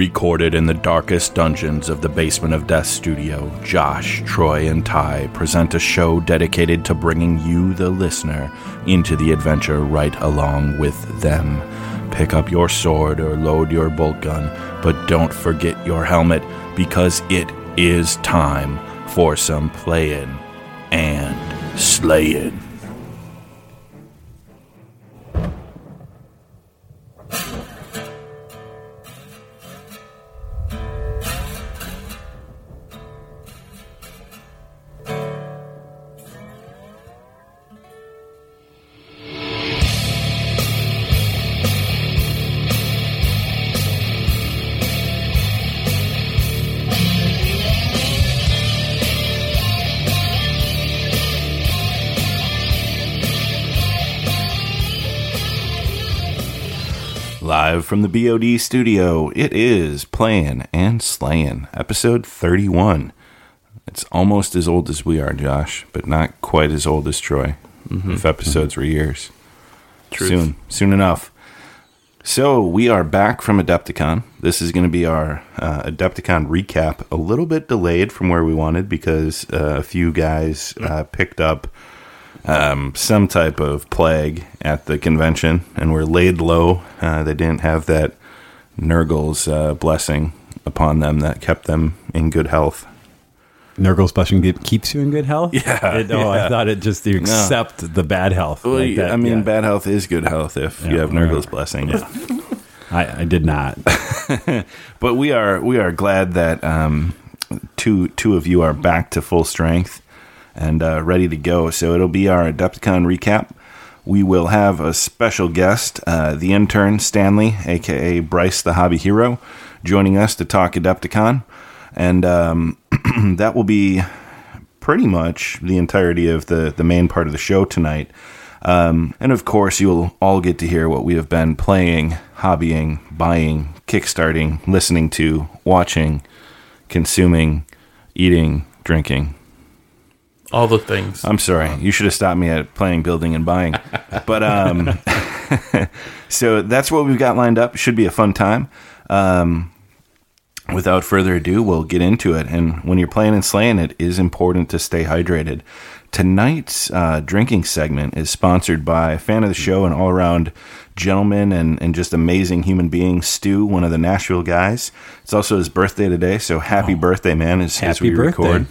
Recorded in the darkest dungeons of the Basement of Death studio, Josh, Troy, and Ty present a show dedicated to bringing you, the listener, into the adventure right along with them. Pick up your sword or load your bolt gun, but don't forget your helmet because it is time for some playing and slaying. From the BOD studio, it is Playing and Slaying, episode 31. It's almost as old as we are, Josh, but not quite as old as Troy, if episodes were years. Truth. Soon, soon enough. So, we are back from Adepticon. This is going to be our uh, Adepticon recap, a little bit delayed from where we wanted because uh, a few guys uh, picked up um, some type of plague at the convention and were laid low. Uh, they didn't have that Nurgle's uh, blessing upon them that kept them in good health. Nurgle's blessing keeps you in good health. Yeah, It- oh, yeah. I thought it just you accept the bad health. Well, like that, I mean, yeah. bad health is good health if you Yeah, have right. Nurgle's blessing. I, I did not. But we are we are glad that um, two two of you are back to full strength and uh, ready to go. So it'll be our Adepticon recap. We will have a special guest, uh, the intern Stanley, aka Bryce, the hobby hero, joining us to talk Adepticon, and um, that will be pretty much the entirety of the the main part of the show tonight. Um, and of course, you'll all get to hear what we have been playing, hobbying, buying, kickstarting, listening to, watching, consuming, eating, drinking. All the things. I'm sorry, you should have stopped me at playing, building, and buying. But um, so that's what we've got lined up. Should be a fun time. Um, without further ado, we'll get into it. And when you're playing and slaying, it is important to stay hydrated. Tonight's uh, drinking segment is sponsored by a fan of the show and all around gentleman and, and just amazing human being, Stu, one of the Nashville guys. It's also his birthday today, so happy birthday, man, as, as Happy we birthday. record.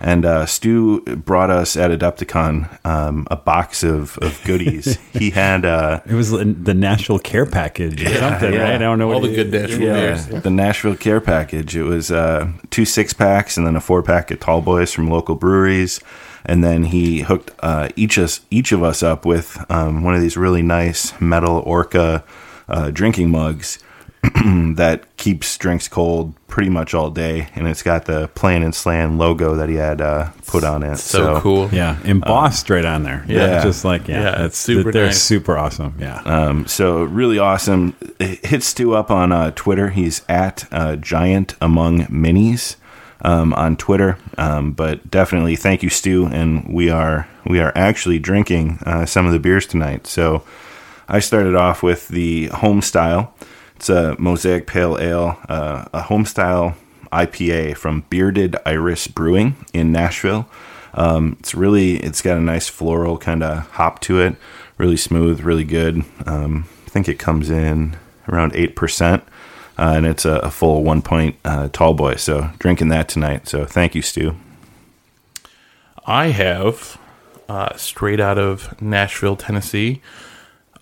And uh, Stu brought us at Adepticon um, a box of, of goodies. he had uh, It was the Nashville Care Package or something, yeah. right? I don't know All what the good natural yeah, beers. the Nashville Care Package. It was uh, two six packs and then a four pack of Tall Boys from local breweries. And then he hooked uh, each us each of us up with um, one of these really nice metal Orca uh, drinking mugs that keeps drinks cold pretty much all day. And it's got the Playing and Slaying logo that he had uh, put on it. So, cool. Yeah, embossed right on there. yeah. just like yeah, Yeah, that's it's super They're nice. super awesome. Yeah, Um, so really awesome. Hit Stu up on uh, Twitter. He's at uh, Giant Among Minis um, on Twitter. Um, but definitely thank you, Stu. And we are we are actually drinking uh, some of the beers tonight. So I started off with the home style. It's a Mosaic Pale Ale, uh, a home style IPA from Bearded Iris Brewing in Nashville. Um, it's really, it's got a nice floral kind of hop to it. Really smooth, really good. Um, I think it comes in around eight percent, uh, and it's a, a full one point uh, tall boy. So drinking that tonight. So thank you, Stu. I have uh, straight out of Nashville, Tennessee,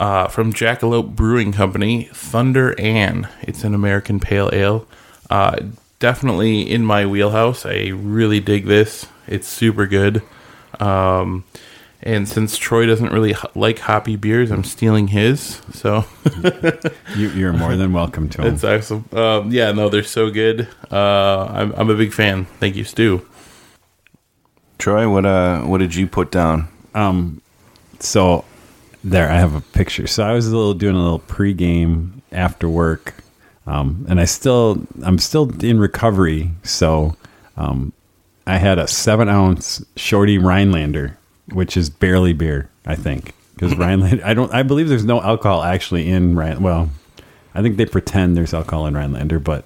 uh, from Jackalope Brewing Company, Thunder Ann. It's an American pale ale. Uh, definitely in my wheelhouse. I really dig this. It's super good. Um, and since Troy doesn't really h- like hoppy beers, I'm stealing his. So you, you're more than welcome to them. it's awesome. Um, yeah, no, they're so good. Uh, I'm, I'm a big fan. Thank you, Stu. Troy, what uh, what did you put down? Um, so there, I have a picture. So I was a little doing a little pregame after work, um, and I still, I'm still in recovery. So, um, I had a seven ounce shorty Rhinelander, which is barely beer, I think, because Rhinelander. I don't. I believe there's no alcohol actually in Rhine. Well, I think they pretend there's alcohol in Rhinelander, but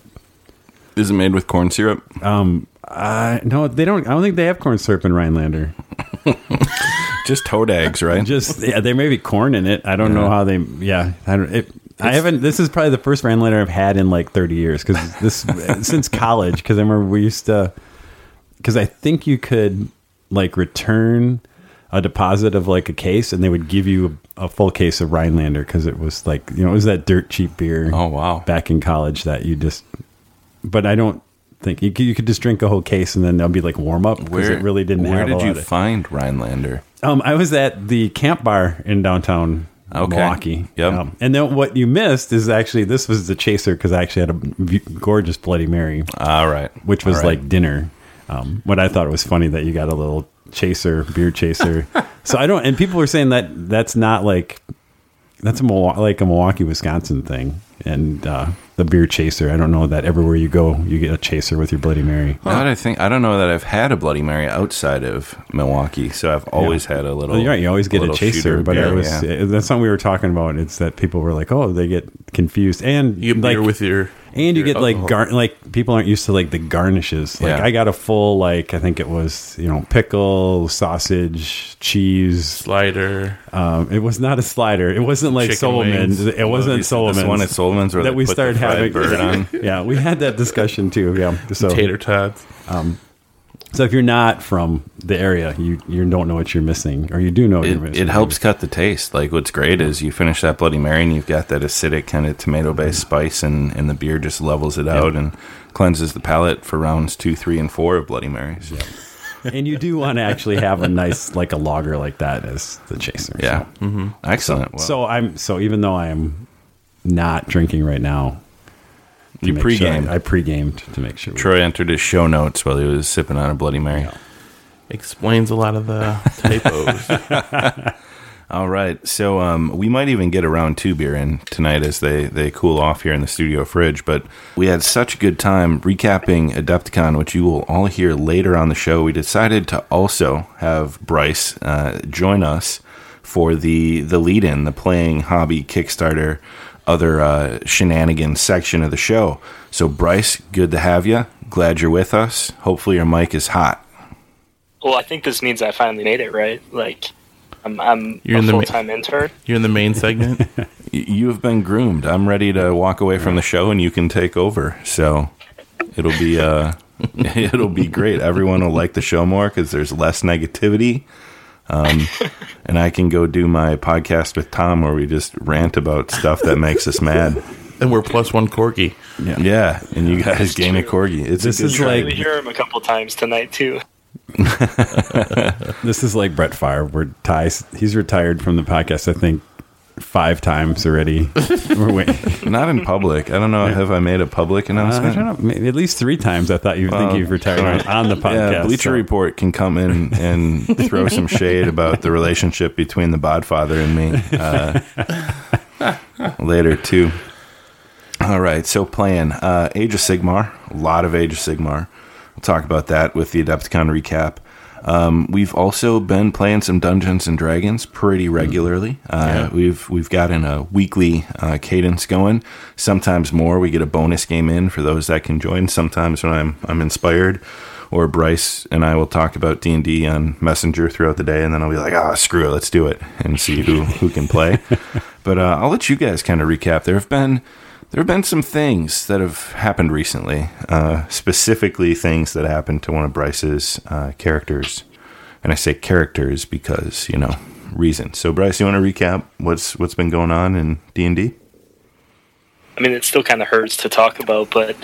Is it made with corn syrup? Um, I no, they don't. I don't think they have corn syrup in Rhinelander. Just toad eggs, right? Just yeah, there may be corn in it. I don't know how they. Yeah, I don't. It, I haven't. This is probably the first Rhinelander I've had in like thirty years because this since college. Because I remember we used to. Because I think you could like return a deposit of like a case, and they would give you a, a full case of Rhinelander because it was like you know it was that dirt cheap beer. Oh, wow. Back in college, that you just. But I don't think you could, you could just drink a whole case and then there'll be like warm up because it really didn't Where have a did lot you of- find Rhinelander? um, I was at the camp bar in downtown Okay. Milwaukee. Yep. Um, and then what you missed is actually this was the chaser because I actually had a v- gorgeous Bloody Mary, All right. which was All right. like dinner. Um, what I thought was funny that you got a little chaser, beer chaser. so I don't. And people were saying that that's not like that's a Milwaukee, like a Milwaukee, Wisconsin thing. And uh, the beer chaser. I don't know that everywhere you go, you get a chaser with your Bloody Mary. Now that I think, I don't know that I've had a Bloody Mary outside of Milwaukee, so I've always had a little. Well, you're right. You always get a little chaser, shooter but beer, it was yeah. that's something we were talking about. It's that people were like, "Oh, they get confused," and You get like, beer with your and you your get like alcohol. gar- like people aren't used to like the garnishes. Like Yeah. I got a full like I think it was you know pickle, sausage, cheese. slider. Um, it was not a slider. It wasn't like Chicken Solomon's. wings. It wasn't This Solomon's. one at Solomon's that we started having. on. yeah, we had that discussion too. Yeah, so tater tots. So if you're not from the area, you you don't know what you're missing, or you do know what you're It, missing. it helps cut the taste. Like what's great is you finish that Bloody Mary and you've got that acidic kind of tomato based spice, and, and the beer just levels it out and cleanses the palate for rounds two, three, and four of Bloody Marys. Yeah, and you do want to actually have a nice like a lager like that as the chaser. yeah. Mm-hmm. excellent. Well, So I'm so even though I am not drinking right now, to you make sure- pregame. I pre-gamed to make sure. we- Troy entered his show notes while he was sipping on a Bloody Mary. Explains a lot of the typos. All right, so um, we might even get a round two beer in tonight as they, they cool off here in the studio fridge. But we had such a good time recapping Adepticon, which you will all hear later on the show. We decided to also have Bryce uh, join us for the the lead in, the playing hobby Kickstarter, other uh, shenanigans section of the show. So Bryce, good to have you. Glad you're with us. Hopefully your mic is hot. Well, I think this means I finally made it, right? Like, I'm, I'm You're a in the ma- full time intern. You're in the main segment. You have been groomed. I'm ready to walk away from the show and you can take over. So it'll be uh it'll be great. Everyone will like the show more because there's less negativity. Um, and I can go do my podcast with Tom where we just rant about stuff that makes us mad. and we're plus one corky. Yeah, yeah. and you guys gain a corgi. It's This a is like- Like, hear him a couple times tonight too. This is like Brett Favre, where Ty's he's retired from the podcast. I think five times already. Not in public. I don't know. Have I made a public Uh, I announcement? don't know, at least three times. I thought you think you've retired on, on the podcast. Yeah, Bleacher so- Report can come in and throw some shade about the relationship between the Bodfather and me uh, later too. All right, so playing uh, Age of Sigmar, a lot of Age of Sigmar. We'll talk about that with the Adepticon recap. Um, we've also been playing some Dungeons and Dragons pretty regularly. Uh, We've we've gotten a weekly uh, cadence going. Sometimes more. We get a bonus game in for those that can join. Sometimes when I'm I'm inspired, or Bryce and I will talk about D and D on Messenger throughout the day, and then I'll be like, ah, screw it, let's do it and see who who can play. but uh, I'll let you guys kind of recap. There have been there have been some things that have happened recently, uh, specifically things that happened to one of Bryce's uh, characters, and I say characters because you know reason. So, Bryce, you want to recap what's what's been going on in D and D? I mean, it still kind of hurts to talk about, but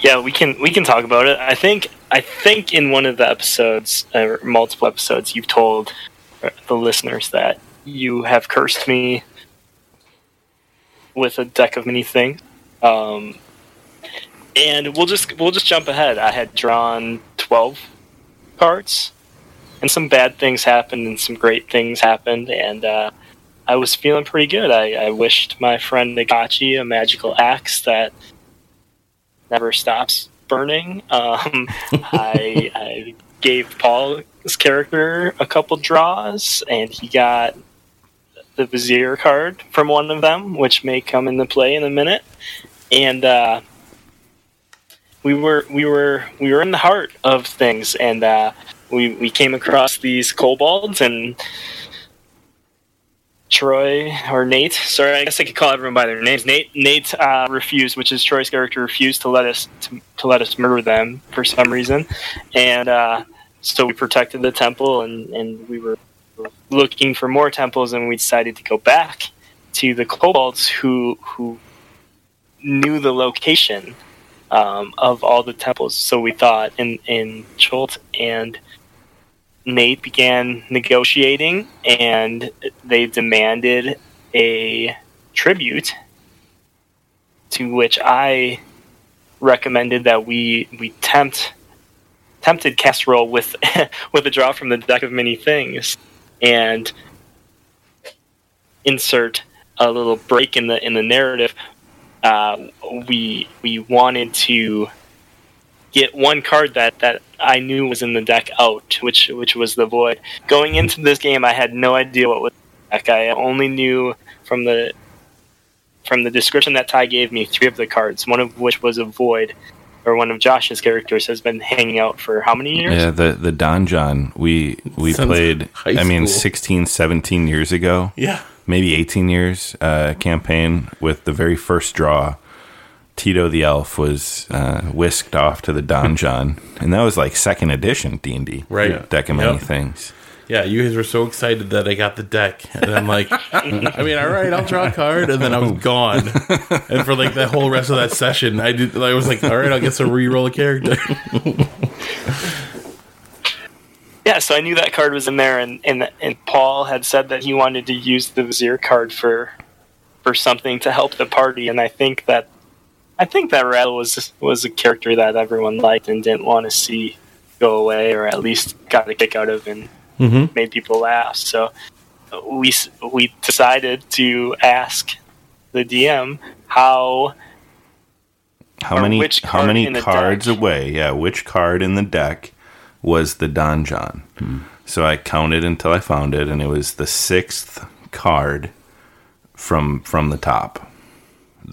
yeah, we can we can talk about it. I think I think in one of the episodes or multiple episodes, you've told the listeners that you have cursed me with a deck of many things. Um, and we'll just we'll just jump ahead. I had drawn twelve cards, and some bad things happened, and some great things happened, and uh, I was feeling pretty good. I, I wished my friend Nagachi a magical axe that never stops burning. Um, I, I gave Paul's character a couple draws, and he got the Vizier card from one of them, which may come into play in a minute. And uh, we were we were we were in the heart of things, and uh, we we came across these kobolds and. Troy or Nate, sorry, I guess I could call everyone by their names. Nate, Nate uh, refused, which is Troy's character, refused to let us to, to let us murder them for some reason, and uh, so we protected the temple, and, and we were looking for more temples, and we decided to go back to the kobolds who who knew the location um, of all the temples. So we thought in in Chult and Nate began negotiating, and they demanded a tribute. To which I recommended that we we tempt tempted casserole with with a draw from the deck of many things, and insert a little break in the in the narrative. Uh, we we wanted to get one card that, that I knew was in the deck out, which which was the void. Going into this game, I had no idea what was in the deck. I only knew from the from the description that Ty gave me three of the cards, one of which was a void, or one of Josh's characters has been hanging out for how many years? Yeah, the the Donjon we we Sounds played. I mean, school. 16, 17 years ago. Yeah. Maybe 18 years uh, campaign with the very first draw. Tito the elf was uh, whisked off to the donjon, and that was like second edition D and D, Right. Deck of many Yep. things. Yeah, you guys were so excited that I got the deck, and I'm like, I mean, all right, I'll draw a card, and then I was gone. And for like the whole rest of that session, I did. I was like, all right, I'll get to re-roll a character. Yeah, so I knew that card was in there, and, and and Paul had said that he wanted to use the Vizier card for for something to help the party, and I think that I think that Rattle was was a character that everyone liked and didn't want to see go away, or at least got a kick out of and Mm-hmm. made people laugh. So we we decided to ask the DM how How many? How many cards deck? away? Yeah, which card in the deck was the donjon? So I counted until I found it, and it was the sixth card from from the top.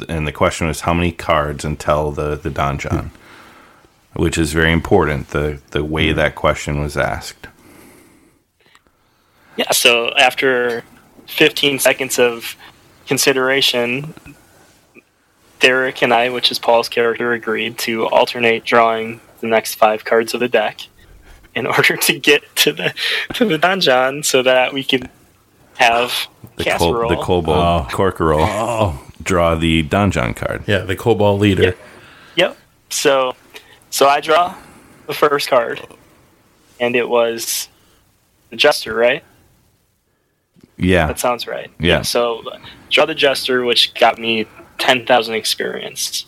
And the question was how many cards until the the donjon, which is very important. The the way hmm. that question was asked. Yeah, so after 15 seconds of consideration, Derek and I, which is Paul's character, agreed to alternate drawing the next five cards of the deck in order to get to the to the donjon so that we can have The, col- casserole. the kobold Oh. corkerol Oh, draw the donjon card. Yeah, the Kobold leader. Yep. So so I draw the first card, and it was the Jester, right? Yeah, That sounds right. Yeah. So draw the Jester, which got me ten thousand experience.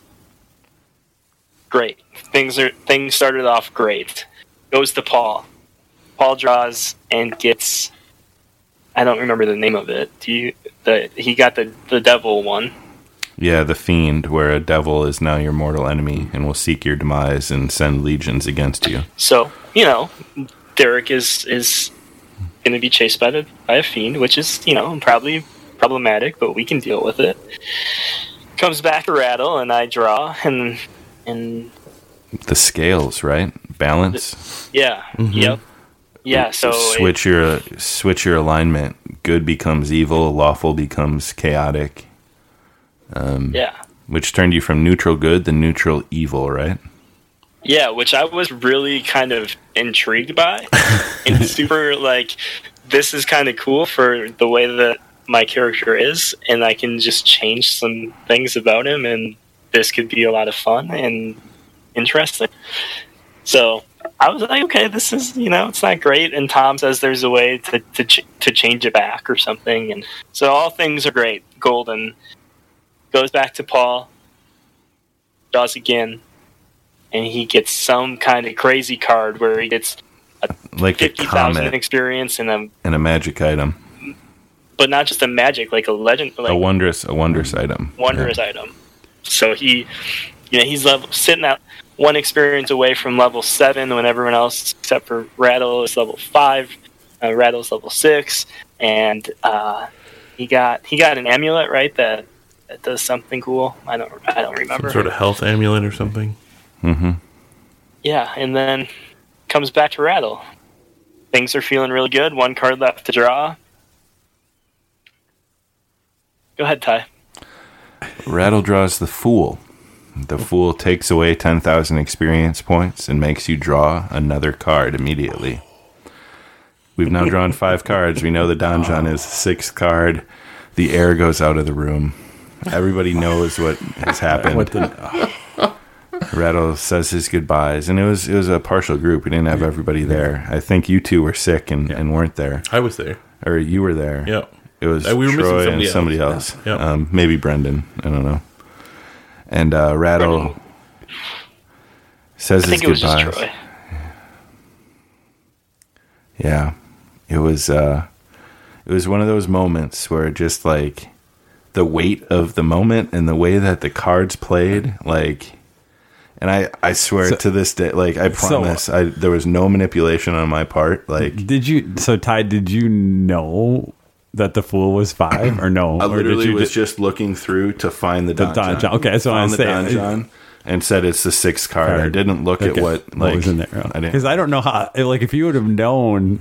Great. Things are things started off great. Goes to Paul. Paul draws and gets. I don't remember the name of it. Do you? The he got the the devil one. yeah, the fiend, where a devil is now your mortal enemy and will seek your demise and send legions against you. So you know, Derek is is going to be chased by the by a fiend, which is you know probably problematic, but we can deal with it. Comes back to rattle, and I draw, and and The scales, right? Balance. yeah, yep, yeah. So it- switch your switch your alignment. Good becomes evil. Lawful becomes chaotic. Um, yeah, Which turned you from neutral good to neutral evil, right? yeah, which I was really kind of intrigued by, and super like this is kind of cool for the way that my character is, and I can just change some things about him, and this could be a lot of fun and interesting. So I was like, okay, this is you know, it's not great. And Tom says there's a way to to, ch- to change it back or something, and so all things are great. Golden goes back to Paul, draws again, and he gets some kind of crazy card where he gets Like fifty thousand experience and a and a magic item, but not just a magic, like a legend, like a wondrous a wondrous item. wondrous item. So he, you know, he's level sitting at one experience away from level seven when everyone else except for Rattle is level five. Uh, Rattle's level six, and uh, he got he got an amulet right that that does something cool. I don't I don't remember. Some sort of health amulet or something. Mm-hmm. Yeah, and then comes back to Rattle. Things are feeling really good. One card left to draw. Go ahead, Ty. Rattle draws the Fool. The Fool takes away 10,000 experience points and makes you draw another card immediately. We've now drawn five cards. We know the Donjon is the sixth card. The air goes out of the room. Everybody knows what has happened. What the, Rattle says his goodbyes, and it was it was a partial group. We didn't have everybody there. I think you two were sick and, and weren't there, I was there. or you were there. Yep. It was Uh, we were missing Troy somebody and somebody else. else. Yep. Um, maybe Brendan. I don't know. And uh, Rattle says I his think it was just Yeah, it was. Uh, it was one of those moments where just like the weight of the moment and the way that the cards played, like. And I, I swear So- to this day, like I So- promise, I there was no manipulation on my part. Like did you? So Ty, did you know that the fool was five or no? I or did literally you was ju- just looking through to find the, The. Okay, that's what I'm the saying. donjon and said it's the sixth card. I didn't look at what like was in there? I Because didn't. I don't know how. Like, if you would have known,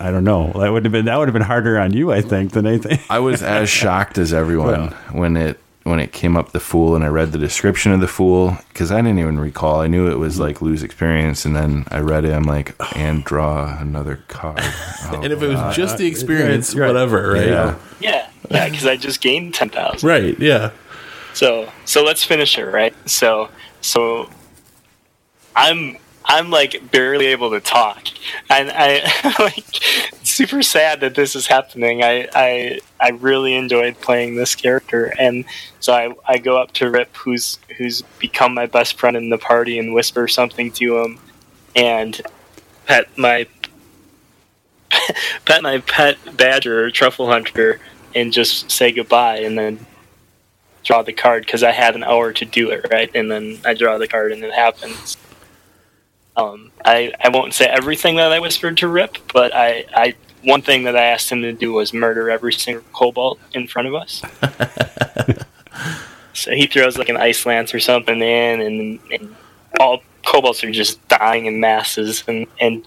I don't know. That would have been that would have been harder on you, I think, than anything. I was as shocked as everyone Well. when it when it came up the fool and I read the description of the fool because I didn't even recall. I knew it was like lose experience, and then I read it. I'm like, and draw another card. Oh, And if it was just the experience, right. whatever, right? yeah. Yeah, yeah, because I just gained ten thousand. Right, yeah. So so let's finish it, right? So so I'm I'm like barely able to talk. And I like super sad that this is happening. I, I I really enjoyed playing this character and so I, I go up to Rip who's who's become my best friend in the party and whisper something to him and pet my pet my pet badger or truffle hunter and just say goodbye and then draw the card because I had an hour to do it, right? And then I draw the card and it happens. Um, I, I won't say everything that I whispered to Rip, but I, I one thing that I asked him to do was murder every single kobold in front of us. so he throws like an ice lance or something in, and, and all kobolds are just dying in masses. And and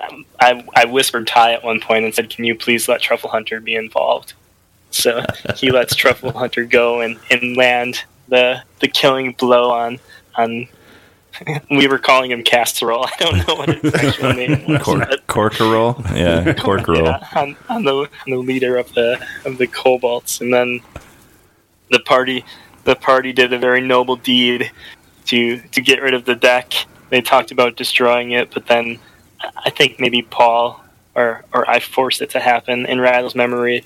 um, I I whispered Ty at one point and said, "Can you please let Truffle Hunter be involved?" So he lets Truffle Hunter go and, and land the the killing blow on on. We were calling him Casserole. I don't know what his actual name was. Cor- Corkerol, yeah, Corkerol. yeah, on, on the on the leader of the of the kobolds, and then the party the party did a very noble deed to to get rid of the deck. They talked about destroying it, but then I think maybe Paul or or I forced it to happen in Rattle's memory.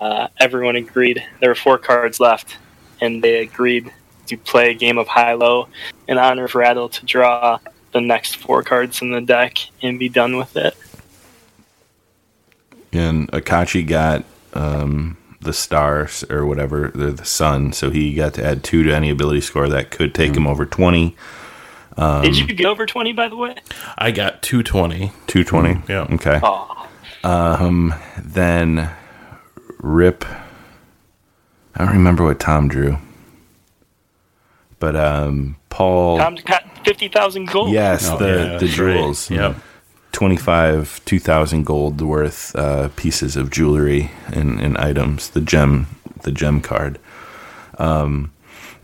Uh, everyone agreed. There were four cards left, and they agreed to play a game of high low in honor of Rattle to draw the next four cards in the deck and be done with it. and Akachi got um, the stars or whatever, the, the sun, so he got to add two to any ability score that could take him hmm. over 20, Did um, you get over 20, by the way? I got 220. 220. Mm, yeah. Okay. Oh, Then Rip. I don't remember what Tom drew. But um, Paul. Tom's got 50,000 gold. yes, Oh, the, yeah, the that's right. jewels. Yep. 25 2000 gold worth uh, pieces of jewelry and, and items the gem the gem card um,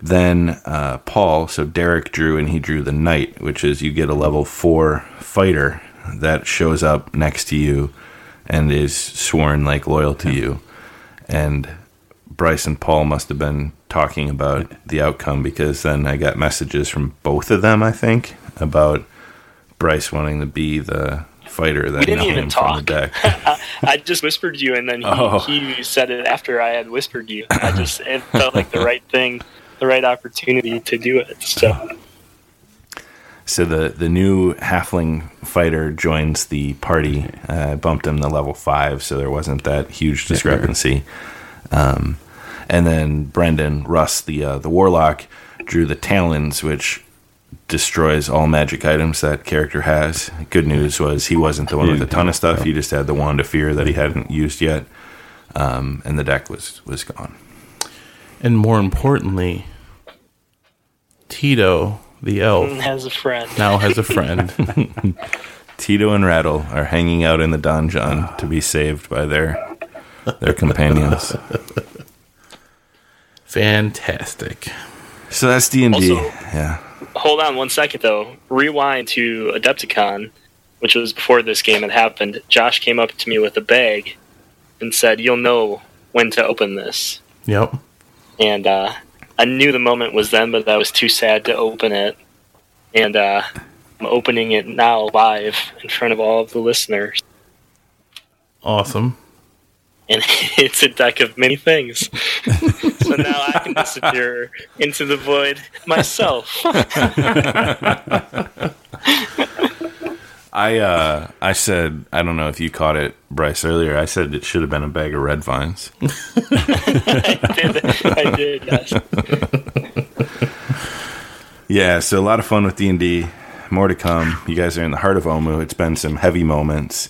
then uh, paul so derek drew and he drew the knight which is you get a level 4 fighter that shows up next to you and is sworn like loyal to you and bryce and paul must have been talking about the outcome because then i got messages from both of them i think about Bryce wanting to be the fighter that We didn't even talk. deck. I just whispered you, and then he, Oh. he said it after I had whispered you. I just it felt like the right thing, the right opportunity to do it. So So the the new halfling fighter joins the party. Uh, bumped him to level five, so there wasn't that huge discrepancy. Um, and then Brendan Russ, the uh, the warlock, drew the talons, which destroys all magic items that character has. Good news was he wasn't the one with a ton of stuff. He just had the wand of fear that he hadn't used yet, um, and the deck was was gone. And more importantly, Tito, the elf, Has a friend. now has a friend. Tito and Rattle are hanging out in the donjon to be saved by their their companions. Fantastic. So that's D and D. Yeah. Hold on one second though. Rewind to Adepticon, which was before this game had happened. Josh came up to me with a bag and said, "You'll know when to open this." Yep. And uh, I knew the moment was then, but I was too sad to open it. And uh, I'm opening it now live in front of all of the listeners. Awesome. And it's a deck of many things. so now I can disappear into the void myself. I uh I said I don't know if you caught it, Bryce, earlier. I said it should have been a bag of red vines. I did, I did, yes. Yeah, so a lot of fun with D and D. More to come. You guys are in the heart of Omu. It's been some heavy moments.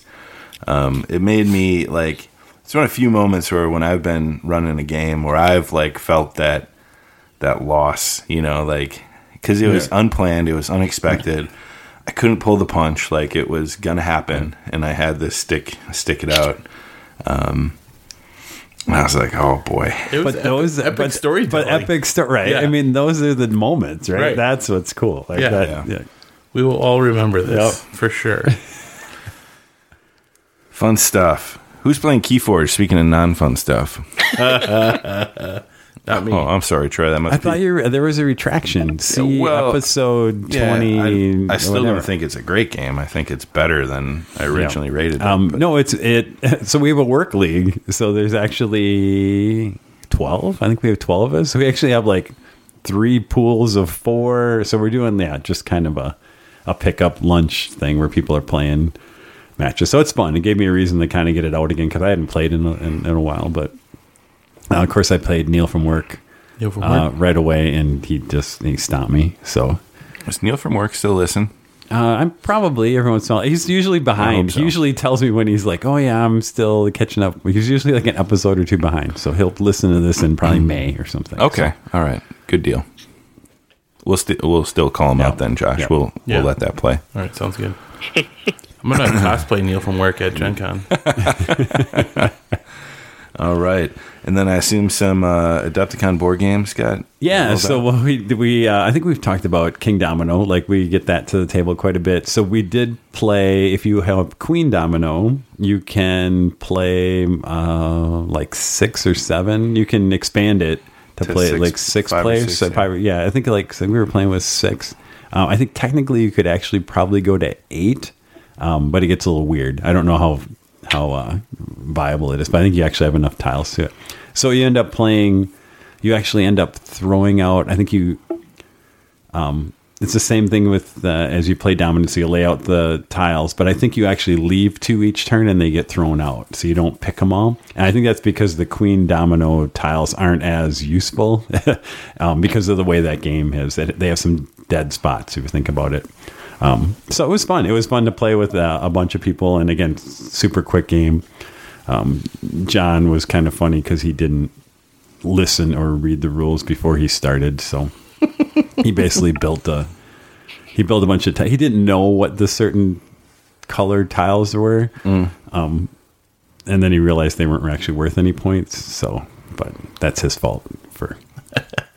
Um, it made me like it's one of the few moments where when I've been running a game where I've like felt that that loss, you know, like because it was unplanned, it was unexpected. I couldn't pull the punch like it was gonna happen, and I had this stick stick it out. Um, and I was like, oh boy. It was But those epic, but, storytelling. But epic story, right? Yeah. I mean, those are the moments, right? Right. That's what's cool. Like Yeah. that, Yeah. yeah. We will all remember this Yep. for sure. Fun stuff. Who's playing Keyforge? Speaking of non-fun stuff. Not me. Oh, I'm sorry, Trey. That must I be. thought you were, there was a retraction. See well, episode Yeah, twenty. I, I still whatever. don't think it's a great game. I think it's better than I originally rated it. Um, but- no, it's it. So we have a work league. So there's actually twelve. I think we have twelve of us. So we actually have like three pools of four. So we're doing yeah, just kind of a a pickup lunch thing where people are playing matches. So it's fun. It gave me a reason to kind of get it out again because I hadn't played in a, in, in a while. But uh, of course, I played Neil from work Neil from uh, work. right away, and he just he stopped me. So. Does Neil from work still listen? Uh, I'm probably every once in a while. He's usually behind. so. He usually tells me when he's like, "Oh yeah, I'm still catching up." He's usually like an episode or two behind, so he'll listen to this in probably May or something. Okay, all right, good deal. We'll st- we'll still call him out then, Josh. Yeah. We'll Yeah. we'll let that play. All right, sounds good. I'm gonna cosplay Neil from work at Gen Con. All right, and then I assume some uh, Adepticon board games got Yeah, so out? what we we uh, I think we've talked about Kingdomino, like we get that to the table quite a bit. So we did play. If you have Queendomino, you can play uh, like six or seven. You can expand it to, To play six- like six five players. six, So yeah. probably- yeah, I think like so we were playing with six. Um, I think technically you could actually probably go to eight, um, but it gets a little weird. I don't know how how uh, viable it is, but I think you actually have enough tiles to it. So you end up playing. You actually end up throwing out. I think you. Um, it's the same thing with uh, as you play dominance. You lay out the tiles, but I think you actually leave two each turn and they get thrown out, so you don't pick them all. And I think that's because the queen domino tiles aren't as useful um, because of the way that game is. That they have some dead spots if you think about it. Um, so it was fun. It was fun to play with uh, a bunch of people, and again, super quick game. Um, John was kind of funny because he didn't listen or read the rules before he started, so he basically built a he built a bunch of. T- he didn't know what the certain colored tiles were, um, and then he realized they weren't actually worth any points. So, but that's his fault for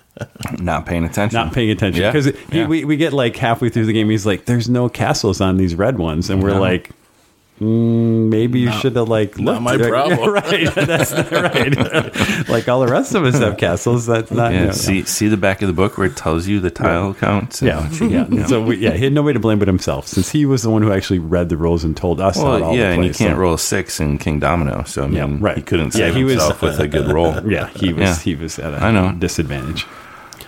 not paying attention. not paying attention because yeah. we, we get like halfway through the game he's like there's no castles on these red ones and we're No. like mm, maybe you should have like not my problem. right that's not right like all the rest of us have castles that's not yeah, you know, see see the back of the book where it tells you the tile counts. and yeah, what yeah. So we, yeah, he had nobody to blame but himself, since he was the one who actually read the rules and told us. how it Well, all yeah, and you can't so- roll a six in Kingdomino, so I mean, Yeah, right. he couldn't Yeah, save he was- himself with a good roll. Yeah, he was. Yeah. He was at a I know. disadvantage.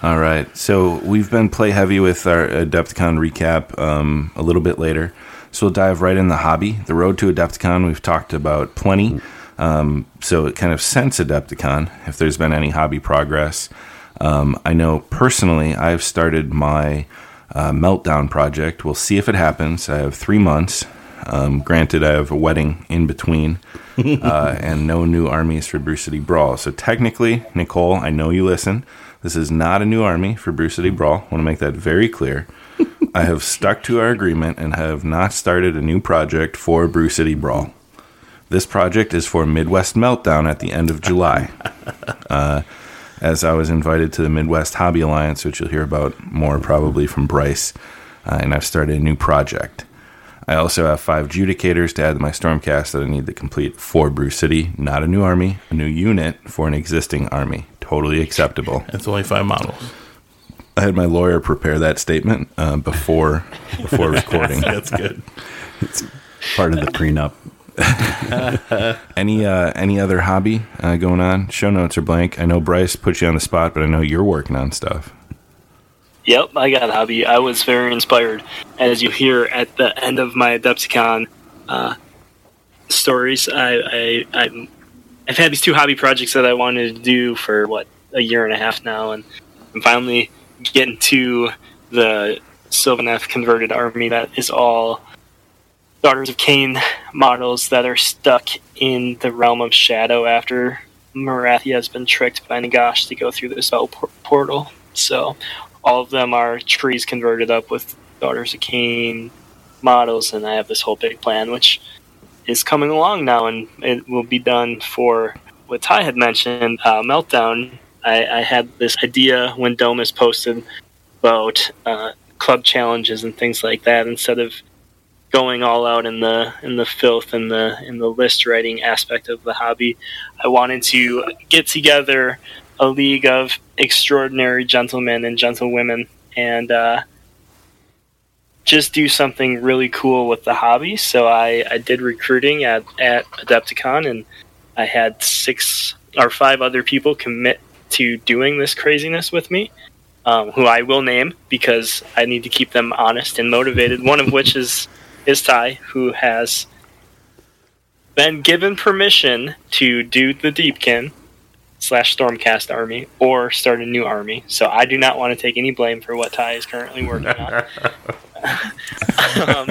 All right. So we've been play heavy with our Adepticon recap um, a little bit later. So we'll dive right in the hobby. The road to Adepticon, we've talked about plenty. Um, so it kind of since Adepticon, if there's been any hobby progress. Um, I know personally, I've started my uh, Meltdown project. We'll see if it happens. I have three months Um, granted, I have a wedding in between, uh, and no new armies for Brew City Brawl. So technically, Nicole, I know you listen. This is not a new army for Brew City Brawl. I want to make that very clear. I have stuck to our agreement and have not started a new project for Brew City Brawl. This project is for Midwest Meltdown at the end of July. Uh, as I was invited to the Midwest Hobby Alliance, which you'll hear about more probably from Bryce, uh, and I've started a new project. I also have five judicators to add to my Stormcast that I need to complete for Brew City. Not a new army, a new unit for an existing army. Totally acceptable. It's only five models. I had my lawyer prepare that statement uh, before before recording. That's good. It's part of the prenup. Any uh, any other hobby uh, going on? Show notes are blank. I know Bryce put you on the spot, but I know you're working on stuff. Yep, I got a hobby. I was very inspired, as you hear at the end of my Adepticon uh, stories. I, I, I'm, I've had these two hobby projects that I wanted to do for what a year and a half now, and I'm finally getting to the Sylvaneth converted army that is all Daughters of Khaine models that are stuck in the realm of shadow after Marathia has been tricked by Nagash to go through the spell por- portal. So all of them are trees converted up with Daughters of Khaine models, and I have this whole big plan, which is coming along now, and it will be done for what Ty had mentioned, uh, Meltdown. I, I had this idea when Domus posted about uh, club challenges and things like that, instead of going all out in the in the filth and the in the list writing aspect of the hobby. I wanted to get together a league of extraordinary gentlemen and gentlewomen and uh, just do something really cool with the hobby. So I, I did recruiting at, at Adepticon and I had six or five other people commit to doing this craziness with me. Um, who I will name because I need to keep them honest and motivated. One of which is is Ty, who has been given permission to do the Deepkin slash Stormcast army or start a new army. So I do not want to take any blame for what Ty is currently working on. um,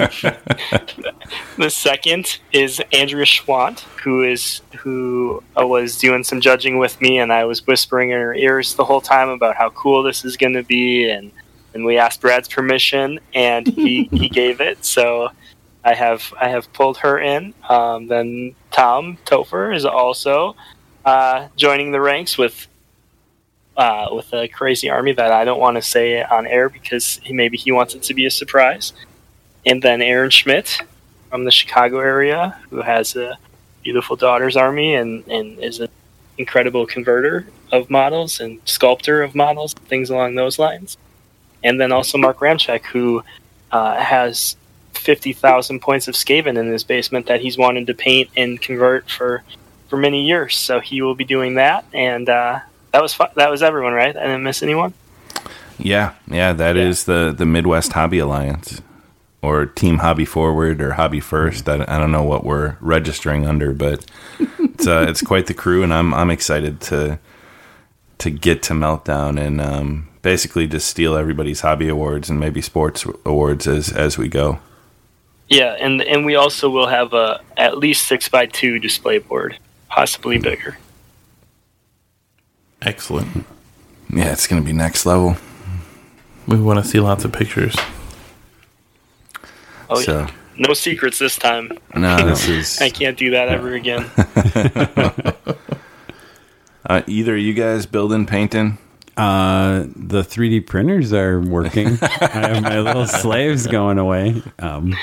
the second is Andrea Schwant, who is who was doing some judging with me, and I was whispering in her ears the whole time about how cool this is going to be, and and we asked Brad's permission, and he he gave it. So I have I have pulled her in. Um, then Tom Topher is also uh, joining the ranks with uh, with a crazy army that I don't want to say on air because he, maybe he wants it to be a surprise. And then Aaron Schmidt from the Chicago area, who has a beautiful daughter's army and, and is an incredible converter of models and sculptor of models, things along those lines. And then also Mark Ramchek, who uh, has 50,000 points of Skaven in his basement that he's wanted to paint and convert for for many years. So he will be doing that, and uh, that was fun. that was everyone, right? I didn't miss anyone. Yeah, yeah, that is the the Midwest Hobby Alliance, or Team Hobby Forward, or Hobby First. I, I don't know what we're registering under, but it's uh, it's quite the crew, and I'm I'm excited to to get to Meltdown and um, basically just steal everybody's hobby awards and maybe sports awards as as we go. Yeah, and and we also will have a at least six by two display board, possibly bigger. Excellent. Yeah, it's gonna be next level. We want to see lots of pictures. Oh So- yeah, no secrets this time. No, this is I can't do that ever again. uh, either you guys building, painting. Uh, the 3D printers are working. I have my little slaves going away. Um,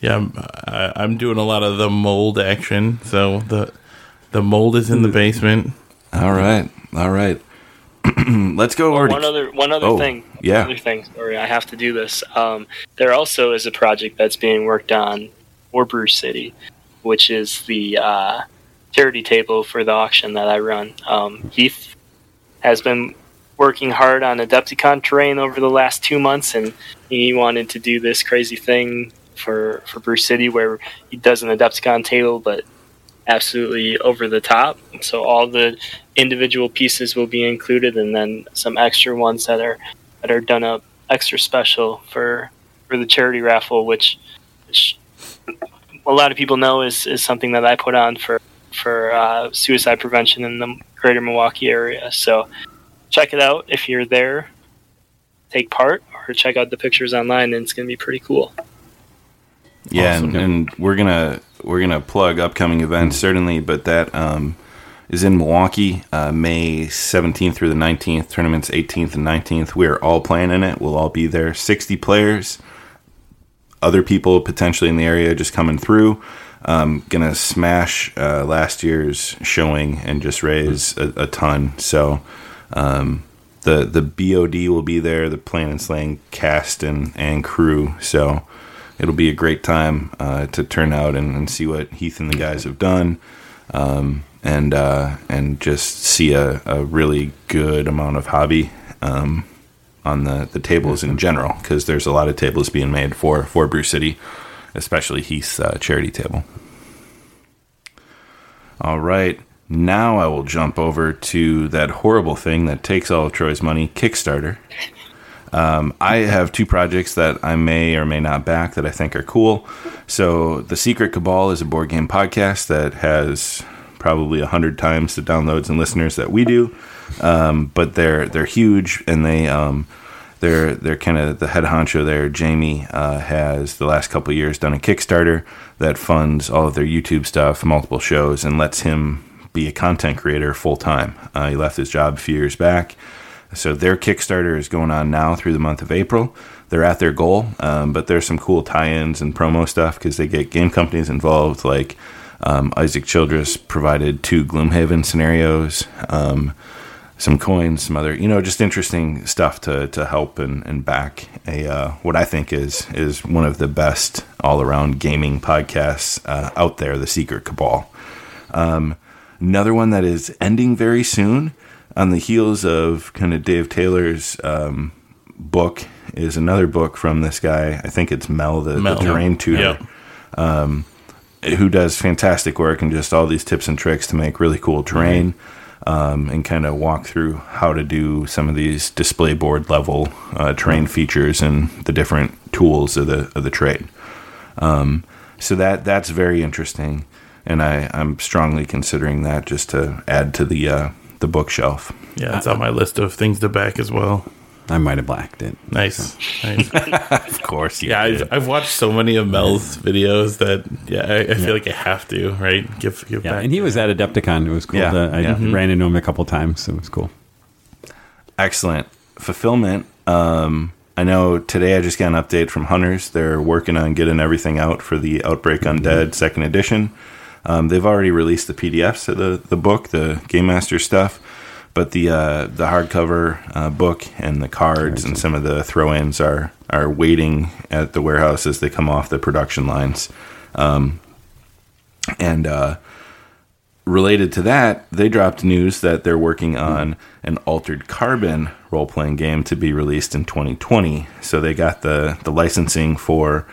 Yeah, I'm, I, I'm doing a lot of the mold action. So the the mold is in the basement. All right, all right. Let's go over one other one other Oh, thing. yeah. Other thing. Sorry, I have to do this. Um, there also is a project that's being worked on for Brew City, which is the uh, charity table for the auction that I run. Um, Heath has been working hard on Adepticon terrain over the last two months, and he wanted to do this crazy thing for for Brew City where he does an Adepticon table, but absolutely over the top. So all the individual pieces will be included, and then some extra ones that are that are done up extra special for for the charity raffle, which which a lot of people know is is something that I put on for for uh, suicide prevention in the greater Milwaukee area. So check it out if you're there. Take part or check out the pictures online, and it's going to be pretty cool. Yeah, Awesome. and, and we're gonna we're gonna plug upcoming events certainly, but that um, is in Milwaukee, uh, May seventeenth through the nineteenth. Tournaments eighteenth and nineteenth. We are all playing in it. We'll all be there. Sixty players. Other people potentially in the area just coming through. Um, gonna smash uh, last year's showing and just raise a, a ton. So um, the the BOD will be there. The Playing and Slaying cast and and crew. So it'll be a great time uh, to turn out and, and see what Heath and the guys have done, um, and uh, and just see a, a really good amount of hobby um, on the, the tables in general because there's a lot of tables being made for for Brew City, especially Heath's uh, charity table. All right. Now I will jump over to that horrible thing that takes all of Troy's money, Kickstarter. Um, I have two projects that I may or may not back that I think are cool. So, The Secret Cabal is a board game podcast that has probably a hundred times the downloads and listeners that we do, um, but they're they're huge and they um, they're they're kind of the head honcho there. Jamie uh, has the last couple years done a Kickstarter that funds all of their YouTube stuff, multiple shows, and lets him be a content creator full time. Uh, he left his job a few years back. So their Kickstarter is going on now through the month of April. They're at their goal, um, but there's some cool tie-ins and promo stuff because they get game companies involved. Like um, Isaac Childres provided two Gloomhaven scenarios, um, some coins, some other, you know, just interesting stuff to, to help and, and back a uh, what I think is is one of the best all-around gaming podcasts uh, out there, The Secret Cabal. Um, another one that is ending very soon on the heels of kind of Dave Taylor's um, book is another book from this guy. I think it's Mel, the, Mel. the terrain tutor, Yep. who does fantastic work and just all these tips and tricks to make really cool terrain. Um, and kind of walk through how to do some of these display board level uh, terrain features and the different tools of the of the trade. Um, so that that's very interesting, and I, I'm strongly considering that just to add to the uh, the bookshelf. Yeah, it's on my list of things to back as well. I might have blacked it. Nice. nice. Of course, Yeah, I've, I've watched so many of Mel's videos that yeah, I, I feel like I have to right give give Yeah, back. and he was at Adepticon. It was cool. Yeah, to, I yeah. ran into him a couple times. So it was cool. excellent fulfillment. Um, I know today I just got an update from Hunters. They're working on getting everything out for the Outbreak Undead second edition. Um, they've already released the PDFs of the, the book, the Game Master stuff, but the uh, the hardcover uh, book and the cards and some of the throw-ins are are waiting at the warehouse as they come off the production lines. Um, and uh, related to that, they dropped news that they're working on an altered carbon role playing game to be released in 2020. So they got the, the licensing for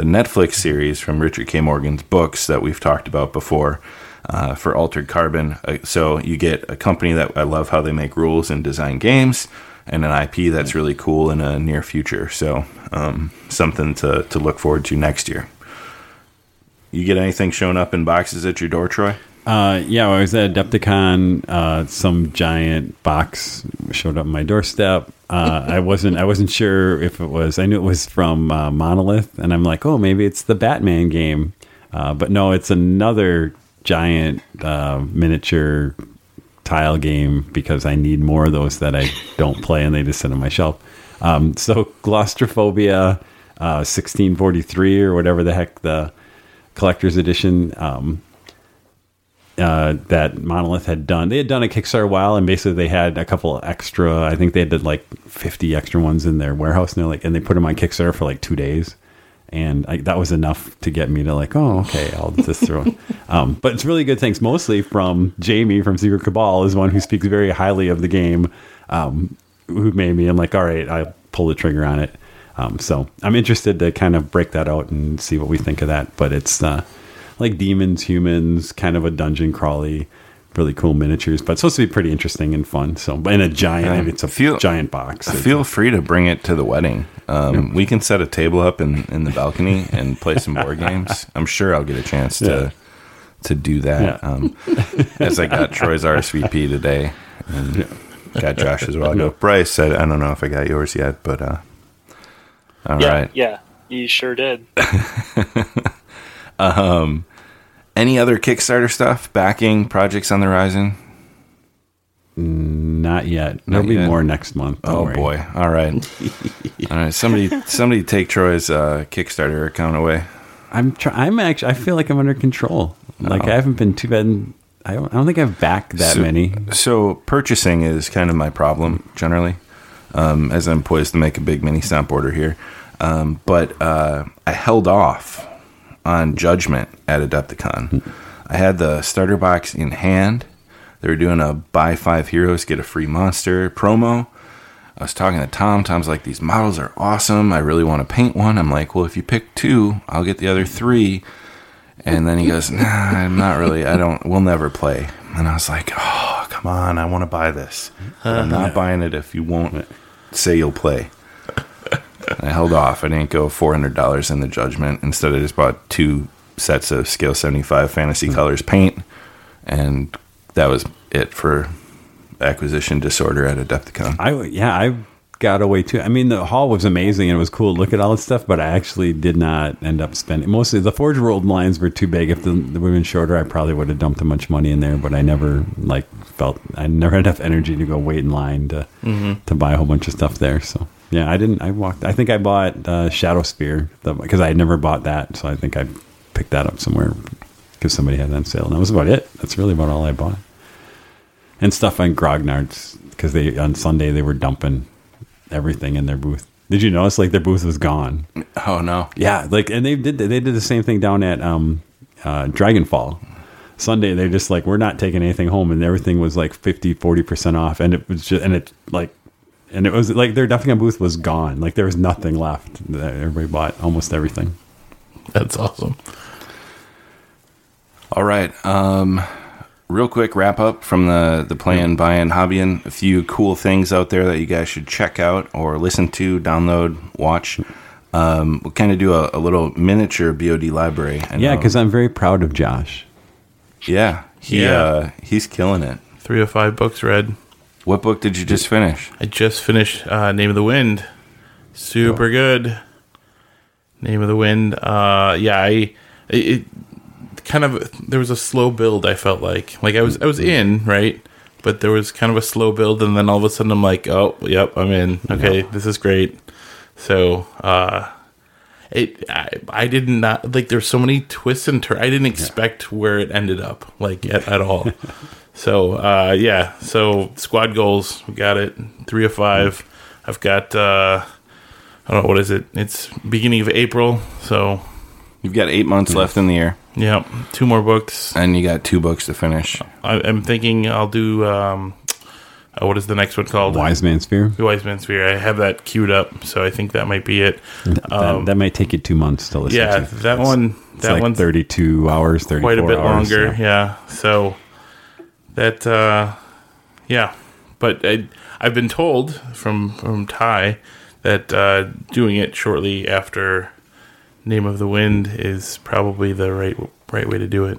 the Netflix series from Richard K. Morgan's books that we've talked about before uh, for altered carbon. Uh, so you get a company that I love how they make rules and design games. And an IP that's really cool in a near future. So, um, something to, to look forward to next year. You get anything showing up in boxes at your door, Troy? Uh, yeah, I was at Adepticon. Uh, some giant box showed up on my doorstep. Uh, I wasn't. I wasn't sure if it was. I knew it was from uh, Monolith, and I'm like, oh, maybe it's the Batman game. Uh, but no, it's another giant uh, miniature tile game because I need more of those that I don't play, and they just sit on my shelf. Um, so claustrophobia, uh, 1643 or whatever the heck the collector's edition. Um, uh, that Monolith had done. They had done a Kickstarter a while, and basically they had a couple extra. I think they did like fifty extra ones in their warehouse, and they're like, and they put them on Kickstarter for like two days, and I, that was enough to get me to like, oh, okay, I'll just throw. it. um, but it's really good things, mostly from Jamie from Secret Cabal, is one who speaks very highly of the game. Um, who made me? I'm like, all right, I pull the trigger on it. Um, so I'm interested to kind of break that out and see what we think of that. But it's uh, like demons, humans, kind of a dungeon crawly, really cool miniatures. But it's supposed to be pretty interesting and fun. So, in a giant, I mean, it's a Feel- giant box. It's- Feel free to bring it to the wedding. Um, We can set a table up in, in the balcony and play some board games. I'm sure I'll get a chance to Yeah. to do that. Yeah. Um, as I got Troy's RSVP today, and got Josh as well. I go, Bryce said, I don't know if I got yours yet, but uh, all right. Yeah, yeah, you sure did. Any other Kickstarter stuff? Backing projects on the horizon? Not yet. There'll be yet. more next month. don't Oh worry. boy! All right, all right. Somebody, somebody, take Troy's uh, Kickstarter account away. I'm try- I'm actually I feel like I'm under control. Like I haven't been too bad. I don't, I don't think I've backed that So- many. So purchasing is kind of my problem generally, um, as I'm poised to make a big mini stamp order here. Um, but uh, I held off on Judgment at Adepticon. I had the starter box in hand. They were doing a buy five heroes get a free monster promo. I was talking to Tom. Tom's like, "These models are awesome. I really want to paint one." I'm like, "Well, if you pick two, I'll get the other three. And then he goes, "Nah, I'm not really. I don't. We'll never play." And I was like, "Oh, come on! I want to buy this. But I'm uh-huh. not buying it if you won't say you'll play." I held off. I didn't go four hundred dollars in the judgment. Instead, I just bought two sets of scale seventy five fantasy hmm. colors paint, and that was it for acquisition disorder at Adepticon. I yeah I got away too. I mean the hall was amazing and it was cool to look at all this stuff, but I actually did not end up spending. Mostly the Forge World lines were too big. If the, the women shorter, I probably would have dumped a bunch of money in there. But I never like felt I never had enough energy to go wait in line to mm-hmm. to buy a whole bunch of stuff there. So yeah, I didn't. I walked. I think I bought uh, Shadow Spear because I had never bought that. So I think I picked that up somewhere because somebody had it on sale, and that was about it. That's really about all I bought and stuff on Grognard's because they on Sunday they were dumping everything in their booth. Did you notice like their booth was gone? Oh no! Yeah, like and they did they did the same thing down at um, uh, Dragonfall. Sunday they just like we're not taking anything home and everything was like 50 40% off and it was just and it like and it was like their Duffing booth was gone like there was nothing left everybody bought almost everything That's awesome. All right. Um, real quick wrap up from the the playing, buying, hobbying. A few cool things out there that you guys should check out or listen to, download, watch. Um, we'll kind of do a, a little miniature BOD library. I yeah know- because I'm very proud of Josh yeah, he Yeah. Uh, he's killing it. Three of five books read. What book did you just finish? I just finished uh, Name of the Wind. Super good. Name of the Wind. Uh, yeah, I it, it kind of there was a slow build. I felt like like I was I was in right, but there was kind of a slow build, and then all of a sudden I'm like, oh, yep, I'm in. Okay, this is great. So uh, it I, I did not like. There's so many twists and turns. I didn't expect where it ended up like at, at all. So uh, yeah, so squad goals, we got it. Three of five. I've got uh, I don't know what is it. It's beginning of April, so You've got eight months left in the year, yeah, two more books. and you got two books to finish. I, I'm thinking I'll do um, uh, what is the next one called? Wise Man's Fear The Wise Man's Fear. I have that queued up, so I think that might be it. that, that might take you two months to listen Yeah, to that It's- one. it's That like one's 32 hours 34 quite a bit hours, longer. yeah. Yeah. So that uh yeah. But I I've been told from from Ty that uh doing it shortly after Name of the Wind is probably the right right way to do it.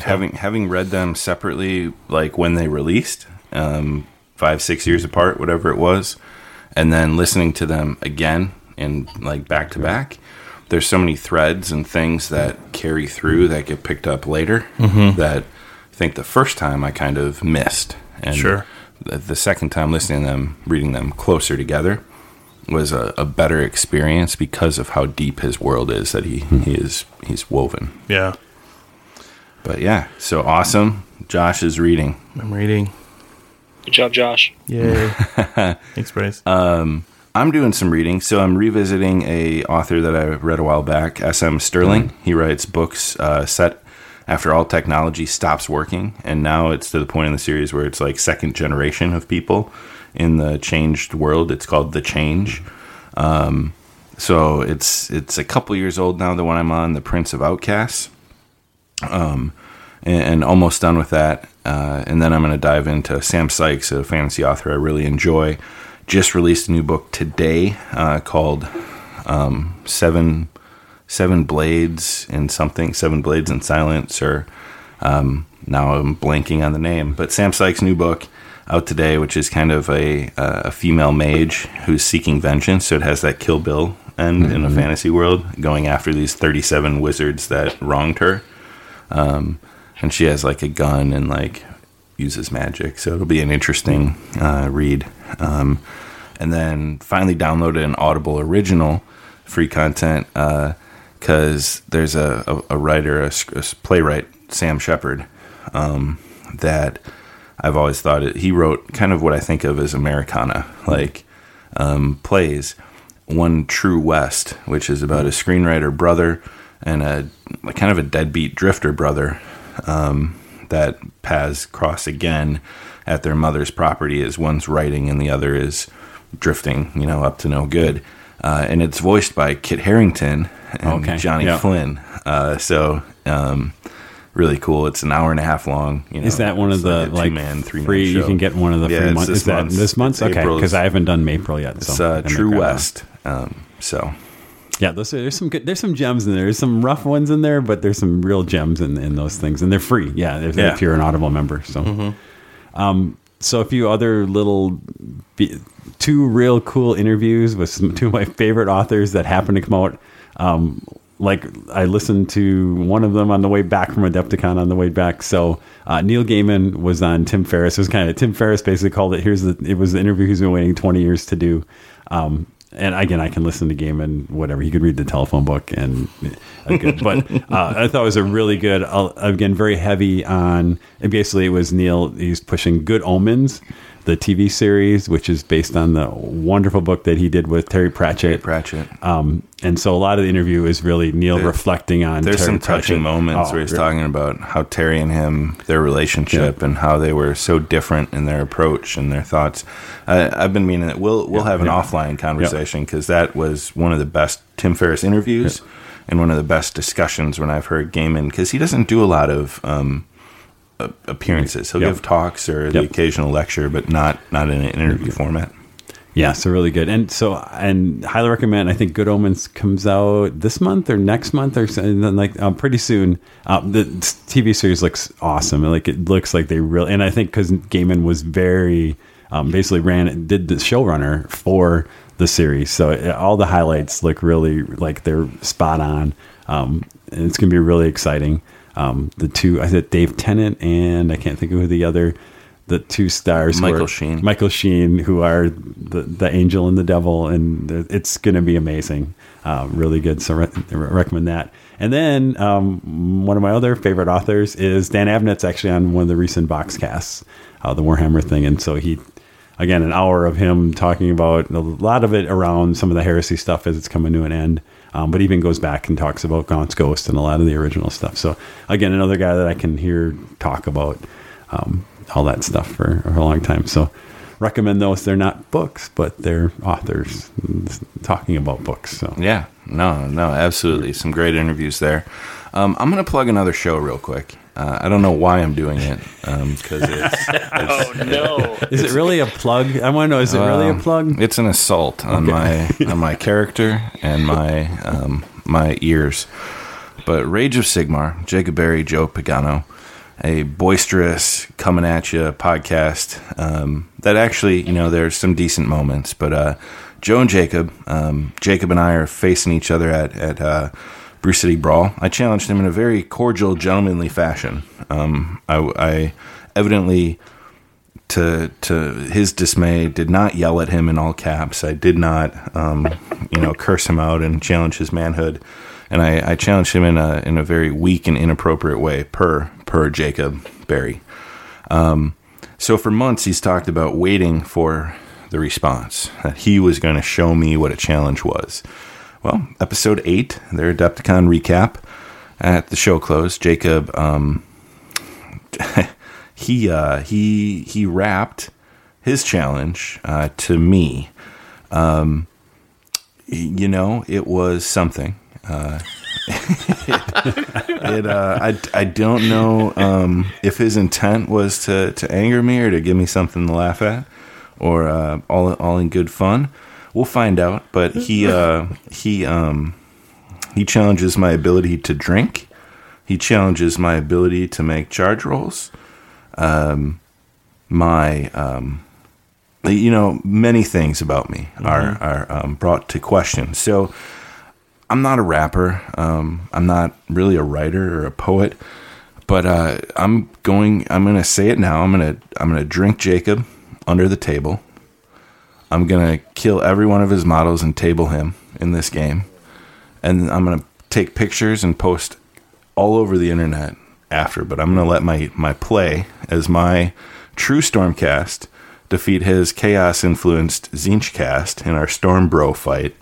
having having read them separately, like when they released, um, five six years apart, whatever it was, and then listening to them again in like back to back. There's so many threads and things that carry through that get picked up later that I think the first time I kind of missed, and Sure. the, the second time listening to them, reading them closer together, was a, a better experience because of how deep his world is that he, hmm. he is he's woven. Yeah. But yeah, so awesome. Josh is reading. I'm reading. Good job, Josh. Yay. Thanks, Bryce. Um, I'm doing some reading, so I'm revisiting a author that I read a while back, S.M. Stirling. Hmm. He writes books uh, set after all technology stops working, and now it's to the point in the series where it's like second generation of people in the changed world. It's called The Change. Um, so it's it's a couple years old now. The one I'm on, The Prince of Outcasts. and, and almost done with that. Uh, and then I'm going to dive into Sam Sykes, a fantasy author I really enjoy. just released a new book today uh, called um, Seven Seven Blades and something Seven Blades in Silence or um, now I'm blanking on the name, but Sam Sykes' new book out today, which is kind of a a female mage who's seeking vengeance. So it has that Kill Bill end in a fantasy world, going after these 37 wizards that wronged her. Um, and she has like a gun and like uses magic. So it'll be an interesting uh, read. Um, and then finally downloaded an Audible original free content because there's a, a, a writer, a, a playwright, Sam Shepard, um, that I've always thought it, he wrote kind of what I think of as Americana, like um, plays. One True West, which is about a screenwriter brother and a kind of a deadbeat drifter brother um, that paths cross again at their mother's property as one's writing and the other is drifting, you know, up to no good. Uh, and it's voiced by Kit Harington and Okay, Johnny yeah. Flynn. Uh, so um, really cool. It's an hour and a half long. You know, Is that one of the a like two-man, three-man free? You can get one of the Yeah, free months. this Is that month's- this month? Okay, because I haven't done April yet. It's so uh, True. West. Um, so Yeah, those are, there's some good. There's some gems in there. There's some rough ones in there, but there's some real gems in, in those things, and they're free. Yeah, if, Yeah. if you're an Audible member. So, um, so a few other little, two real cool interviews with some, two of my favorite authors that happened to come out. Um, like I listened to one of them on the way back from Adepticon on the way back. So uh, Neil Gaiman was on Tim Ferriss. It was kind of Tim Ferriss basically called it. Here's the it was the interview he's been waiting 20 years to do. Um, and again, I can listen to Gaiman, whatever. He could read the telephone book and uh, good. But uh, I thought it was a really good. Uh, again, very heavy on. And basically, it was Neil. He's pushing Good Omens, the TV series, which is based on the wonderful book that he did with Terry Pratchett. Pratchett. Um, and so a lot of the interview is really Neil There- reflecting on. There's Terry some touching moments Oh, where he's really. talking about how Terry and him, their relationship, and how they were so different in their approach and their thoughts. I, I've been meaning that we'll we'll have an yeah. offline conversation because that was one of the best Tim Ferriss interviews and one of the best discussions when I've heard Gaiman because he doesn't do a lot of um, appearances. He'll Yep. give talks or the occasional lecture, but not not in an interview format. Yeah, so really good, and so and highly recommend. I think Good Omens comes out this month or next month or so- and then like um, pretty soon. Um, the TV series looks awesome. Like it looks like they really, and I think because Gaiman was very um, basically ran did the showrunner for the series, so it, all the highlights look really like they're spot on. Um, and it's gonna be really exciting. Um, the two, I said Dave Tennant and I can't think of who the other. The two stars, Michael are- Sheen. Michael Sheen, who are the, the angel and the devil, and it's going to be amazing. Uh, really good. So re- recommend that. And then um, one of my other favorite authors is Dan Abnett's actually on one of the recent Voxcasts, uh, the Warhammer thing, and so he. Again, an hour of him talking about a lot of it around some of the heresy stuff as it's coming to an end, um, but even goes back and talks about Gaunt's Ghost and a lot of the original stuff. So, again, another guy that I can hear talk about um, all that stuff for, for a long time. So recommend those. They're not books, but they're authors talking about books. So Yeah, no, no, absolutely. Some great interviews there. Um, I'm going to plug another show real quick. Uh, I don't know why I'm doing it because it's, Oh no! is it really a plug? I want to know. Is it really a Um, plug? It's an assault on my on my character and my um, my ears. But Rage of Sigmar, Jacob Berry, Joe Pagano, a boisterous coming at you podcast um, that actually, you know, there's some decent moments. But uh, Joe and Jacob, um, Jacob and I are facing each other at at uh, Brew City Brawl. I challenged him in a very cordial, gentlemanly fashion. Um, I, I evidently to to his dismay, did not yell at him in all caps. I did not, um, you know, curse him out and challenge his manhood. And I, I challenged him in a in a very weak and inappropriate way, per per Jacob Berry. Um, so for months, he's talked about waiting for the response that he was going to show me what a challenge was. Well, episode eight, their Adepticon recap at the show close. Jacob um, he uh, he he rapped his challenge uh, to me. Um, you know, it was something. Uh, it uh, I I don't know um, if his intent was to to anger me or to give me something to laugh at, or uh, all all in good fun. We'll find out. But he uh, he um, he challenges my ability to drink. He challenges my ability to make charge rolls. Um, my um, you know many things about me are are um, brought to question. So I'm not a rapper. Um, I'm not really a writer or a poet, but uh, I'm going. I'm going to say it now. I'm going to I'm going to drink Jacob under the table. I'm going to kill every one of his models and table him in this game, and I'm going to take pictures and post all over the internet after. But I'm going to let my my play as my true Stormcast defeat his chaos influenced Tzeentchcast in our Storm Bro fight.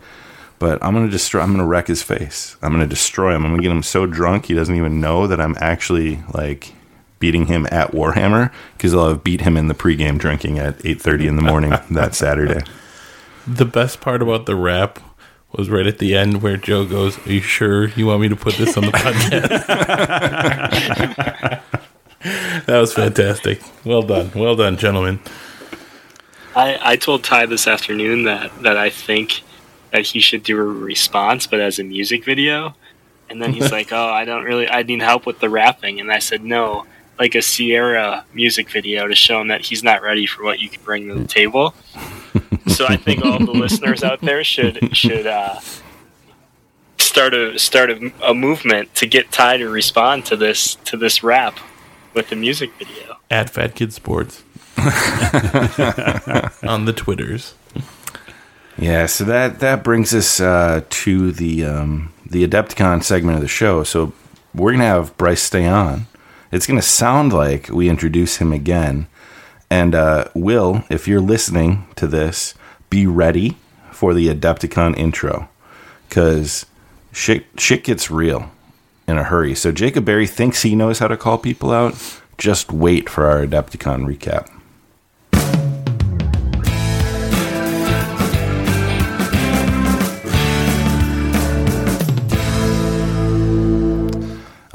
But I'm gonna destroy. I'm gonna wreck his face. I'm gonna destroy him. I'm gonna get him so drunk he doesn't even know that I'm actually like beating him at Warhammer because I'll have beat him in the pregame drinking at 8:30 in the morning that Saturday. The best part about the rap was right at the end where Joe goes, Are you sure you want me to put this on the podcast? that was fantastic. Well done. Well done, gentlemen. I, I told Ty this afternoon that, that I think that he should do a response, but as a music video. And then he's like, "Oh, I don't really. I need help with the rapping." And I said, "No, like a Sierra music video to show him that he's not ready for what you can bring to the table." so I think all the listeners out there should should uh, start a start a, a movement to get Ty to respond to this to this rap with the music video. At Fat Kid Sports. on the Twitters. Yeah, so that that brings us uh, to the um, the Adepticon segment of the show. So we're gonna have Bryce stay on. It's gonna sound like we introduce him again. And uh, Will, if you're listening to this, be ready for the Adepticon intro, because shit shit gets real in a hurry. So Jacob Berry thinks he knows how to call people out. Just wait for our Adepticon recap.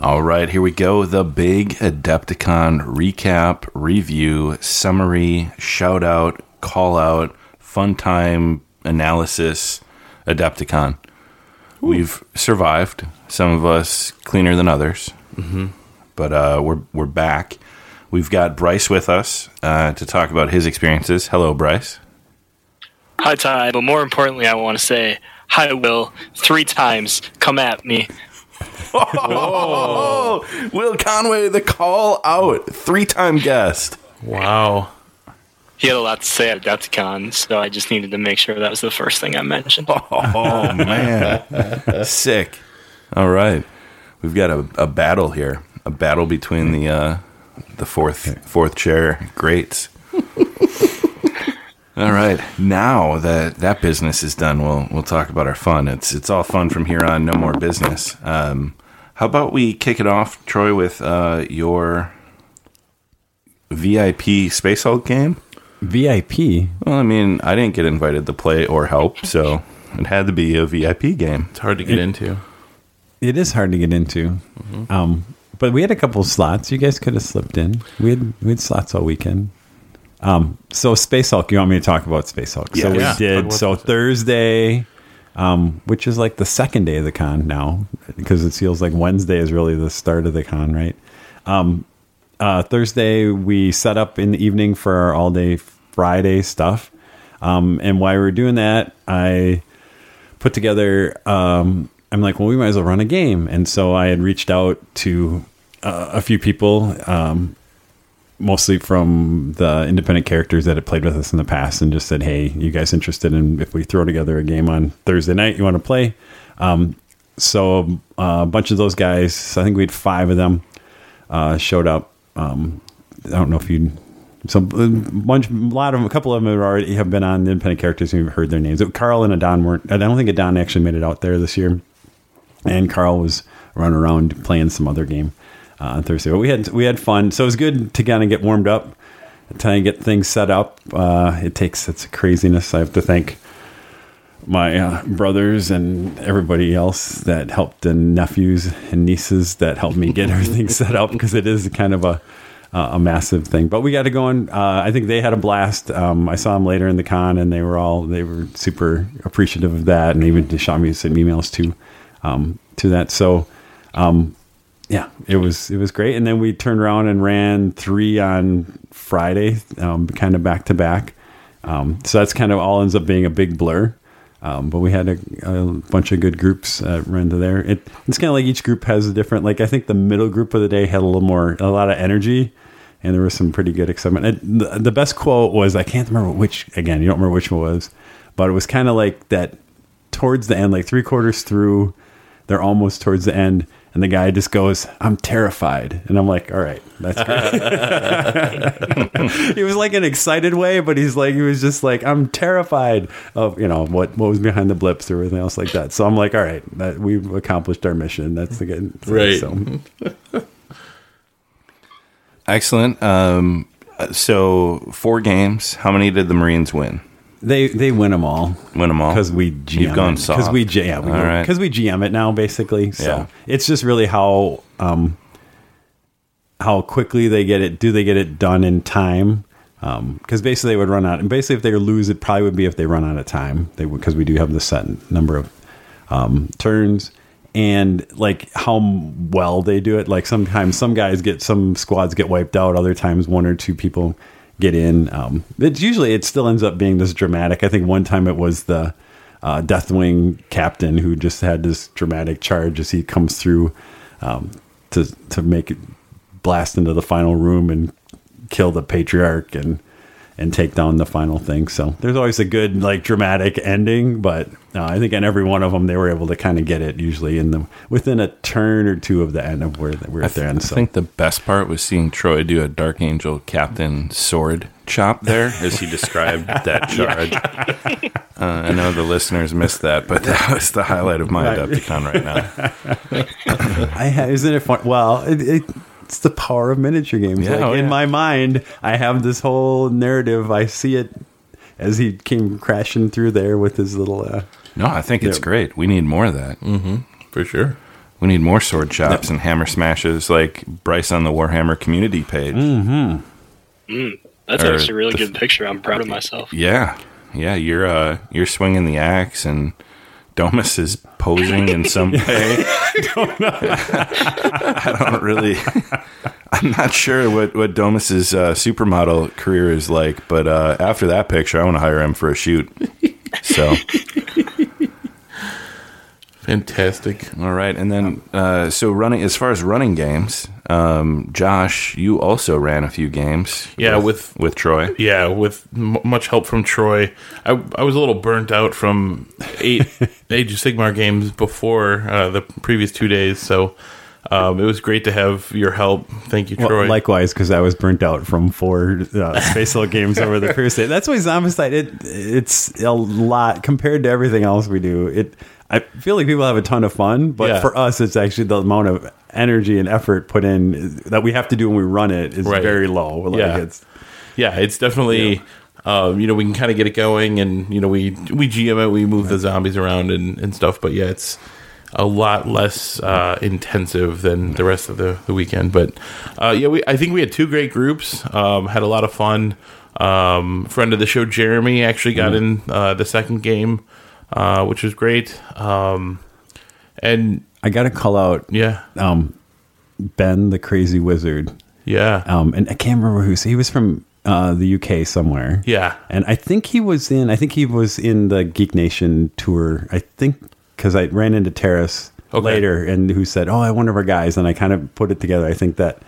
All right, here we go. The big Adepticon recap, review, summary, shout out, call out, fun time analysis, Adepticon. We've survived. Some of us cleaner than others, mm-hmm. but uh, we're we're back. We've got Bryce with us uh, to talk about his experiences. Hello, Bryce. Hi, Ty. But more importantly, I want to say hi, Will. Three times. Come at me. Oh, Will Conway, the call out, three time guest. Wow. He had a lot to say at Adepticon, so I just needed to make sure that was the first thing I mentioned. Oh man, sick. All right, we've got a, a battle here, a battle between the uh, the fourth fourth chair greats. All right, now that that business is done, we'll we'll talk about our fun. It's it's all fun from here on. No more business. Um, how about we kick it off, Troy, with uh, your VIP Space Hulk game? VIP. Well, I mean, I didn't get invited to play or help, so it had to be a VIP game. It's hard to get into. It is hard to get into. Um, but we had a couple slots. You guys could have slipped in. We had we had slots all weekend. Um, so Space Hulk, you want me to talk about Space Hulk? Yeah. so we Yeah. Did. So Thursday, um, which is like the second day of the con now, because it feels like Wednesday is really the start of the con, right? Um, uh, Thursday we set up in the evening for our all day Friday stuff. Um, and while we were doing that, I put together. Um, I'm like, well, we might as well run a game, and so I had reached out to uh, a few people, um, mostly from the independent characters that had played with us in the past, and just said, hey, you guys interested in if we throw together a game on Thursday night? You want to play? Um, so uh, a bunch of those guys, I think we had five of them, uh, showed up. Um, I don't know if you. So a bunch, a lot of them, a couple of them have already have been on the independent characters, and you've heard their names. Carl and Adon weren't. I don't think Adon actually made it out there this year, and Carl was running around playing some other game uh, on Thursday. But we had we had fun, so it was good to kind of get warmed up, try and get things set up. Uh, it takes it's craziness. I have to thank my uh, brothers and everybody else that helped, and nephews and nieces that helped me get everything set up because it is kind of a uh, a massive thing. But we got to go. Uh, I think they had a blast. Um, I saw them later in the con, and they were all they were super appreciative of that, and even shot me some emails too um, to that. So. Um, yeah, it was it was great, and then we turned around and ran three on Friday, um, kind of back to back. Um, so that's kind of all ends up being a big blur. Um, but we had a, a bunch of good groups uh, run to there. It, it's kind of like each group has a different. Like I think the middle group of the day had a little more, a lot of energy, and there was some pretty good excitement. It, the, the best quote was I can't remember which. Again, you don't remember which one was, but it was kind of like that towards the end, like three quarters through, they're almost towards the end, and the guy just goes, "I'm terrified," and I'm like, "All right, that's great." he was like an excited way, but he's like, he was just like, "I'm terrified of you know what what was behind the blips or everything else like that." So I'm like, "All right, that we've accomplished our mission. That's the good Right. So, Excellent. Um, so four games. How many did the Marines win? They they win them all. Win them all because we GM You've gone soft because we yeah we All right. because we GM it now basically. So Yeah. it's just really how um how quickly they get it. Do they get it done in time? Because basically they would run out. And basically, if they lose, it probably would be if they run out of time. They because we do have the set number of um, turns and like how well they do it. Like sometimes some guys get some squads get wiped out. Other times one or two people get in. Um, it's usually it still ends up being this dramatic. I think one time it was the uh, Deathwing captain who just had this dramatic charge as he comes through um, to to make it blast into the final room and kill the patriarch and and take down the final thing. So there's always a good like dramatic ending, but uh, I think in every one of them they were able to kind of get it usually in the within a turn or two of the end of where we're at th- end. I think the best part was seeing Troy do a Dark Angel Captain sword chop there as he described that charge. Uh, I know the listeners missed that, but that was the highlight of my Right. Adepticon right now. I ha- isn't it fun? Well, it, it, it's the power of miniature games. Yeah, like oh, in my mind, I have this whole narrative. I see it as he came crashing through there with his little. Uh, No, I think it's Yeah. great. We need more of that. for sure. We need more sword chops and hammer smashes like Bryce on the Warhammer community page. That's Or actually a really the- good picture. I'm proud of myself. Yeah, yeah, you're uh, you're swinging the axe, and Domus is posing in some way. I don't know. I don't really. I'm not sure what what Domus's uh, supermodel career is like, but uh, after that picture, I want to hire him for a shoot. So, Fantastic. all right, and then uh, so running as far as running games, um, Josh, you also ran a few games. Yeah, with- with Troy. Yeah, with m- much help from Troy. I, I was a little burnt out from eight Age of Sigmar games before uh, the previous two days, so um, it was great to have your help. Thank you, well, Troy. likewise, because I was burnt out from four uh, Space Hulk games over the previous day. That's why Zombicide. It it's a lot compared to everything else we do. It I feel like people have a ton of fun, but Yeah. for us, it's actually the amount of energy and effort put in that we have to do when we run it is Right. very low. Like Yeah. it's yeah, it's definitely. Um, you know, we can kind of get it going, and you know, we we GM it, we move the zombies around and, and stuff. But yeah, it's a lot less uh, intensive than the rest of the, the weekend. But uh, yeah, we I think we had two great groups. Um, had a lot of fun. Um, friend of the show, Jeremy, actually got in uh, the second game, uh, which was great. Um, and I got to call out yeah, um, Ben the Crazy Wizard. yeah, Um, and I can't remember who's he was from uh, the UK somewhere. yeah. And I think he was in. I think he was in the Geek Nation tour. I think because I ran into Terrace Okay. later, and who said, "Oh, I one of our guys," and I kind of put it together. I think that.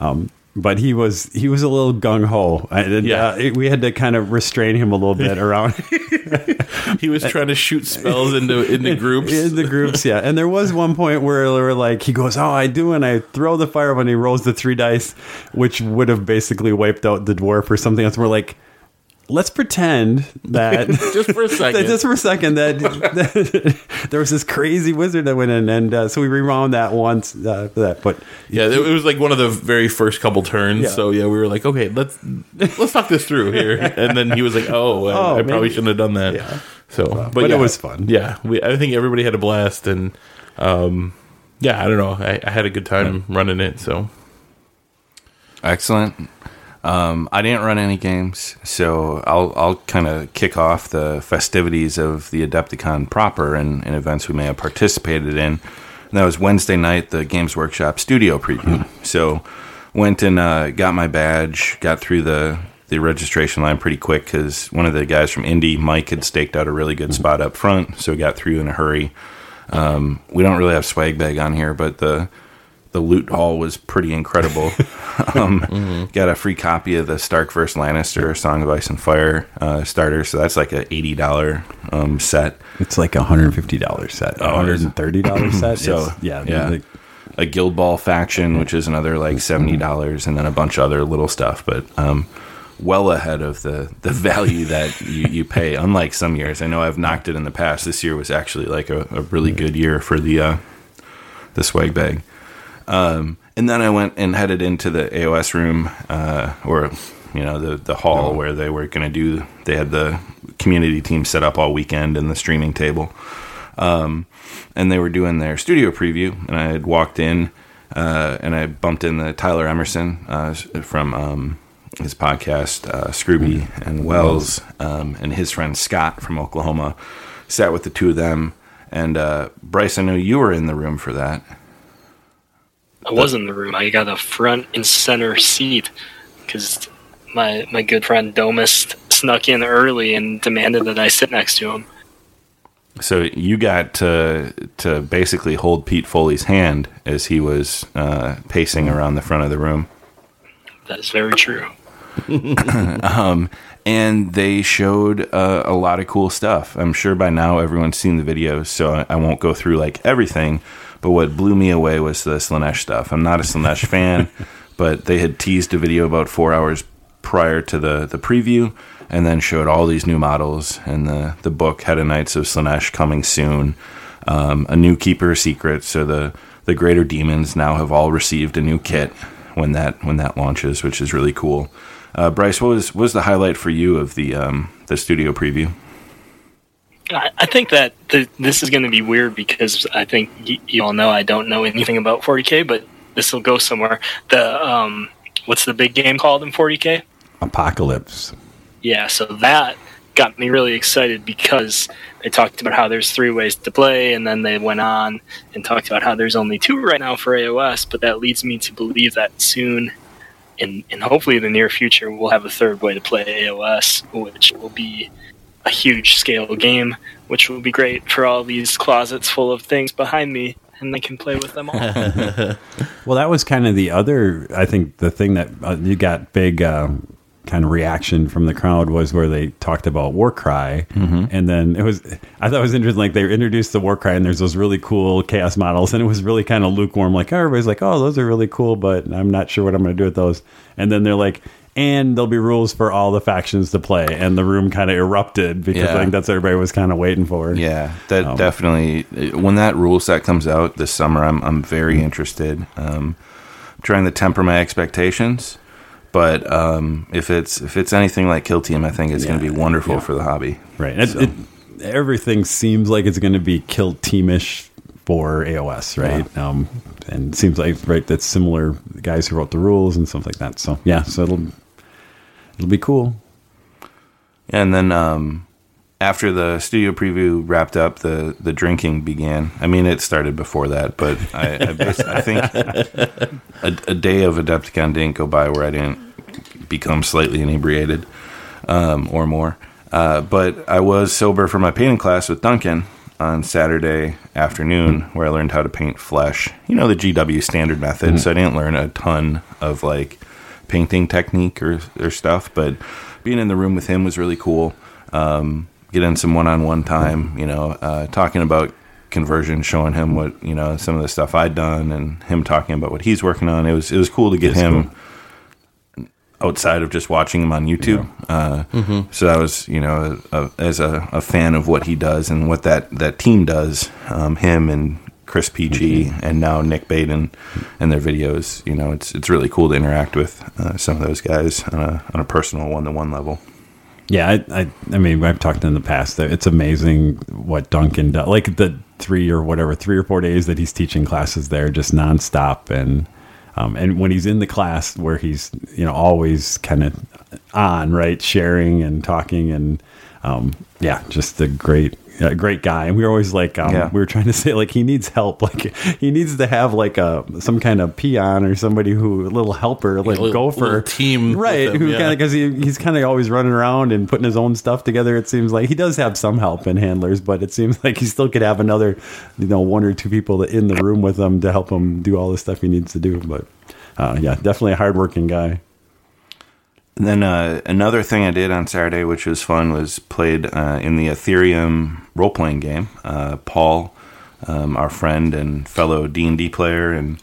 Um, but he was he was a little gung ho. Yeah. uh, it- we had to kind of restrain him a little bit around He was trying to shoot spells into into groups. in the groups. Yeah, and there was one point where we were like, he goes, "Oh, I do," and I throw the fire when he rolls the three dice, which would have basically wiped out the dwarf or something else. We're like, let's pretend that Just for a second. that just for a second that, that there was this crazy wizard that went in, and uh, so we rewound that once uh, for that. But Yeah, it was like one of the very first couple turns. Yeah. So yeah, we were like, okay, let's let's talk this through here. And then he was like, oh, I, Oh, I probably shouldn't have done that. Yeah. So, but, but it was fun. Yeah, we, I think everybody had a blast, and um, yeah, I don't know, I, I had a good time running it. So Excellent. Um, I didn't run any games, so I'll I'll kind of kick off the festivities of the Adepticon proper and, and events we may have participated in. And that was Wednesday night, the Games Workshop studio preview. So went and uh, got my badge, got through the the registration line pretty quick because one of the guys from Indy, Mike, had staked out a really good spot up front, so got through in a hurry. Um, we don't really have swag bag on here, but the the loot haul was pretty incredible. um, Got a free copy of the Stark vs Lannister Song of Ice and Fire uh, starter, so that's like a eighty dollar um, set. It's like a hundred and fifty dollars set, a hundred and thirty dollars set. So It's- yeah, yeah, like- a Guild Ball faction, which is another like seventy dollars, and then a bunch of other little stuff, but um, well ahead of the the value that you, you pay. Unlike some years, I know I've knocked it in the past. This year was actually like a, a really good year for the uh, the swag bag. Um, and then I went and headed into the AOS room, uh, or you know the the hall where they were going to do. They had the community team set up all weekend in the streaming table, um, and they were doing their studio preview. And I had walked in, uh, and I bumped into Tyler Emerson uh, from um, his podcast, uh, Scrooby and Wells, um, and his friend Scott from Oklahoma. Sat with the two of them, and uh, Bryce. I know you were in the room for that. I was in the room. I got a front and center seat because my my good friend Domus snuck in early and demanded that I sit next to him. So you got to to basically hold Pete Foley's hand as he was uh, pacing around the front of the room, That is very true. and they showed uh, a lot of cool stuff. I'm sure by now everyone's seen the videos, so I, I won't go through like everything. But what blew me away was the Slaanesh stuff. I'm not a Slaanesh fan, but they had teased a video about four hours prior to the the preview, and then showed all these new models. And the the book Hedonites of Slaanesh coming soon. Um, a new keeper secret. So the the greater demons now have all received a new kit when that when that launches, which is really cool. Uh, Bryce, what was what was the highlight for you of the um, the studio preview? I, I think that th- this is going to be weird because I think y- you all know I don't know anything about 40k, but this will go somewhere. The um, what's the big game called in 40k? apocalypse. Yeah, so that got me really excited because they talked about how there's three ways to play, and then they went on and talked about how there's only two right now for AOS, but that leads me to believe that soon, in, in hopefully in the near future, we'll have a third way to play AOS, which will be a huge scale game, which will be great for all these closets full of things behind me, and I can play with them all. Well, that was kind of the other. I think the thing that uh, you got big uh, kind of reaction from the crowd was where they talked about Warcry, and then it was. I thought it was interesting. Like they introduced the Warcry, and there's those really cool chaos models, and it was really kind of lukewarm. Like everybody's like, "Oh, those are really cool," but I'm not sure what I'm going to do with those. And then they're like. And there'll be rules for all the factions to play, and the room kind of erupted because Yeah. I think that's what everybody was kind of waiting for. Yeah, that Um, definitely. When that rule set comes out this summer, I'm I'm very interested. Um, I'm trying to temper my expectations, but um, if it's if it's anything like Kill Team, I think it's going to be wonderful yeah. for the hobby. Right. It, it, everything seems like it's going to be kill teamish for AOS, right? Um, and it seems like right that's similar guys who wrote the rules and stuff like that. So yeah, so it'll it'll be cool. And then um, after the studio preview wrapped up, the the drinking began. I mean, it started before that, but I I, I think a, a day of Adepticon didn't go by where I didn't become slightly inebriated um, or more. Uh, but I was sober for my painting class with Duncan on Saturday afternoon, where I learned how to paint flesh. You know the GW standard method, so I didn't learn a ton of like painting technique or or stuff, but being in the room with him was really cool. Um, getting some one-on-one time, you know, uh, talking about conversion, showing him what you know some of the stuff I'd done, and him talking about what he's working on. It was it was cool to get That's him cool. outside of just watching him on YouTube. Uh, So that was you know a, as a, a fan of what he does and what that that team does. Um, him and Chris PG and now Nick Baden and their videos. You know, it's it's really cool to interact with uh, some of those guys on a on a personal one to one level. Yeah, I, I I mean I've talked in the past that it's amazing what Duncan does. Like the three or whatever three or four days that he's teaching classes there, just nonstop, and Um, and when he's in the class where he's you know always kind of on right, sharing and talking and um, yeah, just a great a great guy. And we were always like, um, Yeah. we were trying to say like he needs help, like he needs to have like a some kind of peon or somebody who a little helper, like little- gopher little team right? him, who yeah. kind of because he, he's kind of always running around and putting his own stuff together. It seems like he does have some help and handlers, but it seems like he still could have another, you know, one or two people that in the room with him to help him do all the stuff he needs to do. But uh, yeah, definitely a hardworking guy. Then uh, another thing I did on Saturday, which was fun, was played uh, in the Ethereum role playing game. Uh, Paul, um, our friend and fellow D and D player, and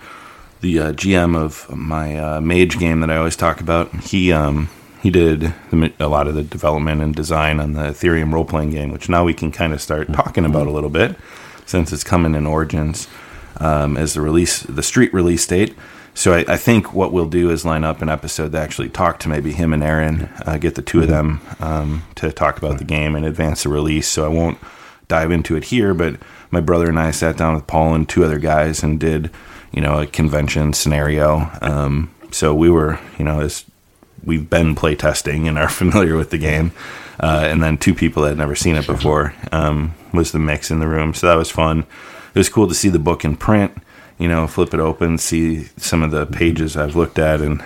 the uh, GM of my uh, mage game that I always talk about, he um, he did a lot of the development and design on the Ethereum role playing game, which now we can kind of start talking about a little bit since it's coming in Origins um, as the release, the street release date. So I, I think what we'll do is line up an episode to actually talk to maybe him and Aaron, uh, get the two of them um, to talk about the game and advance the release. So I won't dive into it here, but my brother and I sat down with Paul and two other guys and did, you know, a convention scenario. Um, so we were, you know, as we've been playtesting and are familiar with the game. Uh, and then two people that had never seen it before um, was the mix in the room. So that was fun. It was cool to see the book in print, you know, flip it open, see some of the pages I've looked at and,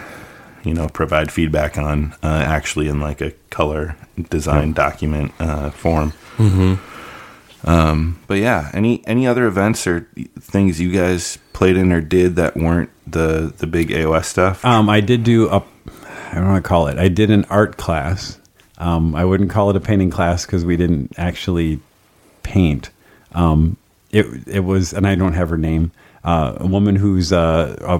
you know, provide feedback on uh, actually in like a color design document uh, form. Um, but yeah, any any other events or things you guys played in or did that weren't the the big AOS stuff? Um, I did do a, I don't want to call it. I did an art class. Um, I wouldn't call it a painting class because we didn't actually paint. Um, it it was, and I don't have her name. Uh, a woman who's uh, a,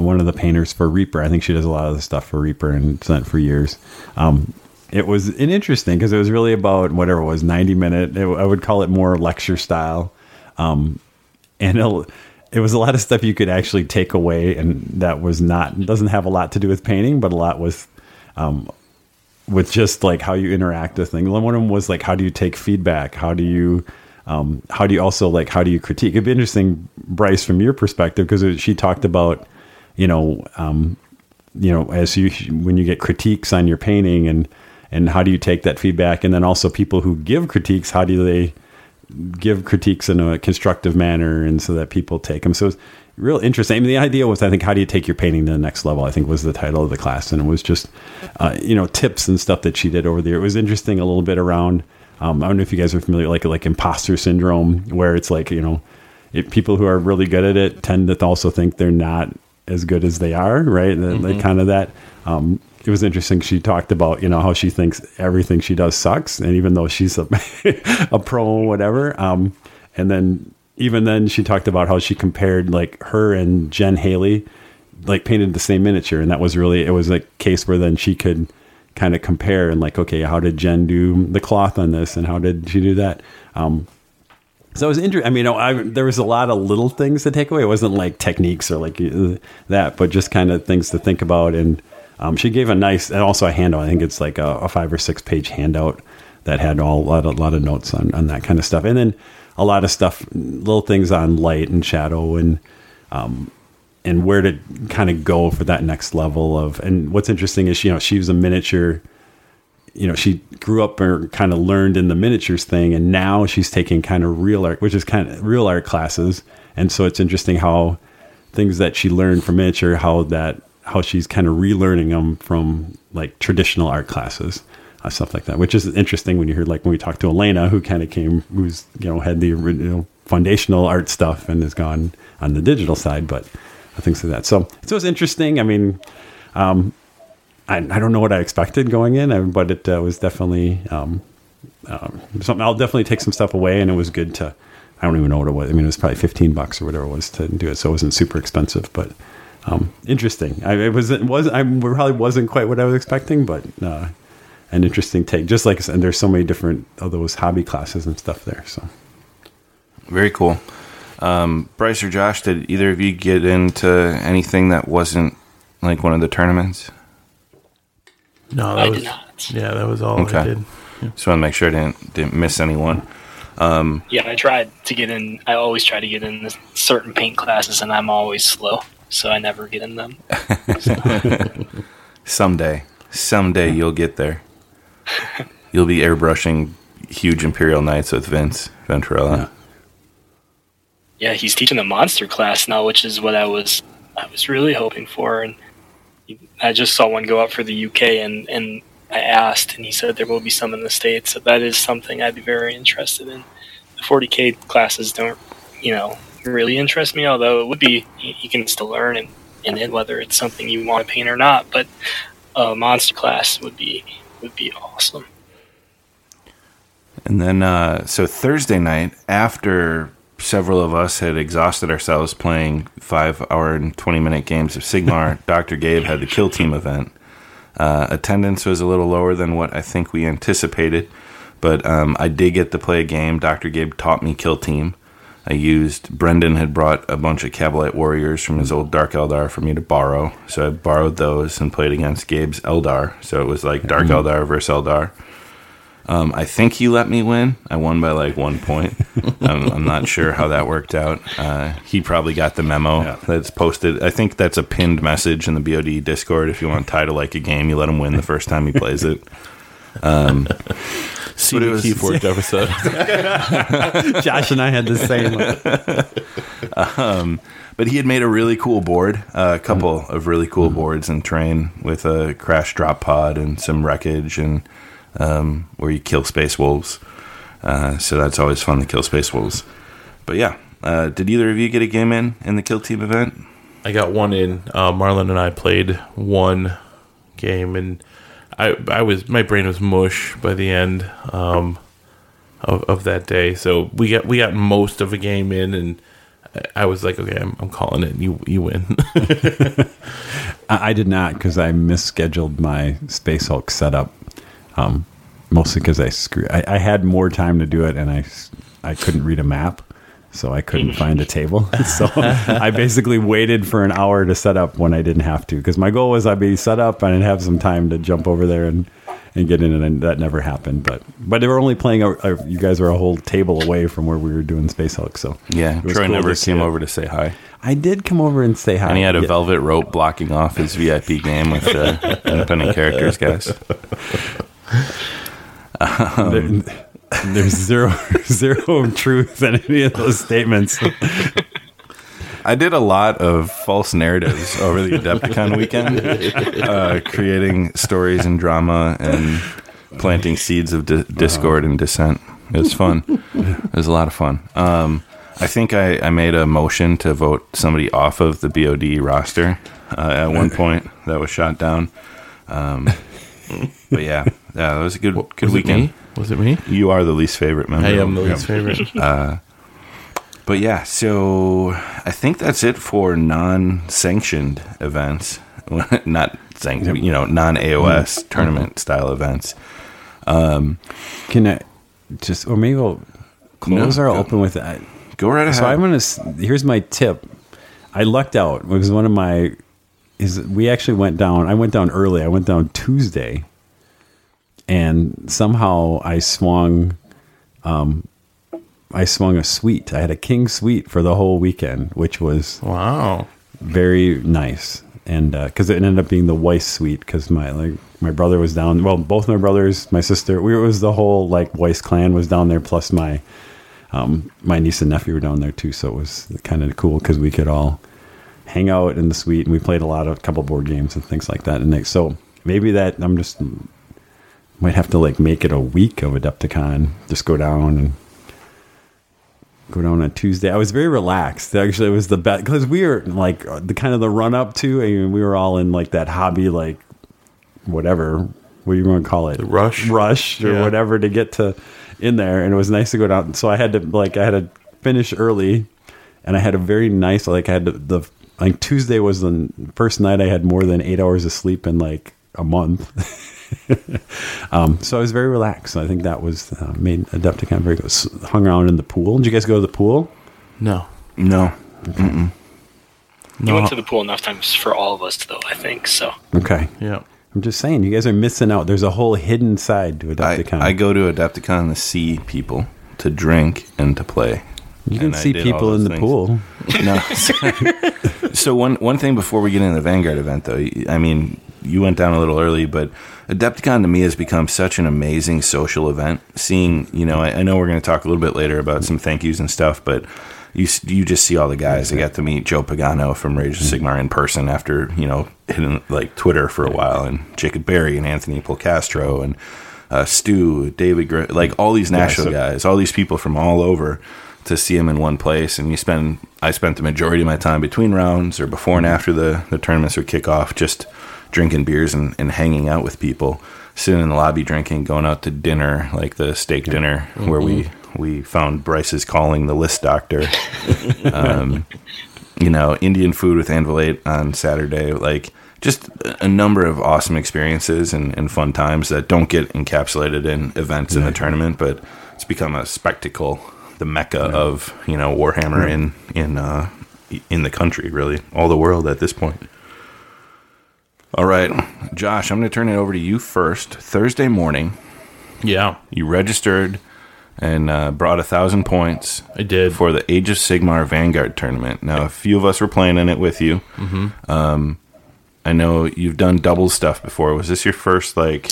one of the painters for Reaper. I think she does a lot of the stuff for Reaper and sent for years. Um, it was an interesting because it was really about whatever it was, ninety minute. It, I would call it more lecture style and it'll, it was a lot of stuff you could actually take away and that was not doesn't have a lot to do with painting but a lot with um, with just like how you interact with things one of them was like how do you take feedback how do you um, how do you also like how do you critique? It'd be interesting bryce from your perspective because she talked about you know um, you know as you when you get critiques on your painting and and how do you take that feedback? And then also people who give critiques how do they give critiques in a constructive manner and so that people take them so it's real interesting. I mean, the idea was i think how do you take your painting to the next level i think was the title of the class. And it was just uh, you know tips and stuff that she did over there it was interesting a little bit around um, i don't know if you guys are familiar like like imposter syndrome where it's like you know it, people who are really good at it tend to also think they're not as good as they are right? And like kind of that. Um, it was interesting she talked about you know how she thinks everything she does sucks and even though she's a, a pro whatever um, and then even then she talked about how she compared like her and jen haley like painted the same miniature and that was really it was a case where then she could kind of compare and like okay how did jen do the cloth on this and how did she do that um, so it was interesting. I mean, I, there was a lot of little things to take away. It wasn't like techniques or like uh, that, but just kind of things to think about. And um, she gave a nice, and also a handout. I think it's like a, a five or six page handout that had all a lot, a lot of notes on, on that kind of stuff. And then a lot of stuff, little things on light and shadow and um, and where to kind of go for that next level of. And what's interesting is, you know, she was a miniature you know, she grew up or kind of learned in the miniatures thing, and now she's taking kind of real art, which is kind of real art classes. And so it's interesting how things that she learned from miniature, how that how she's kind of relearning them from like traditional art classes, uh, stuff like that. Which is interesting when you hear like when we talked to Elena, who kind of came, who's you know had the original foundational art stuff and has gone on the digital side, but things like that. So so was interesting. I mean. Um, I, I don't know what I expected going in, uh, but it uh, was definitely um, um, something. I'll definitely take some stuff away, and it was good to. I don't even know what it was. I mean, it was probably fifteen bucks or whatever it was to do it, so it wasn't super expensive, but um, interesting. I, it was it was I probably wasn't quite what I was expecting, but uh, an interesting take. Just like and there's so many different of those hobby classes and stuff there. So Very cool. Um, Bryce or Josh, did either of you get into anything that wasn't like one of the tournaments? No, that I was did not. yeah, that was all I Okay. did. Just want to make sure I didn't didn't miss anyone. Um, Yeah, I tried to get in. I always try to get in certain paint classes, and I'm always slow. so I never get in them. Someday, someday you'll get there. You'll be airbrushing huge Imperial Knights with Vince Venturella. Yeah, he's teaching the monster class now, which is what I was I was really hoping for. And I just saw one go up for the UK, and and I asked, and he said there will be some in the states. So that is something I'd be very interested in. The 40k classes don't, you know, really interest me. Although it would be, you can still learn in, and it whether it's something you want to paint or not. But a monster class would be would be awesome. And then, uh, so Thursday night, after several of us had exhausted ourselves playing five hour and 20 minute games of Sigmar, Dr. Gabe had the Kill Team event. Uh, attendance was a little lower than what I think we anticipated, but um, I did get to play a game. Dr. Gabe taught me Kill Team. I used, Brendan had brought a bunch of Kabalite warriors from his old Dark Eldar for me to borrow. So I borrowed those and played against Gabe's Eldar. So it was like Dark Eldar versus Eldar. Um, I think he let me win. I won by like one point. I'm, I'm not sure how that worked out. Uh, he probably got the memo Yeah. that's posted. I think that's a pinned message in the BOD Discord. If you want to tie to like a game, you let him win the first time he plays it. See But it was- Keyforge episode. Josh and I had the same. But he had made a really cool board, uh, a couple of really cool boards and terrain with a crash drop pod and some wreckage and um, where you kill space wolves. Uh, so that's always fun to kill space wolves. But yeah, uh, did either of you get a game in in the kill team event? I got one in. Uh, Marlon and I played one game, and I I was my brain was mush by the end um, of of that day. So we got we got most of a game in, and I- I was like, okay, I'm, I'm calling it. You you win. I, I did not because I misscheduled my Space Hulk setup. Um, mostly because I screw. I, I had more time to do it, and I I couldn't read a map, so I couldn't find a table. so I basically waited for an hour to set up when I didn't have to. Because my goal was I'd be set up and I'd have some time to jump over there and. And get in it, and that never happened. But but they were only playing. A, a, you guys were a whole table away from where we were doing Space Hulk. So Yeah, it was Troy cool never came it. over to say hi. I did come over and say hi. And he had a Yeah. velvet rope blocking off his VIP game with the independent characters, guys. There- there's zero zero truth in any of those statements. I did a lot of false narratives over the Adepticon weekend, uh, creating stories and drama and planting seeds of di- discord and dissent. It was fun. It was a lot of fun. Um, I think I, I made a motion to vote somebody off of the BOD roster uh, at one point that was shot down. Um, but yeah, yeah, that was a good good was it weekend. me? Was it me? You are the least favorite member. I am the least favorite. Uh, but yeah, so I think that's it for non-sanctioned events, not sanc- you know, non-AOS mm-hmm. tournament style events. Um, Can I just, or maybe we'll close No, or go. open with that? Go right ahead. So I'm gonna. Here's my tip. I lucked out. It was one of my. Is we actually went down. I went down early. I went down Tuesday, and somehow I swung. Um, I swung a suite. I had a king suite for the whole weekend, which was Wow. very nice and because it ended up being the Weiss suite because my like my brother was down well both my brothers my sister we it was the whole like Weiss clan was down there plus my um my niece and nephew were down there too so it was kind of cool because we could all hang out in the suite and we played a lot of couple board games and things like that and they, so maybe that I'm just might have to like make it a week of Adepticon just go down and go down on Tuesday. I was very relaxed. Actually, it was the best because we were like the kind of the run up to. I mean, we were all in like that hobby, like whatever. What do you want to call it? The rush? rush, or Yeah. whatever to get to in there. And it was nice to go down. So I had to like I had to finish early, and I had a very nice like I had to, the like Tuesday was the first night I had more than eight hours of sleep in like a month. um, so I was very relaxed. I think that was uh, made Adepticon very good. S- Hung around in the pool. Did you guys go to the pool? No. no, You No. went to the pool enough times for all of us, though. I think so. Okay. Yeah. I'm just saying, you guys are missing out. There's a whole hidden side to I, Adepticon. I go to Adepticon to see people, to drink, and to play. you can and see people in the things. pool. No, so one one thing before we get into the Vanguard event, though, I mean, you went down a little early, but Adepticon to me has become such an amazing social event. Seeing, you know, I, I know we're going to talk a little bit later about some thank yous and stuff, but you you just see all the guys. I got to meet Joe Pagano from Rage of Sigmar in person after you know hitting like Twitter for a while, and Jacob Berry and Anthony Polcastro and uh, Stu, David, Gr- like all these Nashville so- guys, all these people from all over to see him in one place. And you spend, I spent the majority of my time between rounds or before and after the, the tournaments would kick off, just drinking beers and, and hanging out with people, sitting in the lobby drinking, going out to dinner, like the steak dinner where we, we found Bryce's calling the list doctor. um, you know, Indian food with Anvil 8 on Saturday, like just a number of awesome experiences and, and fun times that don't get encapsulated in events in the tournament, but it's become a spectacle, the mecca of, you know, Warhammer in, in, uh, in the country, really, all the world at this point. All right, Josh, I'm going to turn it over to you first. Thursday morning, Yeah, you registered and uh, brought a thousand points I did. for the Age of Sigmar Vanguard tournament. Now, a few of us were playing in it with you. Mm-hmm. Um, I know you've done double stuff before. Was this your first, like,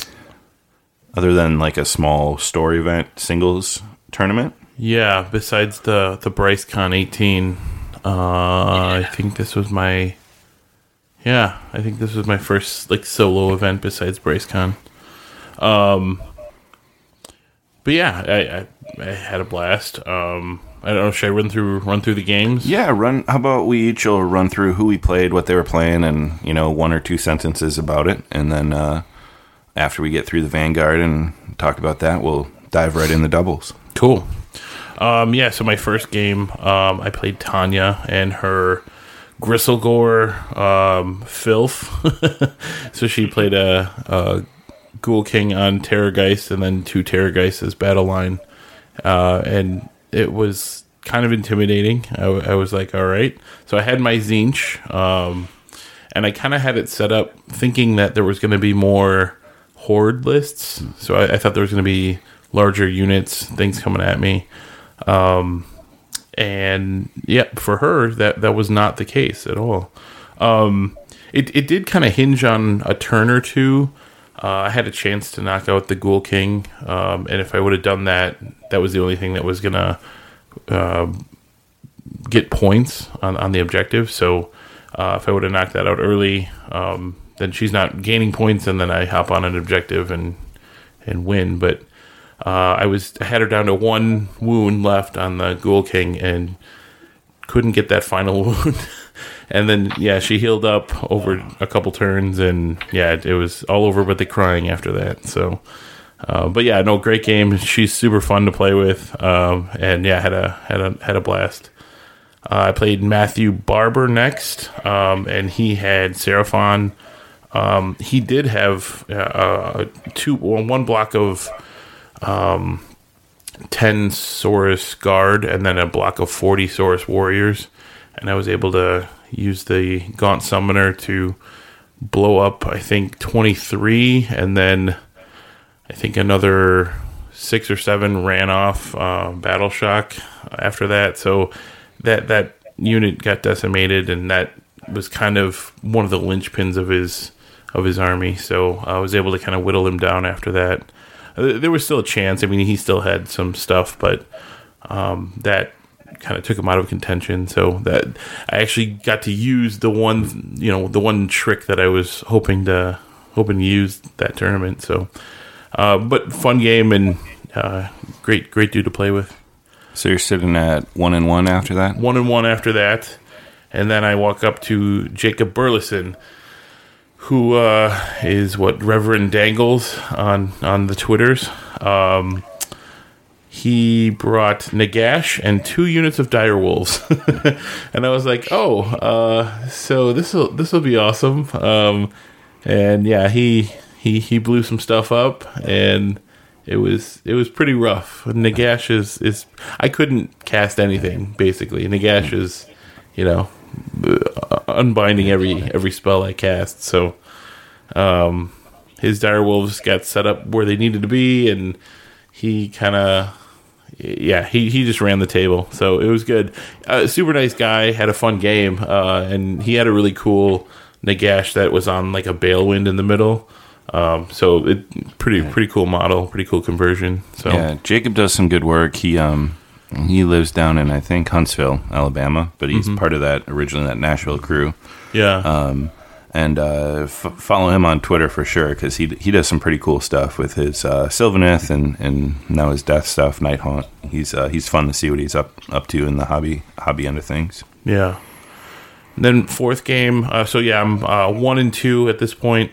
other than like a small story event singles tournament? Yeah, besides the the BryceCon 18, uh, I think this was my yeah, I think this was my first like solo event besides BryceCon. Um, but yeah, I, I I had a blast. Um, I don't know, should I run through run through the games? Yeah, run. How about we each will run through who we played, what they were playing, and you know one or two sentences about it, and then uh, after we get through the Vanguard and talk about that, we'll dive right in the doubles. Cool. Um, yeah, so my first game, um, I played Tanya and her Gristlegore um, Filth. so she played a, a Ghoul King on Terrorgeist and then two Terrorgeist as battle line. Uh, and it was kind of intimidating. I was like, all right. So I had my Tzeentch, um, and I kind of had it set up thinking that there was going to be more horde lists. So I, I thought there was going to be larger units, things coming at me. Um, and yeah, for her, that that was not the case at all. Um, it it did kind of hinge on a turn or two. Uh, I had a chance to knock out the Ghoul King, um, and if I would have done that, that was the only thing that was gonna uh, get points on, on the objective. So uh, if I would have knocked that out early, um, then she's not gaining points, and then I hop on an objective and and win. But uh, I was I had her down to one wound left on the Ghoul King and couldn't get that final wound. and then yeah, she healed up over a couple turns, and yeah, it, it was all over but the crying after that. So. Uh, but yeah, no, great game. She's super fun to play with, um, and yeah, had a had a had a blast. Uh, I played Matthew Barber next, um, and he had Seraphon. Um, he did have uh, uh, two, well, one block of um, ten Saurus Guard, and then a block of forty Saurus Warriors, and I was able to use the Gaunt Summoner to blow up. I think twenty three, and then I think another six or seven ran off uh, Battle Shock after that. So that that unit got decimated, and that was kind of one of the linchpins of his of his army. So I was able to kind of whittle him down after that. There was still a chance. I mean, he still had some stuff, but um, that kind of took him out of contention. So that I actually got to use the one, you know, the one trick that I was hoping to hoping to use that tournament. So, uh, but fun game and uh, great great dude to play with. So you're sitting at one and one after that. One and one after that, and then I walk up to Jacob Burleson, who uh, is what Reverend Dangles on on the twitters. Um, he brought Nagash and two units of dire wolves, and I was like, "Oh, uh, so this will this will be awesome." Um, and yeah, he he he blew some stuff up, and it was it was pretty rough. Nagash is is I couldn't cast anything basically. Nagash is, you know, unbinding every every spell I cast. So, um, his dire wolves got set up where they needed to be, and he kind of yeah, he, he just ran the table, so it was good. Uh, super nice guy, had a fun game, uh, and he had a really cool Nagash that was on like a Balewind in the middle. Um, so it pretty pretty cool model, pretty cool conversion. So Yeah, Jacob does some good work. He um he lives down in I think Huntsville, Alabama, but he's part of that originally that Nashville crew. yeah, Um, and uh, f- follow him on Twitter for sure because he he does some pretty cool stuff with his uh, Sylvaneth and, and now his Death stuff, Night Haunt. He's uh, he's fun to see what he's up up to in the hobby hobby end of things. Yeah. Then fourth game. Uh, so yeah, I'm uh, one and two at this point.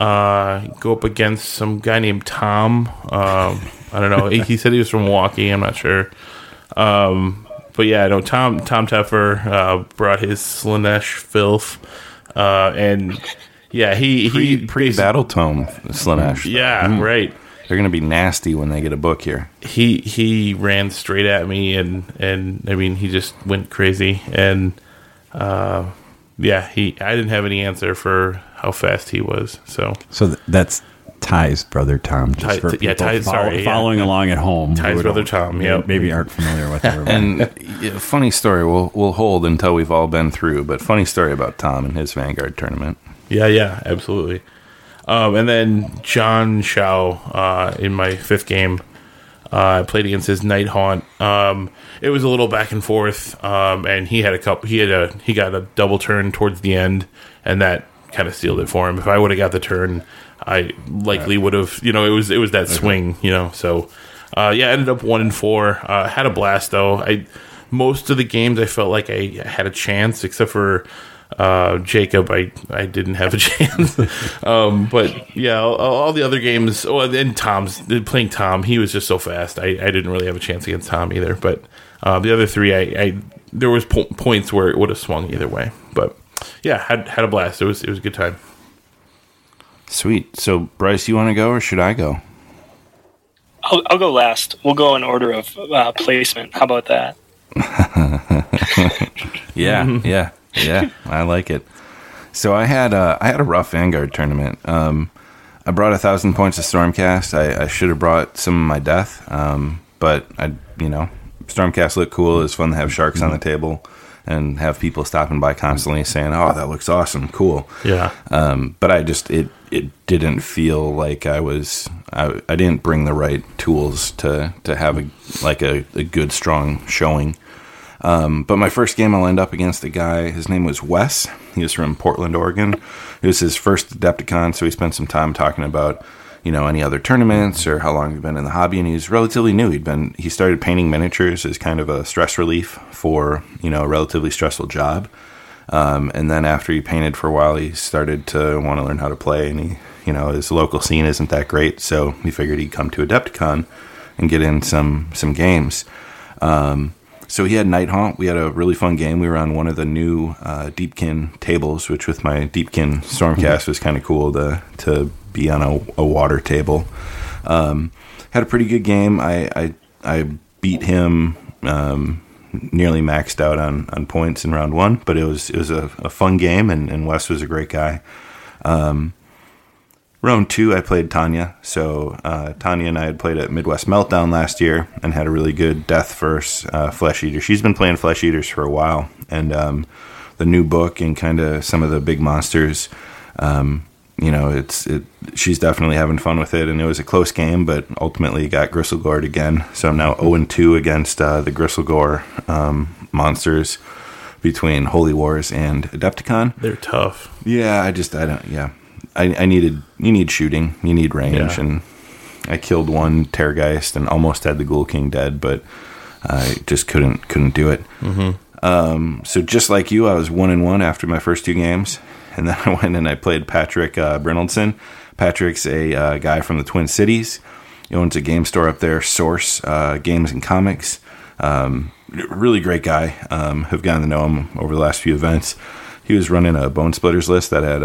Uh, go up against some guy named Tom. Um, I don't know. he, he said he was from Milwaukee. I'm not sure. Um, but yeah, no. Tom Tom Teffer uh, brought his Slaanesh filth, uh, and yeah, he Pre he pre battle tome Slaanesh. Yeah, right. they're gonna be nasty when they get a book here. he he ran straight at me and and I mean he just went crazy and uh yeah he I didn't have any answer for how fast he was so So th- that's Ty's brother Tom. Just Ty- for yeah, people Ty- follow- sorry, yeah. following along at home. Ty's brother Tom, Yeah, maybe aren't familiar with her. And yeah, funny story. We'll we'll hold until we've all been through. But funny story about Tom and his Vanguard tournament. yeah yeah absolutely um and then John Shao uh in my fifth game uh, I played against his Night Haunt. Um, it was a little back and forth, um, and he had a couple. He had a he got a double turn towards the end, and that kind of sealed it for him. If I would have got the turn, I likely would have. You know, it was it was that swing. You know, so uh, yeah, I ended up one and four. Uh, had a blast though. I most of the games I felt like I had a chance, except for uh, Jacob, I, I didn't have a chance. um, but yeah, all, all the other games. Oh, and then Tom's playing Tom. He was just so fast. I, I didn't really have a chance against Tom either. But uh, the other three, I, I there was po- points where it would have swung either way. But yeah, had had a blast. It was it was a good time. Sweet. So Bryce, you want to go or should I go? I'll, I'll go last. We'll go in order of uh, placement. How about that? Yeah, yeah, yeah. I like it. So I had a I had a rough Vanguard tournament. Um, I brought a thousand points of Stormcast. I, I should have brought some of my death, um, but I you know Stormcast looked cool. It was fun to have sharks on the table and have people stopping by constantly saying, "Oh, that looks awesome, cool." Yeah, um, but I just it it didn't feel like I was I, I didn't bring the right tools to to have a like a, a good strong showing. Um, but my first game, I'll end up against a guy. His name was Wes. He was from Portland, Oregon. It was his first Adepticon, so we spent some time talking about you know any other tournaments or how long he'd been in the hobby. And he's relatively new. He'd been he started painting miniatures as kind of a stress relief for you know a relatively stressful job. Um, and then after he painted for a while, he started to want to learn how to play. And he, you know, his local scene isn't that great, so he figured he'd come to Adepticon and get in some some games. Um, so he had Night Haunt. We had a really fun game. We were on one of the new uh, Deepkin tables, which with my Deepkin Stormcast was kind of cool to to be on a, a water table. Um, had a pretty good game. I I, I beat him. Um, nearly maxed out on, on points in round one, but it was it was a, a fun game, and, and Wes was a great guy. Um, round two, I played Tanya. So uh, Tanya and I had played at Midwest Meltdown last year and had a really good Death First uh, Flesh Eater. She's been playing Flesh Eaters for a while, and um, the new book and kind of some of the big monsters. Um, you know, it's it. She's definitely having fun with it, and it was a close game, but ultimately got Gristlegore again. So I'm now 0 and 2 against uh, the Gristlegore um, monsters between Holy Wars and Adepticon. they're tough. Yeah, I just I don't. Yeah, I, I needed you need shooting, you need range, Yeah. and I killed one Terrorgeist and almost had the Ghoul King dead, but I just couldn't couldn't do it. Um, so just like you, I was one and one after my first two games, and then I went and I played Patrick uh. Patrick's a uh, guy from the Twin Cities. He owns a game store up there, Source uh, Games and Comics. Um, really great guy. Um, have gotten to know him over the last few events. He was running a Bone Splitters list that had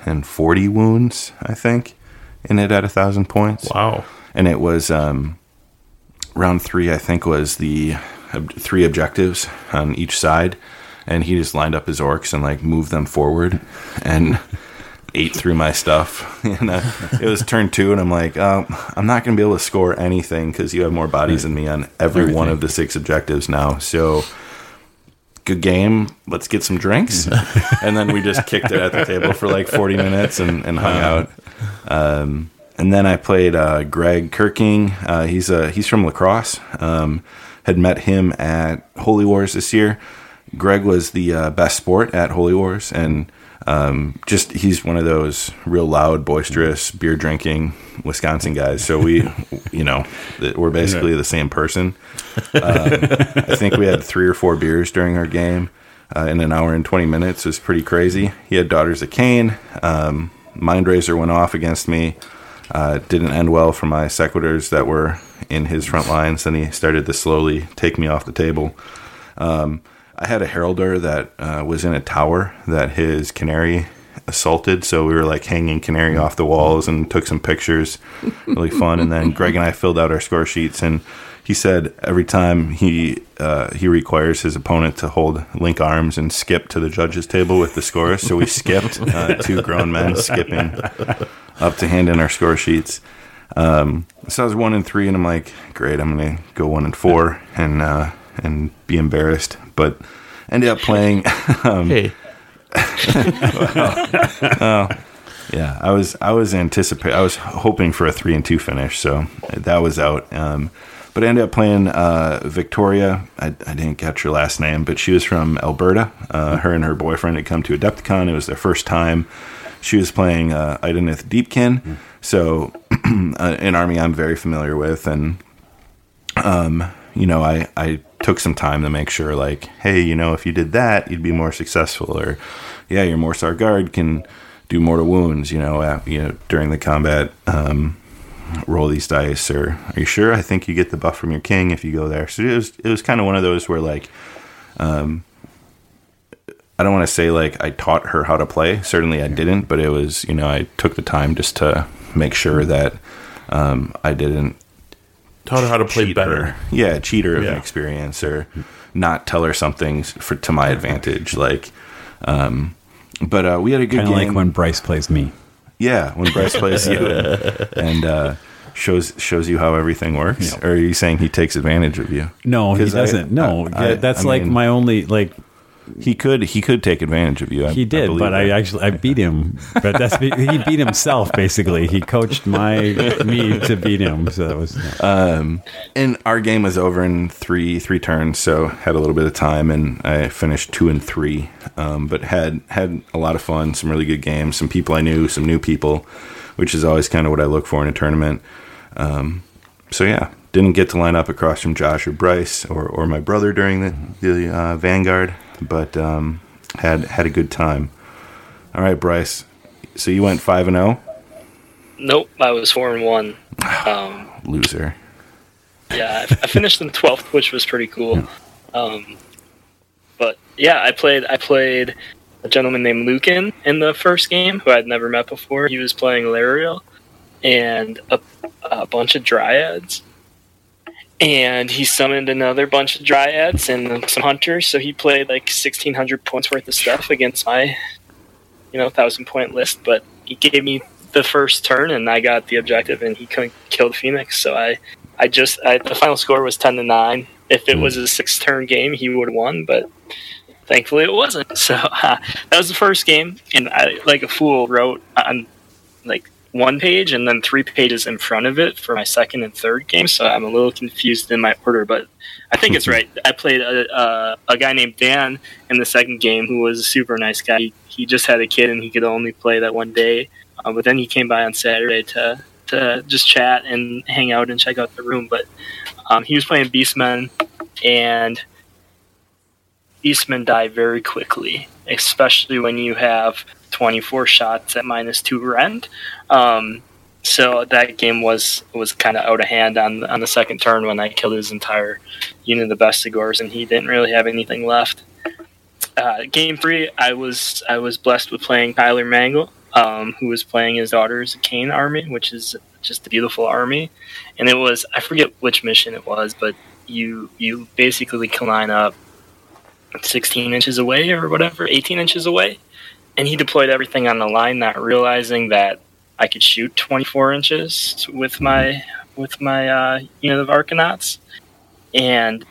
140 wounds, I think, in it at a thousand points Wow. and it was um, round three. I think was the ob- three objectives on each side, and he just lined up his orcs and like moved them forward, and ate through my stuff. and uh, it was turn two, and I'm like, um, I'm not going to be able to score anything because you have more bodies than me on every one of the six objectives now. So good game. Let's get some drinks. and then we just kicked it at the table for like 40 minutes and, and hung out. Um, and then I played uh, Greg Kirking. Uh, he's uh, he's from Lacrosse. Um, had met him at Holy Wars this year. Greg was the uh, best sport at Holy Wars, and um, just he's one of those real loud, boisterous, beer drinking Wisconsin guys. So we, you know, we're basically the same person. Um, I think we had three or four beers during our game uh, in an hour and 20 minutes. It was pretty crazy. He had Daughters of Khaine. Um, Mindrazor went off against me. Uh, didn't end well for my sequitors that were in his front lines. Then he started to slowly take me off the table. Um, I had a heralder that uh, was in a tower that his Khinerai assaulted. So we were like hanging Khinerai off the walls and took some pictures. Really fun. And then Greg and I filled out our score sheets. And he said every time he uh, he requires his opponent to hold link arms and skip to the judges table with the scores. So we skipped uh, two grown men skipping up to hand in our score sheets. Um, so I was one and three, and I'm like, great, I'm gonna go one and four and uh, and be embarrassed, but ended up playing. um, Hey, yeah, I was I was anticipating I was hoping for a three and two finish, so that was out. Um, but I ended up playing uh, Victoria. I, I didn't catch her last name, but she was from Alberta. Uh, her and her boyfriend had come to Adepticon. It was their first time. She was playing uh, Idoneth Deepkin, so uh, an army I'm very familiar with, and um, you know, I, I took some time to make sure, like, hey, you know, if you did that, you'd be more successful, or yeah, your Morrsarr guard can do mortal wounds, you know, at, you know, during the combat. Um, roll these dice, or are you sure? I think you get the buff from your king if you go there. So it was it was kind of one of those where like, um, I don't want to say like I taught her how to play. Certainly I didn't, but it was you know I took the time just to make sure that um, I didn't taught her how to play cheat better. her. Yeah, cheat her of Yeah. an experience or not tell her something for to my advantage. Like, um, but uh, we had a good Kind of game. like when Bryce plays me. yeah, when Bryce plays you and, and uh, shows shows you how everything works. Or are you saying he takes advantage of you? No, he 'Cause I- doesn't. no, I- I- that's I like mean, my only like He could he could take advantage of you. I- he did, believe but I actually I beat him. But that's he beat himself basically. He coached my me to beat him. So that was Um, and our game was over in three three turns, so had a little bit of time, and I finished two and three. Um, but had had a lot of fun, some really good games, some people I knew, some new people, which is always kind of what I look for in a tournament. Um, so yeah, didn't get to line up across from Josh or Bryce or, or my brother during the the uh, Vanguard, but um, had had a good time. All right, Bryce. So you went five and oh? zero, Nope, I was four and one. Um, loser. yeah, I, I finished in twelfth, which was pretty cool. Um, but yeah, I played. I played a gentleman named Lucan in the first game, who I'd never met before. He was playing Lariel and a, a bunch of dryads. And he summoned another bunch of dryads and some hunters. So he played like sixteen hundred points worth of stuff against my, you know, thousand point list. But he gave me the first turn, and I got the objective, and he couldn't kill the phoenix. So I, I just I, the final score was ten to nine. If it was a six turn game, he would have won, but thankfully it wasn't. So uh, that was the first game, and I, like a fool, wrote on like one page and then three pages in front of it for my second and third game. So I'm a little confused in my order, but I think it's right. I played a, a, a guy named Dan in the second game who was a super nice guy. He, he just had a kid and he could only play that one day, uh, but then he came by on Saturday to to just chat and hang out and check out the room. But um, he was playing Beastmen and Beastmen die very quickly, especially when you have 24 shots at minus two rend. Um, so that game was was kind of out of hand on on the second turn when I killed his entire unit of Bestigors, and he didn't really have anything left. Uh, game three, I was I was blessed with playing Tyler Mangle, um, who was playing his daughter's Khaine army, which is just a beautiful army, and it was I forget which mission it was, but you you basically can line up 16 inches away or whatever, 18 inches away, and he deployed everything on the line, not realizing that I could shoot 24 inches with my with my uh, unit of Arkanauts, and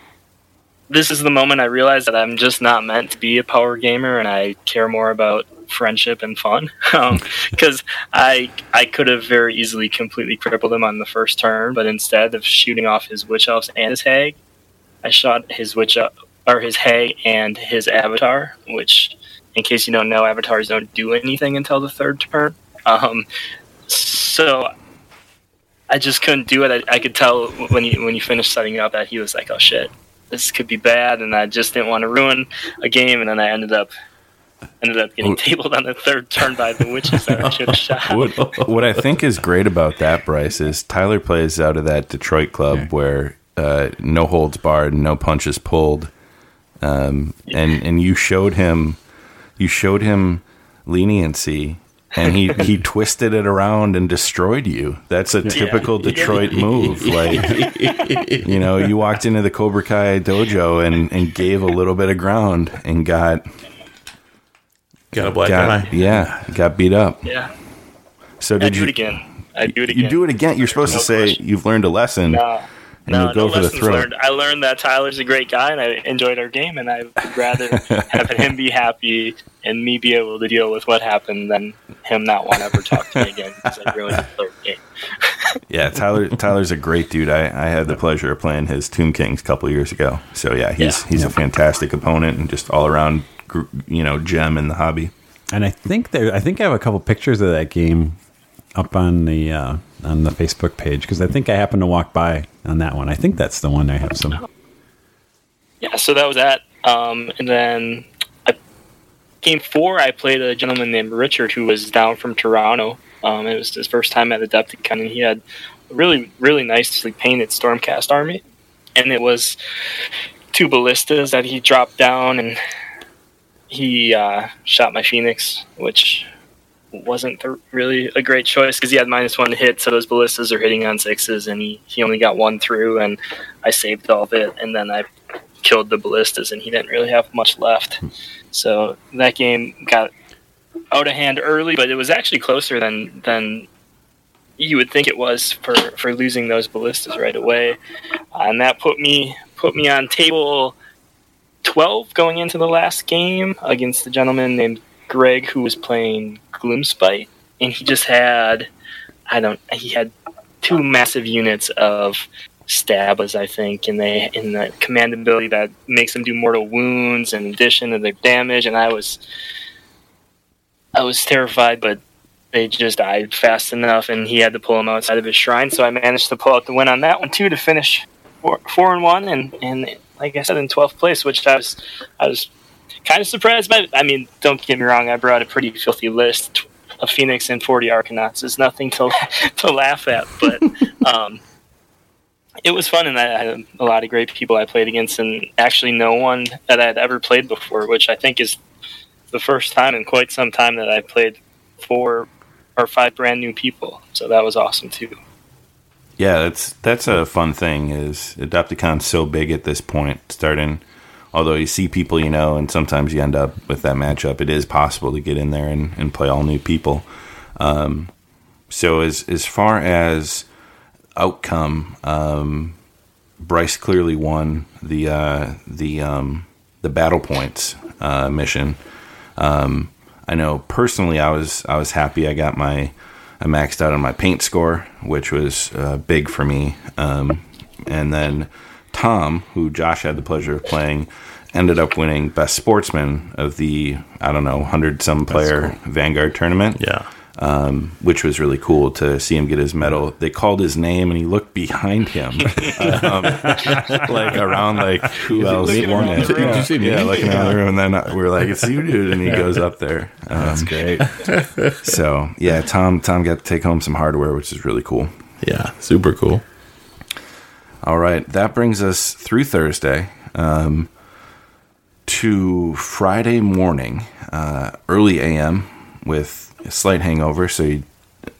this is the moment I realized that I'm just not meant to be a power gamer, and I care more about friendship and fun. Because um, I I could have very easily completely crippled him on the first turn, but instead of shooting off his witch elves and his hag, I shot his witch or his hag and his avatar. Which, in case you don't know, avatars don't do anything until the third turn. Um, so I just couldn't do it. I, I could tell when he when he finished setting it up that he was like, "Oh shit, this could be bad," and I just didn't want to ruin a game. And then I ended up ended up getting tabled on the third turn by the witches that I should have shot. What, what I think is great about that, Bryce, is Tyler plays out of that Detroit club yeah. where uh, no holds barred, no punches pulled, um, and and you showed him you showed him leniency and he he twisted it around and destroyed you. That's a typical yeah. Detroit move. Like you know, you walked into the Cobra Kai dojo and and gave a little bit of ground and got got a black got, eye. Yeah, got beat up. Yeah. So did I do you it again? I do it again. You do it again. You're supposed no to say question. you've learned a lesson. No. And no, you go no for the lessons throat. learned. I learned that Tyler's a great guy, and I enjoyed our game, and I would rather have him be happy and me be able to deal with what happened than him not want to ever talk to me again because I ruined the third game. Yeah, Tyler. Tyler's a great dude. I, I had the pleasure of playing his Tomb Kings a couple years ago. So yeah, he's Yeah. he's a fantastic opponent and just all around, you know, gem in the hobby. And I think there, I think I have a couple pictures of that game up on the uh, on the Facebook page because I think I happened to walk by on that one. I think that's the one I have some. Yeah, so that was that. Um, and then I, game four, I played a gentleman named Richard who was down from Toronto. Um, it was his first time at Adepticon, and he had a really, really nicely painted Stormcast army. And it was two ballistas that he dropped down, and he uh, shot my Phoenix, which wasn't the, really a great choice because he had minus one to hit, so those ballistas are hitting on sixes, and he, he only got one through, and I saved all of it, and then I killed the ballistas, and he didn't really have much left. So that game got out of hand early, but it was actually closer than than you would think it was for, for losing those ballistas right away, uh, and that put me put me on table twelve going into the last game against a gentleman named Greg who was playing Gloomspite, and he just had I don't he had two massive units of stabbas, I think, and they in the command ability that makes them do mortal wounds in addition to their damage, and I was I was terrified, but they just died fast enough, and he had to pull them outside of his shrine. So I managed to pull out the win on that one too to finish four, four and one, and and like I said, in twelfth place, which I was I was kind of surprised by. I mean, don't get me wrong, I brought a pretty filthy list. of Phoenix and forty Arkanauts It's nothing to to laugh at, but um, it was fun, and I had a lot of great people I played against, and actually no one that I had ever played before, which I think is the first time in quite some time that I played four or five brand new people. So that was awesome too. Yeah, that's that's a fun thing. Is Adepticon's so big at this point, starting. Although you see people you know, and sometimes you end up with that matchup, it is possible to get in there and, and play all new people. Um, so as as far as outcome, um, Bryce clearly won the uh, the um, the battle points uh, mission. Um, I know personally, I was I was happy. I got my I maxed out on my paint score, which was uh, big for me. Um, and then Tom, who Josh had the pleasure of playing, ended up winning best sportsman of the I don't know hundred some player Vanguard tournament Yeah. um, which was really cool to see him get his medal. They called his name, and he looked behind him, um, like around like who else won it? the room. Did you see me? Yeah, looking around the room, and then we're like, "It's you, dude!" And he goes up there. Um, That's great. so yeah, Tom Tom got to take home some hardware, which is really cool. Yeah. Super cool. All right, that brings us through Thursday um, to Friday morning, uh, early AM, with a slight hangover. So he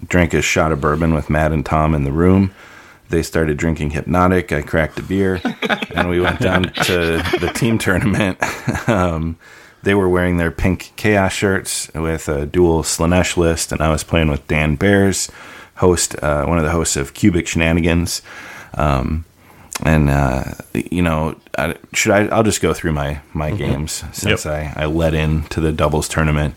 drank a shot of bourbon with Matt and Tom in the room. They started drinking hypnotic. I cracked a beer, and we went down to the team tournament. um, they were wearing their pink chaos shirts with a dual Slaanesh list, and I was playing with Dan Bears, host, uh, one of the hosts of Cubic Shenanigans. Um, and uh, you know, I, should I? I'll just go through my my games since I I led into the doubles tournament.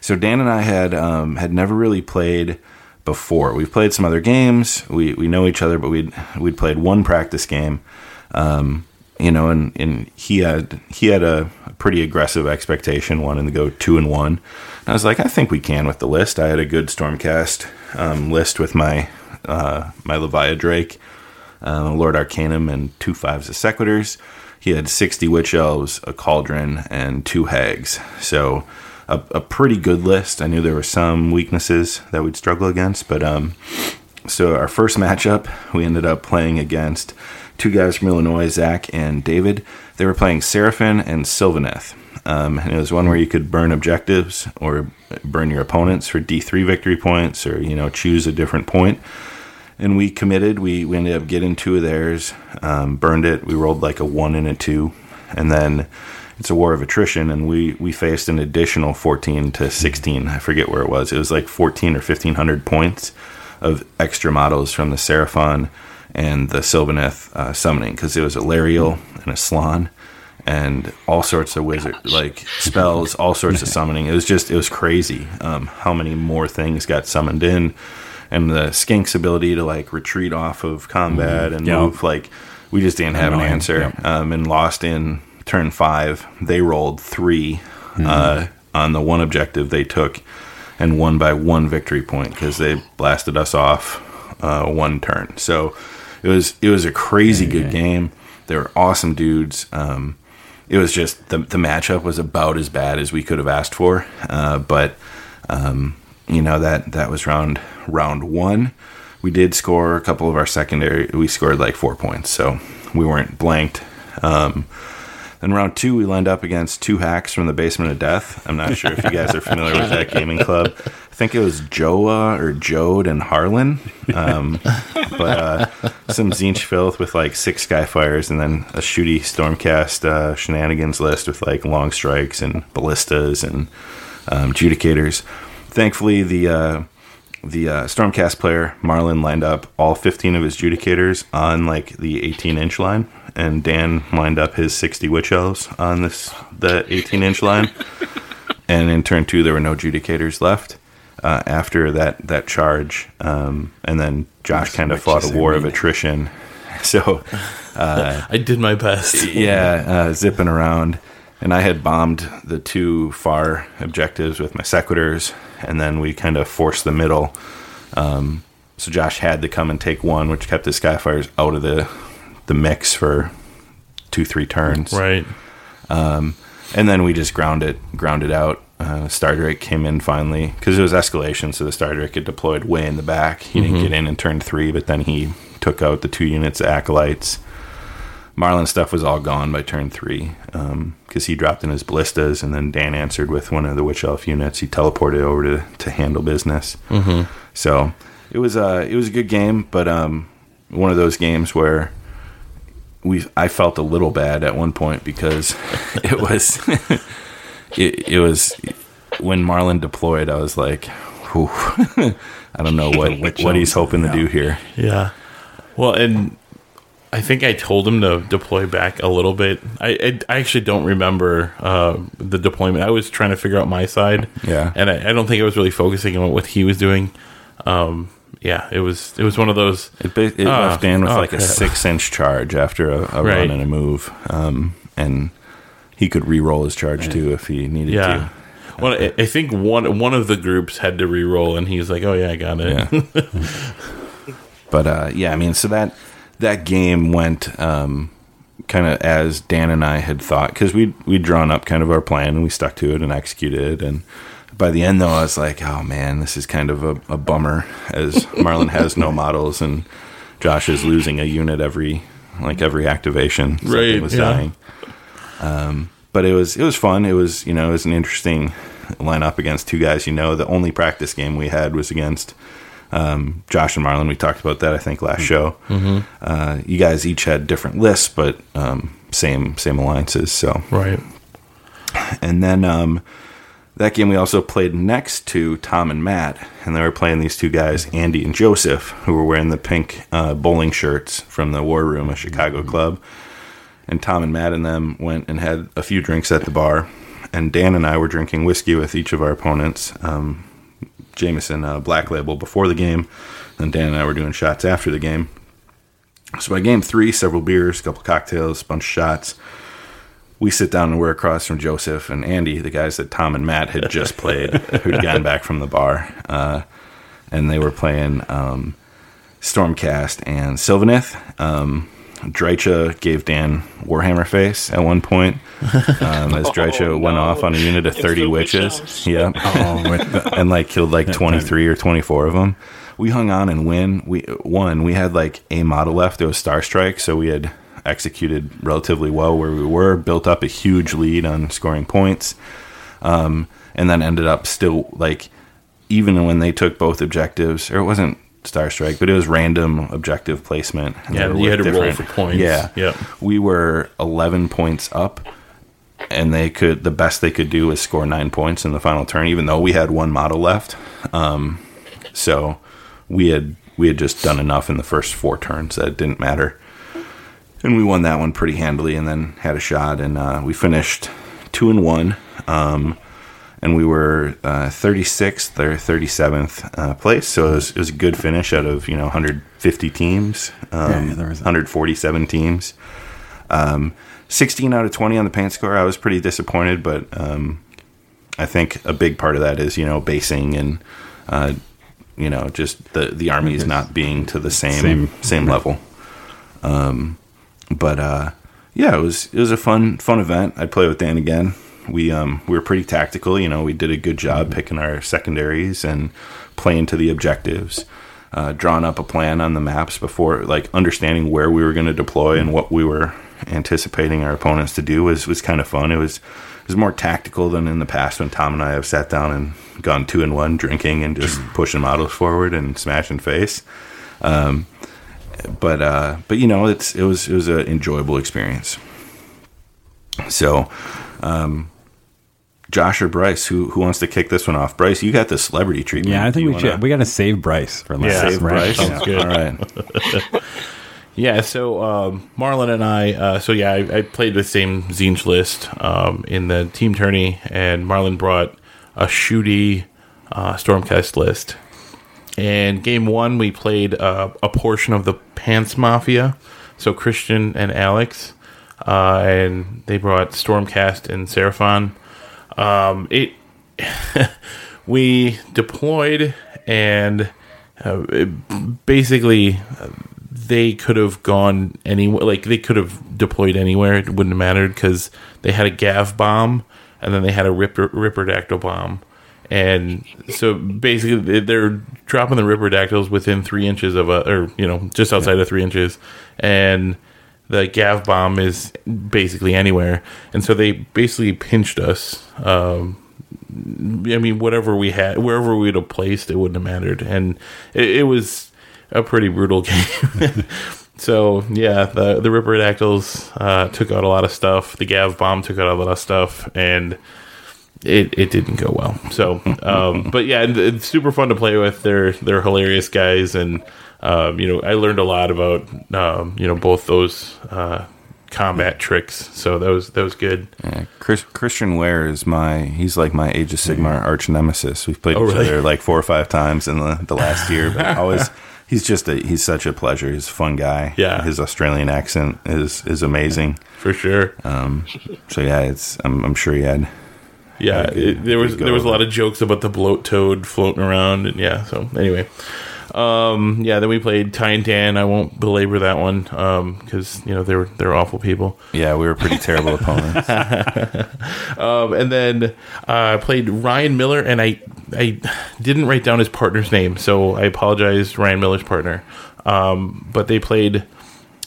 So Dan and I had um, had never really played before. We've played some other games. We we know each other, but we'd we'd played one practice game. Um, you know, and, and he had he had a, a pretty aggressive expectation, wanting to go two and one. And I was like, I think we can with the list. I had a good Stormcast um, list with my uh, my Leviah Drake, uh, Lord Arcanum, and two fives of Sequitors. He had sixty Witch Elves, a Cauldron, and two Hags. So a, a pretty good list. I knew there were some weaknesses that we'd struggle against, but um, so our first matchup, we ended up playing against two guys from Illinois, Zach and David. They were playing Seraphon and Sylvaneth. Um, and it was one where you could burn objectives or burn your opponents for D3 victory points or, you know, choose a different point. And we committed. We, we ended up getting two of theirs, um, burned it. We rolled like a one and a two. And then it's a war of attrition. And we, we faced an additional 14 to 16. I forget where it was. It was like 14 or 1500 points of extra models from the Seraphon and the Sylvaneth uh, summoning because it was Alarielle and a Slann and all sorts of wizard like spells, all sorts of summoning. It was just it was crazy um, how many more things got summoned in, and the Skink's ability to like retreat off of combat and Yep. move like we just didn't have an answer. Yep. Um, and lost in turn five. They rolled 3 uh, on the one objective they took, and won by one victory point because they blasted us off uh, one turn. So it was it was a crazy good game. They were awesome dudes. Um, it was just the the matchup was about as bad as we could have asked for. Uh, but um, you know that that was round round one. We did score a couple of our secondary. We scored like four points, so we weren't blanked. Um, then round two, we lined up against two hacks from the Basement of Death. I'm not sure if you guys are familiar with that gaming club. I think it was Joa or Jode and Harlan. Um, but uh, some Tzeentch filth with like six Skyfires and then a shooty Stormcast uh, shenanigans list with like long strikes and ballistas and um, judicators. Thankfully, the uh, the uh, Stormcast player Marlin lined up all 15 of his judicators on like the 18 inch line, and Dan lined up his 60 witch elves on this the 18 inch line. and in turn two, there were no judicators left uh, after that that charge, um, and then Josh kind of fought a war of attrition. So I did my best. yeah, uh, zipping around. And I had bombed the two far objectives with my sequitors, and then we kind of forced the middle. Um, so Josh had to come and take one, which kept the Skyfires out of the the mix for two, three turns. Right. And then we just ground it, ground it out. Uh, Star Drake came in finally because it was escalation, so the Star Drake had deployed way in the back. He didn't get in in turn three, but then he took out the two units of acolytes. Marlin stuff was all gone by turn three because he dropped in his ballistas, and then Dan answered with one of the Witch Elf units. He teleported over to, to handle business. Mm-hmm. So it was uh, it was a good game, but um, one of those games where we I felt a little bad at one point because it was it, it was when Marlin deployed. I was like, I don't know what what he's hoping to do here. Yeah. Well, and I think I told him to deploy back a little bit. I I, I actually don't remember uh, the deployment. I was trying to figure out my side. Yeah. And I, I don't think I was really focusing on what he was doing. Um, yeah, it was it was one of those. It, ba- it Oh, left Dan with oh, like a six inch charge after a, a Right. run and a move, um, and he could re-roll his charge too if he needed Yeah. to. Well, I, I think one one of the groups had to re-roll, and he's like, "Oh yeah, I got it." Yeah. but uh, yeah, I mean, so that that game went um, kind of as Dan and I had thought because we we'd drawn up kind of our plan and we stuck to it and executed. And by the end, though, I was like, oh man, this is kind of a, a bummer as Marlon has no models and Josh is losing a unit every like every activation. Something Right, was yeah. dying. Um, but it was it was fun. It was you know it was an interesting lineup against two guys you know. The only practice game we had was against um, Josh and Marlon. We talked about that I think last show. Mm-hmm. Uh, you guys each had different lists, but um, same same alliances. So Right. And then um, that game we also played next to Tom and Matt, and they were playing these two guys, Andy and Joseph, who were wearing the pink uh, bowling shirts from the War Room, a Chicago club. And Tom and Matt and them went and had a few drinks at the bar, and Dan and I were drinking whiskey with each of our opponents. Um, Jameson uh, Black Label before the game, and Dan and I were doing shots after the game. So by game three, several beers, a couple cocktails, a bunch of shots. We sit down and we're across from Joseph and Andy, the guys that Tom and Matt had just played, who'd gotten back from the bar, uh, and they were playing um, Stormcast and Sylvaneth. Um, Drycha gave Dan Warhammer face at one point, um, as Drycha Oh, went no. off on a unit of thirty the witch witches. Yeah, Oh, and like killed like 23 or 24 of them. We hung on and win. We won. We had like a model left. It was Star Strike, so we had executed relatively well where we were, built up a huge lead on scoring points, um, and then ended up still like even when they took both objectives, or it wasn't Star Strike, but it was random objective placement. Yeah, you had to roll for points. Yeah, Yep. We were 11 points up and they could the best they could do was score nine points in the final turn, even though we had one model left. Um, so we had we had just done enough in the first four turns that it didn't matter, and we won that one pretty handily, and then had a shot, and uh, we finished two and one. Um, and we were uh, 36th or 37th uh, place, so it was, it was a good finish out of you know 150 teams, um, Yeah, there was- 147 teams. Um, 16 out of 20 on the paint score. I was pretty disappointed, but um, I think a big part of that is you know basing and uh, you know just the the armies not being to the same Same. same, level. Um, but uh, yeah, it was it was a fun fun event. I'd play with Dan again. We um we were pretty tactical. You know, we did a good job picking our secondaries and playing to the objectives. Uh, drawing up a plan on the maps before, like understanding where we were going to deploy and what we were anticipating our opponents to do was was kind of fun. It was it was more tactical than in the past when Tom and I have sat down and gone two and one drinking and just pushing models forward and smashing face but uh, but you know, it's it was it was an enjoyable experience. So, um, Josh or Bryce, who who wants to kick this one off? Bryce, you got the celebrity treatment. yeah, I think you we wanna should. We got to save Bryce for last. Yeah, save right? Bryce. Sounds good. All right. Yeah, so um, Marlon and I, uh, so yeah, I, I played the same Tzeentch list um, in the team tourney, and Marlon brought a shooty uh, Stormcast list. And game one, we played uh, a portion of the Pants Mafia, so Christian and Alex, uh, and they brought Stormcast and Seraphon. Um, it we deployed and uh, basically uh, they could have gone anywhere like they could have deployed anywhere. It wouldn't have mattered because they had a gav bomb and then they had a ripper ripperdactyl bomb. And so basically they- they're dropping the ripperdactyls within three inches of a or you know just outside of three inches. And the gav bomb is basically anywhere and so they basically pinched us um, I mean, whatever we had, wherever we'd have placed, it wouldn't have mattered, and it, it was a pretty brutal game. so yeah, the the Ripperdactyls uh, took out a lot of stuff. The Gav bomb took out a lot of stuff, and it it didn't go well. So, um, but yeah, it's super fun to play with. They're they're hilarious guys, and um, you know, I learned a lot about um, you know both those uh, combat tricks. So that was that was good. Yeah, Chris, Christian Ware is my he's like my Age of Sigmar arch nemesis. We've played Oh, each really? other like four or five times in the, the last year, but always he's just a he's such a pleasure. He's a fun guy. Yeah. his Australian accent is is amazing. For sure. Um, so yeah, it's I'm, I'm sure he had Yeah, good- it, there was there was a lot of jokes about the bloat toad floating around, and yeah. So anyway, um, yeah. Then we played Ty and Dan. I won't belabor that one because you know they're they're awful people. yeah we were pretty terrible opponents. Um, and then uh, I played Ryan Miller, and I I didn't write down his partner's name, so I apologize, Ryan Miller's partner. Um, but they played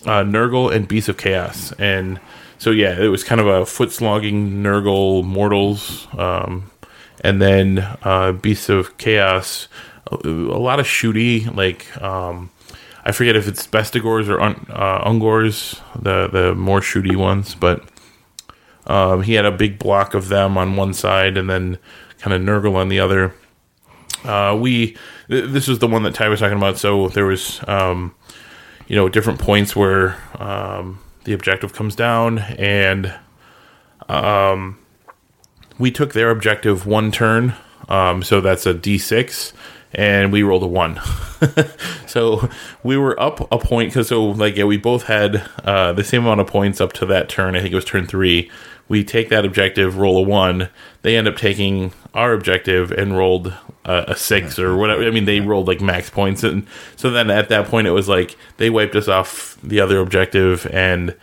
uh, Nurgle and Beasts of Chaos, and so yeah, it was kind of a foot slogging Nurgle mortals, um, and then uh, Beasts of Chaos, a, lot of shooty like. Um, I forget if it's Bestigors or Un- uh, Ungors, the the more shooty ones, but Um, he had a big block of them on one side, and then kind of Nurgle on the other. Uh, we th- this was the one that Ty was talking about. So there was, um, you know, different points where um, the objective comes down, and um, we took their objective one turn. Um, so that's a d6, and we rolled a one. so we were up a point because so like yeah, we both had uh, the same amount of points up to that turn. I think it was turn three. We take that objective, roll a one. They end up taking our objective and rolled a, a six or whatever. I mean, they rolled like max points, and so then at that point it was like they wiped us off the other objective, and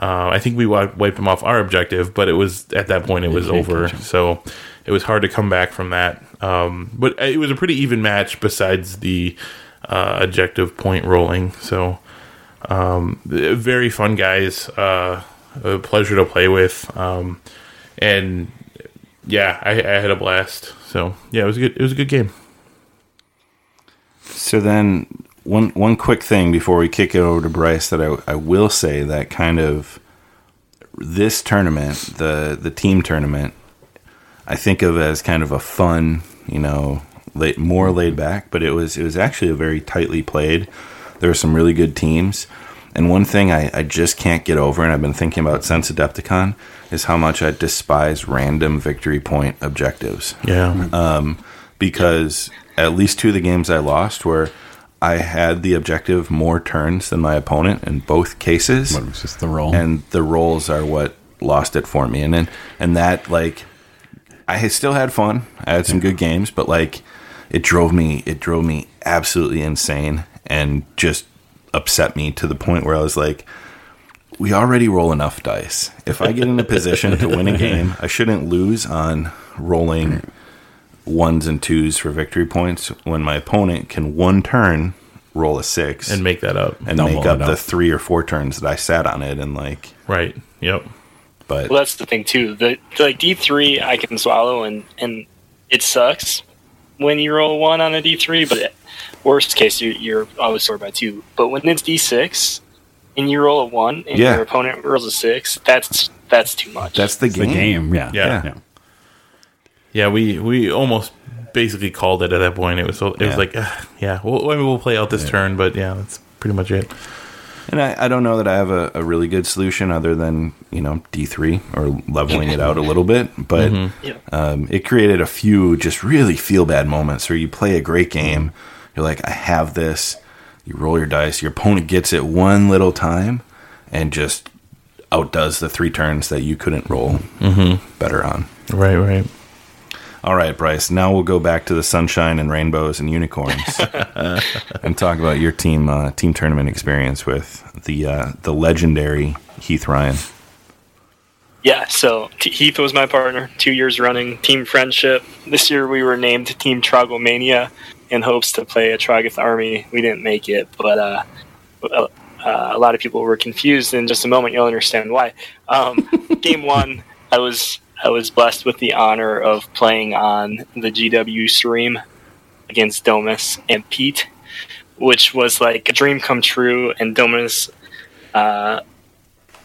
uh, I think we wi- wiped them off our objective. But it was at that point it was over, so it was hard to come back from that. Um, but it was a pretty even match besides the uh, objective point rolling. So um, very fun guys. Uh, a pleasure to play with. Um, and yeah, I, I had a blast. So yeah, it was a good. It was a good game. So then, one one quick thing before we kick it over to Bryce that I, I will say that kind of this tournament, the the team tournament, I think of as kind of a fun, you know, late, more laid back, but it was it was actually a very tightly played. There were some really good teams. And one thing I, I just can't get over, and I've been thinking about since Adepticon, is how much I despise random victory point objectives Yeah, um, because at least two of the games I lost where I had the objective more turns than my opponent in both cases, But it was just the roll. and the rolls are what lost it for me. And then and that like I still had fun. I had some good games, but like it drove me it drove me absolutely insane and just upset me to the point where I was like we already roll enough dice. If I get in a position to win a game, I shouldn't lose on rolling ones and twos for victory points when my opponent can one turn roll a six and make that up. and double make it up, the three or four turns that I sat on it and like right. Yep. but Well, that's the thing too. The like D three I can swallow, and and it sucks when you roll a one on a D three. But worst case, you, you're always scored by two. But when it's D six and you roll a one and Yeah. your opponent rolls a six, that's that's too much. that's the game. the game. Yeah. Yeah. yeah. Yeah, we we almost basically called it at that point. It was so- it Yeah. was like uh, yeah, we'll, I mean, we'll play out this turn, but yeah, that's pretty much it. And I, I don't know that I have a, a really good solution other than, you know, D3 or leveling it out a little bit. But Yeah. um, it created a few just really feel bad moments where you play a great game. You're like, I have this. You roll your dice. Your opponent gets it one little time and just outdoes the three turns that you couldn't roll better on. Right, right. All right, Bryce. Now we'll go back to the sunshine and rainbows and unicorns, and talk about your team uh, team tournament experience with the uh, the legendary Heath Ryan. Yeah, so T- Heath was my partner, two years running, team friendship. This year we were named Team Trogomania in hopes to play a Trogoth army. We didn't make it, but uh, uh, a lot of people were confused. In just a moment, you'll understand why. Um, game one, I was I was blessed with the honor of playing on the GW stream against Domus and Pete, which was like a dream come true. And Domus uh,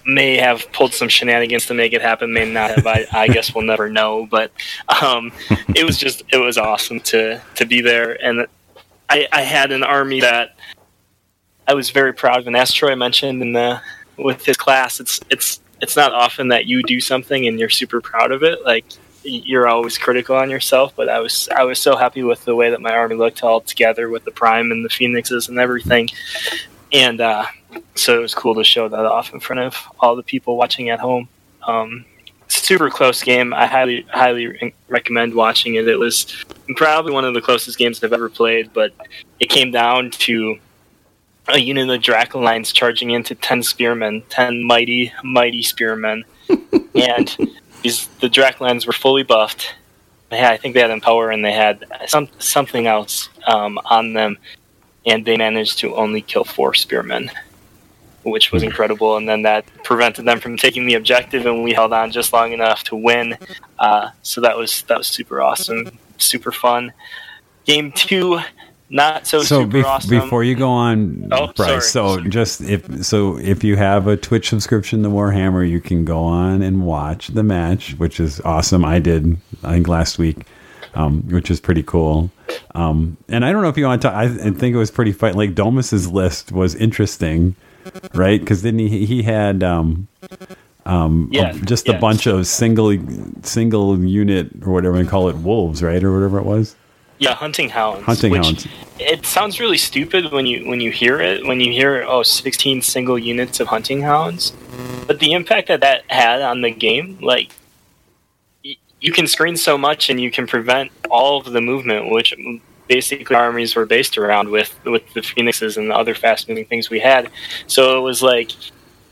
may have pulled some shenanigans to make it happen, may not have. I, I guess we'll never know. But um, it was just it was awesome to to be there, and I, I had an army that I was very proud of. And as Troy mentioned in the with his class, it's it's it's not often that you do something and you're super proud of it. Like you're always critical on yourself, but I was I was so happy with the way that my army looked all together with the prime and the phoenixes and everything. And uh, so it was cool to show that off in front of all the people watching at home. Um, super close game. I highly highly re- recommend watching it. It was probably one of the closest games I've ever played, but it came down to a unit of Dracolines charging into ten spearmen, ten mighty mighty spearmen, and these the Dracolines were fully buffed. They had, I think they had Empower and they had some something else um, on them, and they managed to only kill four spearmen, which was incredible. And then that prevented them from taking the objective, and we held on just long enough to win. Uh, so that was that was super awesome, super fun. Game two, not so, So super bef- awesome. before you go on, Oh, Bryce, sorry. so just if so if you have a Twitch subscription to Warhammer, you can go on and watch the match, which is awesome. I did, I think last week, um, which is pretty cool. Um, and I don't know if you want to. I, I think it was pretty fun. Like Domus's list was interesting, right? Because then he he had um, yeah, just a bunch of single single unit or whatever they call it wolves, right, or whatever it was. Yeah, hunting hounds. Hunting which hounds. It sounds really stupid when you when you hear it. When you hear oh, 16 single units of hunting hounds, but the impact that that had on the game, like y- you can screen so much and you can prevent all of the movement, which basically armies were based around with with the phoenixes and the other fast moving things we had. So it was like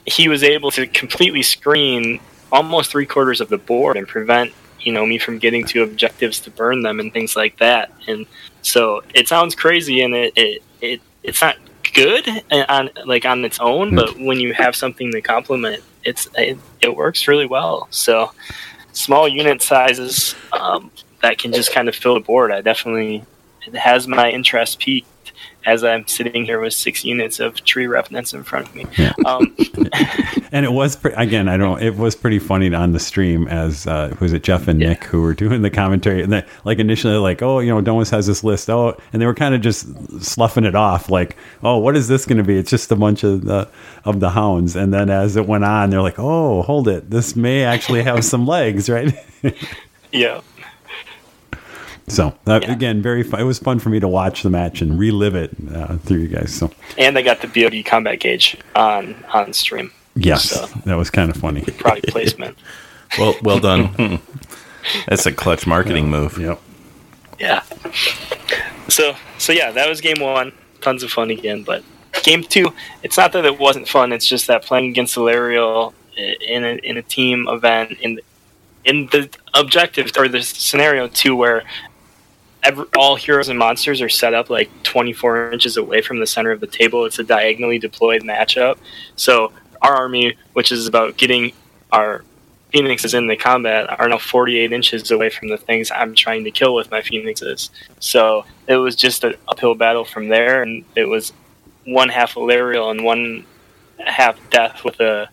he was able to completely screen almost three quarters of the board and prevent you know me from getting to objectives to burn them and things like that. And so it sounds crazy and it it, it it's not good on like on its own but when you have something to complement it's it, it works really well. So small unit sizes um, that can just kind of fill the board. I definitely it has my interest peaked as i'm sitting here with six units of tree revenants in front of me um, And it was pre- again, I don't. It was pretty funny on the stream as uh, was it Jeff and Yeah. Nick who were doing the commentary, and they, like initially like, oh, you know, Domus has this list, oh, and they were kind of just sloughing it off, like, oh, what is this going to be? It's just a bunch of the of the hounds, and then as it went on, they're like, oh, hold it, this may actually have some legs, right? yeah so uh, Yeah. again, very fun. It was fun for me to watch the match and relive it uh, through you guys. So and I got the BOD combat gauge on on stream. yes, So, that was kind of funny. product placement. Well, well done. That's a clutch marketing move. Yep. Yeah. So so yeah, that was game one. Tons of fun again, but game two, it's not that it wasn't fun. It's just that playing against Alarielle in a in a team event in in the objective or the scenario too, where every, all heroes and monsters are set up like 24 inches away from the center of the table. It's a diagonally deployed matchup. So our army, which is about getting our phoenixes in the combat, are now 48 inches away from the things I'm trying to kill with my phoenixes. So it was just an uphill battle from there, and it was one half Alarielle and one half death with a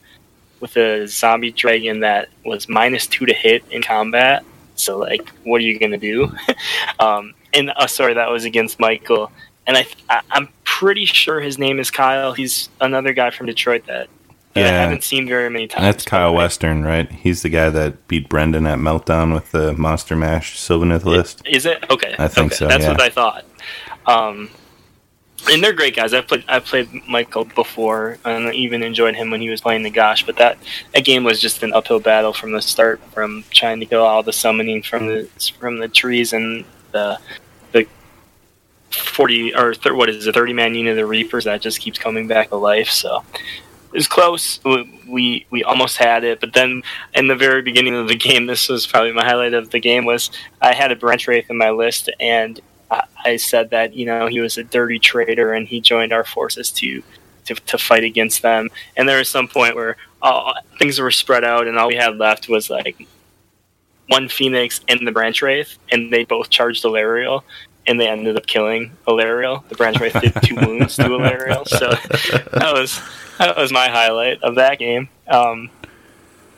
with a zombie dragon that was minus two to hit in combat. So like, what are you gonna do? um, and uh, sorry, that was against Michael. And I, I, I'm pretty sure his name is Kyle. He's another guy from Detroit that, that I haven't seen very many times. That's Kyle I- Western, right? He's the guy that beat Brendan at Meltdown with the Monster Mash Sylvaneth list. Is it okay? I think okay. so, That's yeah. what I thought. Um, and they're great guys. I played I played Michael before, and I even enjoyed him when he was playing the Gosh. But that that game was just an uphill battle from the start, from trying to kill all the summoning from the from the trees and the the forty or th- what is it, thirty man unit of the Reapers that just keeps coming back to life. So it was close. We, we we almost had it, but then in the very beginning of the game, this was probably my highlight of the game. Was I had a branch wraith in my list, and I, said that you know he was a dirty traitor, and he joined our forces to to, to fight against them. And there was some point where uh, things were spread out, and all we had left was like one phoenix and the branch wraith, and they both charged Alarielle. And they ended up killing Alarielle. The branch wraith did two wounds to Alarielle, so that was that was my highlight of that game. Um,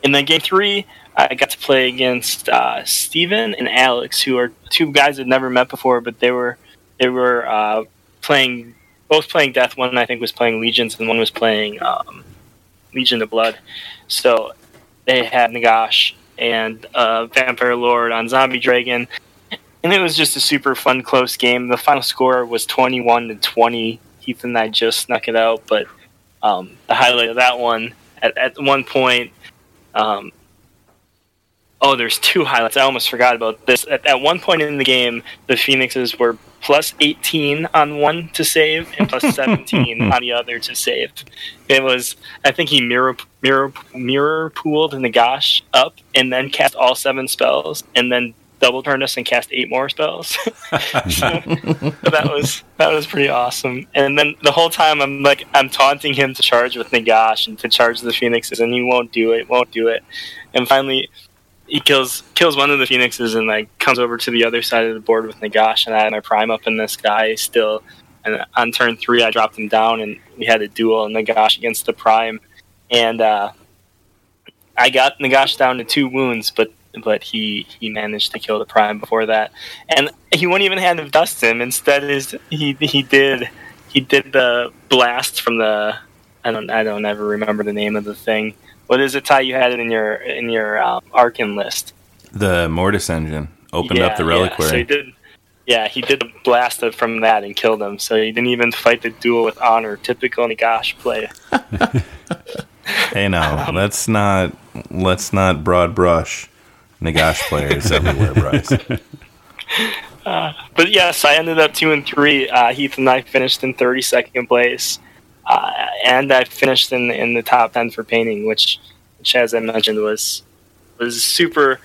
and then game three, I got to play against uh, Steven and Alex, who are two guys I'd never met before, but they were they were uh, playing both playing Death. One I think was playing Legions, and one was playing um, Legion of Blood. So they had Nagash and uh, Vampire Lord on Zombie Dragon, and it was just a super fun, close game. The final score was twenty-one to twenty. Heath and I just snuck it out, but um, the highlight of that one at, at one point. Um, oh, there's two highlights. I almost forgot about this. At, at one point in the game, the Phoenixes were plus 18 on one to save and plus 17 on the other to save. It was, I think he mirror mirror mirror pooled Nagash up and then cast all seven spells and then double turned us and cast eight more spells. so that was that was pretty awesome. And then the whole time I'm like I'm taunting him to charge with Nagash and to charge the Phoenixes and he won't do it, won't do it. And finally he kills kills one of the phoenixes and like comes over to the other side of the board with Nagash, and I had my prime up in this guy still. And on turn three, I dropped him down, and we had a duel and Nagash against the prime, and uh, I got Nagash down to two wounds, but but he he managed to kill the prime before that, and he wouldn't even hand of dust him. Instead, is he he did he did the blast from the I don't I don't ever remember the name of the thing. What is it, Ty? You had it in your in your um, Arkhan list. The Mortis engine opened up the reliquary. Yeah, so he did. Yeah, he did the blast from that and killed him. So he didn't even fight the duel with honor. Typical Nagash play. hey, now let's not let's not broad brush Nagash players everywhere, Bryce. Uh, but yes, I ended up two and three. Uh, Heath and I finished in thirty second place, uh, and I finished in in the top ten for painting, which, which as I mentioned was was a super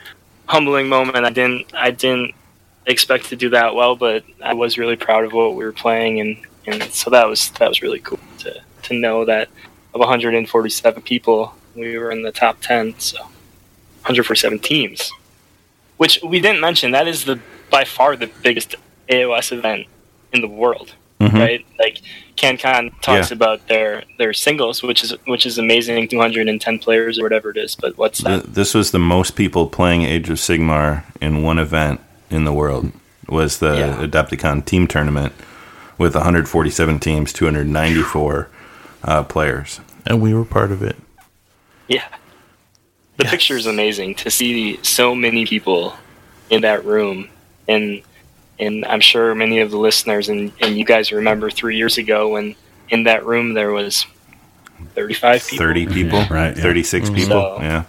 humbling moment. I didn't I didn't expect to do that well, but I was really proud of what we were playing, and, and so that was that was really cool to to know that of 147 people, we were in the top 10. So 147 teams, which we didn't mention. That is the by far the biggest AOS event in the world, mm-hmm. right? Like CanCon talks yeah. about their their singles, which is which is amazing, 210 players or whatever it is. But what's that? This was the most people playing Age of Sigmar in one event in the world. Was the yeah. Adepticon team tournament with 147 teams, 294 uh, players, and we were part of it. Yeah, the yes. picture is amazing to see so many people in that room, and and I'm sure many of the listeners and, and you guys remember three years ago when in that room there was 35 people, 30 mm-hmm. people, yeah, right? 36 yeah. people, so yeah.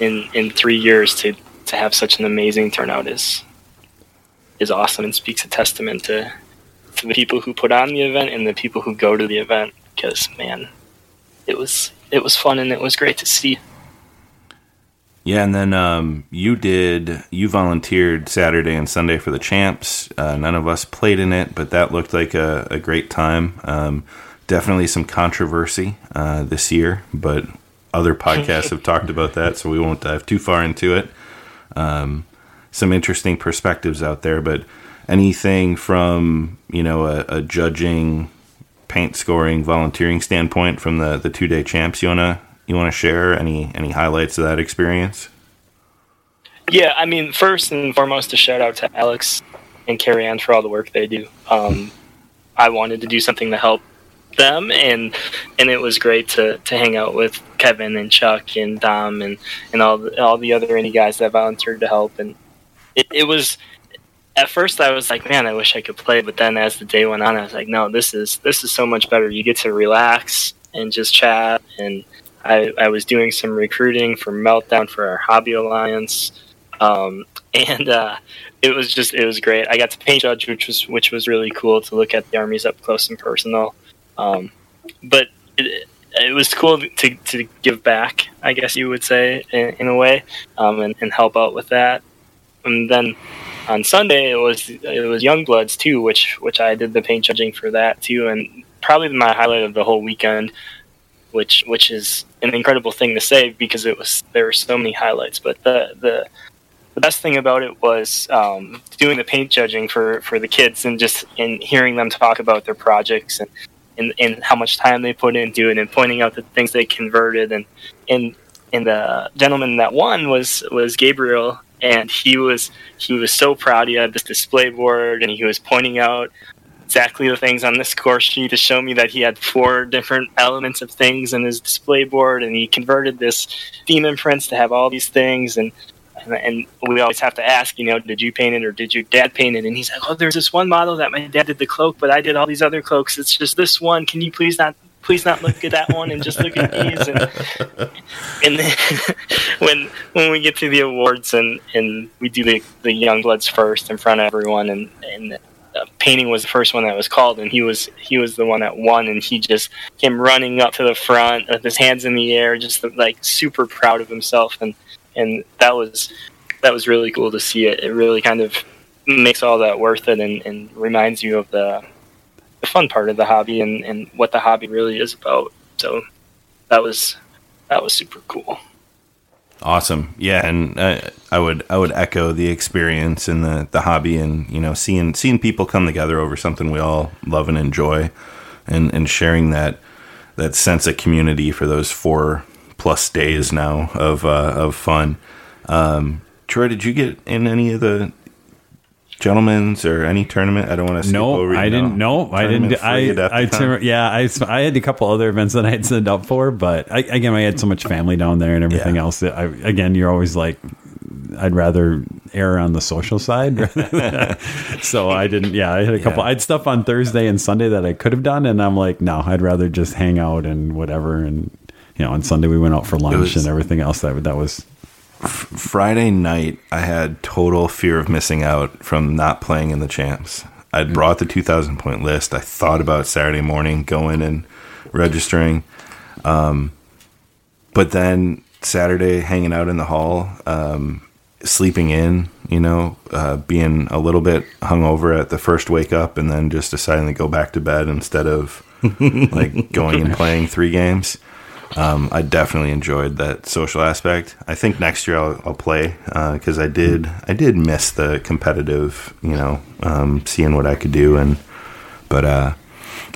In in three years to to have such an amazing turnout is is awesome and speaks a testament to to the people who put on the event and the people who go to the event because man, it was it was fun and it was great to see. Yeah, and then um, you did you volunteered Saturday and Sunday for the champs. Uh, none of us played in it, but that looked like a, a great time. Um, definitely some controversy uh, this year, but other podcasts have talked about that, so we won't dive too far into it. Um, some interesting perspectives out there, but anything from you know a, a judging paint scoring volunteering standpoint from the the two day champs you wanna you wanna share any any highlights of that experience? Yeah, I mean, first and foremost, a shout out to Alex and Carrie Ann for all the work they do. Um, I wanted to do something to help them, and and it was great to, to hang out with Kevin and Chuck and Dom and, and all the, all the other indie guys that volunteered to help. And it, it was at first I was like, man, I wish I could play, but then as the day went on, I was like, no, this is this is so much better. You get to relax and just chat. And I, I was doing some recruiting for Meltdown for our hobby alliance, um, and uh, it was just it was great. I got to paint judge, which was which was really cool to look at the armies up close and personal. Um, but it, it was cool to, to give back, I guess you would say, in, in a way, um, and, and help out with that. And then on Sunday it was it was Youngbloods too, which which I did the paint judging for that too, and probably my highlight of the whole weekend, which which is an incredible thing to say because it was there were so many highlights. But the the the best thing about it was um, doing the paint judging for, for the kids and just and hearing them talk about their projects and, and, and how much time they put into it and pointing out the things they converted and and and the gentleman that won was was Gabriel and he was he was so proud. He had this display board, and he was pointing out exactly the things on this score sheet to show me that he had four different elements of things in his display board, and he converted this theme prince to have all these things and. And we always have to ask, you know, did you paint it or did your dad paint it? And he's like, oh, there's this one model that my dad did the cloak, but I did all these other cloaks. It's just this one. Can you please not please not look at that one and just look at these and and then when when we get to the awards and and we do the the young bloods first in front of everyone and and Uh, painting was the first one that was called and he was he was the one that won and he just came running up to the front with his hands in the air just like super proud of himself and and that was that was really cool to see it it really kind of makes all that worth it and, and reminds you of the the fun part of the hobby and, and what the hobby really is about. So that was that was super cool. Awesome. Yeah, and uh, I would I would echo the experience and the the hobby and you know seeing seeing people come together over something we all love and enjoy, and and sharing that that sense of community for those four plus days now of uh, of fun. Um, Troy, did you get in any of the gentlemen's or any tournament? I don't want to No, over. you I didn't. know, No, I didn't. tournament I, I, yeah, I, I had a couple other events that I had signed up for, but I, again, I had so much family down there and everything Yeah. else. That I, again, you're always like, I'd rather err on the social side. so I didn't. Yeah, I had a couple. Yeah. I had stuff on Thursday and Sunday that I could have done, and I'm like, no, I'd rather just hang out and whatever. And you know, on Sunday we went out for lunch was- and everything else. That that was Friday night, I had total fear of missing out from not playing in the champs. Mm. I'd brought the 2,000 point list. I thought about Saturday morning going and registering. Um, but then Saturday, hanging out in the hall, um, sleeping in, you know, uh, being a little bit hungover at the first wake up, and then just deciding to go back to bed instead of like going and playing three games. Um, I definitely enjoyed that social aspect. I think next year I'll, I'll play because I did I did miss the competitive, you know, um, seeing what I could do, and but uh,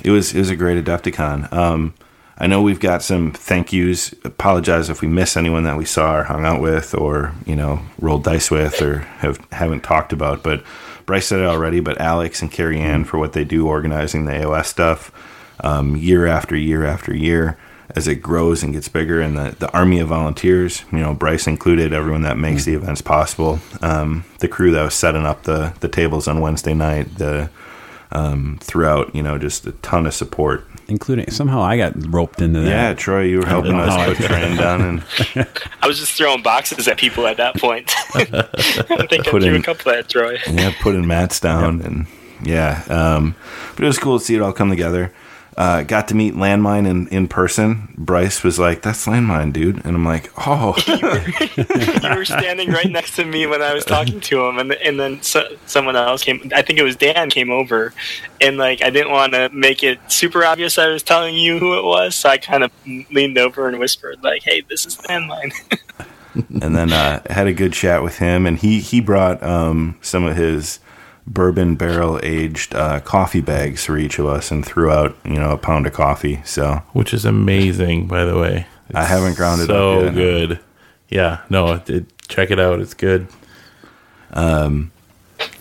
it was it was a great Adepticon. Um, I know we've got some thank yous. Apologize if we miss anyone that we saw or hung out with, or you know, rolled dice with, or have haven't talked about. But Bryce said it already. But Alex and Carrie Ann for what they do organizing the AOS stuff, um, year after year after year, as it grows and gets bigger, and the the army of volunteers, you know, Bryce included, everyone that makes the events possible, um, the crew that was setting up the the tables on Wednesday night, the um, throughout, you know, just a ton of support. including somehow I got roped into that. Yeah, Troy, you were helping us I put train down and I was just throwing boxes at people at that point. I think I Put threw in- a couple at Troy. yeah, putting mats down and yeah. Um, but it was cool to see it all come together. Uh, got to meet Landmine in, in person. Bryce was like, "That's Landmine, dude," and I'm like, "Oh, you were standing right next to me when I was talking to him, and and then so, someone else came. I think it was Dan came over, and like I didn't want to make it super obvious I was telling you who it was, so I kind of leaned over and whispered like, "Hey, this is Landmine." and then uh, had a good chat with him, and he he brought um, some of his bourbon barrel aged uh, coffee bags for each of us, and threw out you know a pound of coffee. So which is amazing, by the way. I haven't ground it so up yet. good. Yeah, no, it, it, check it out. It's good. Um,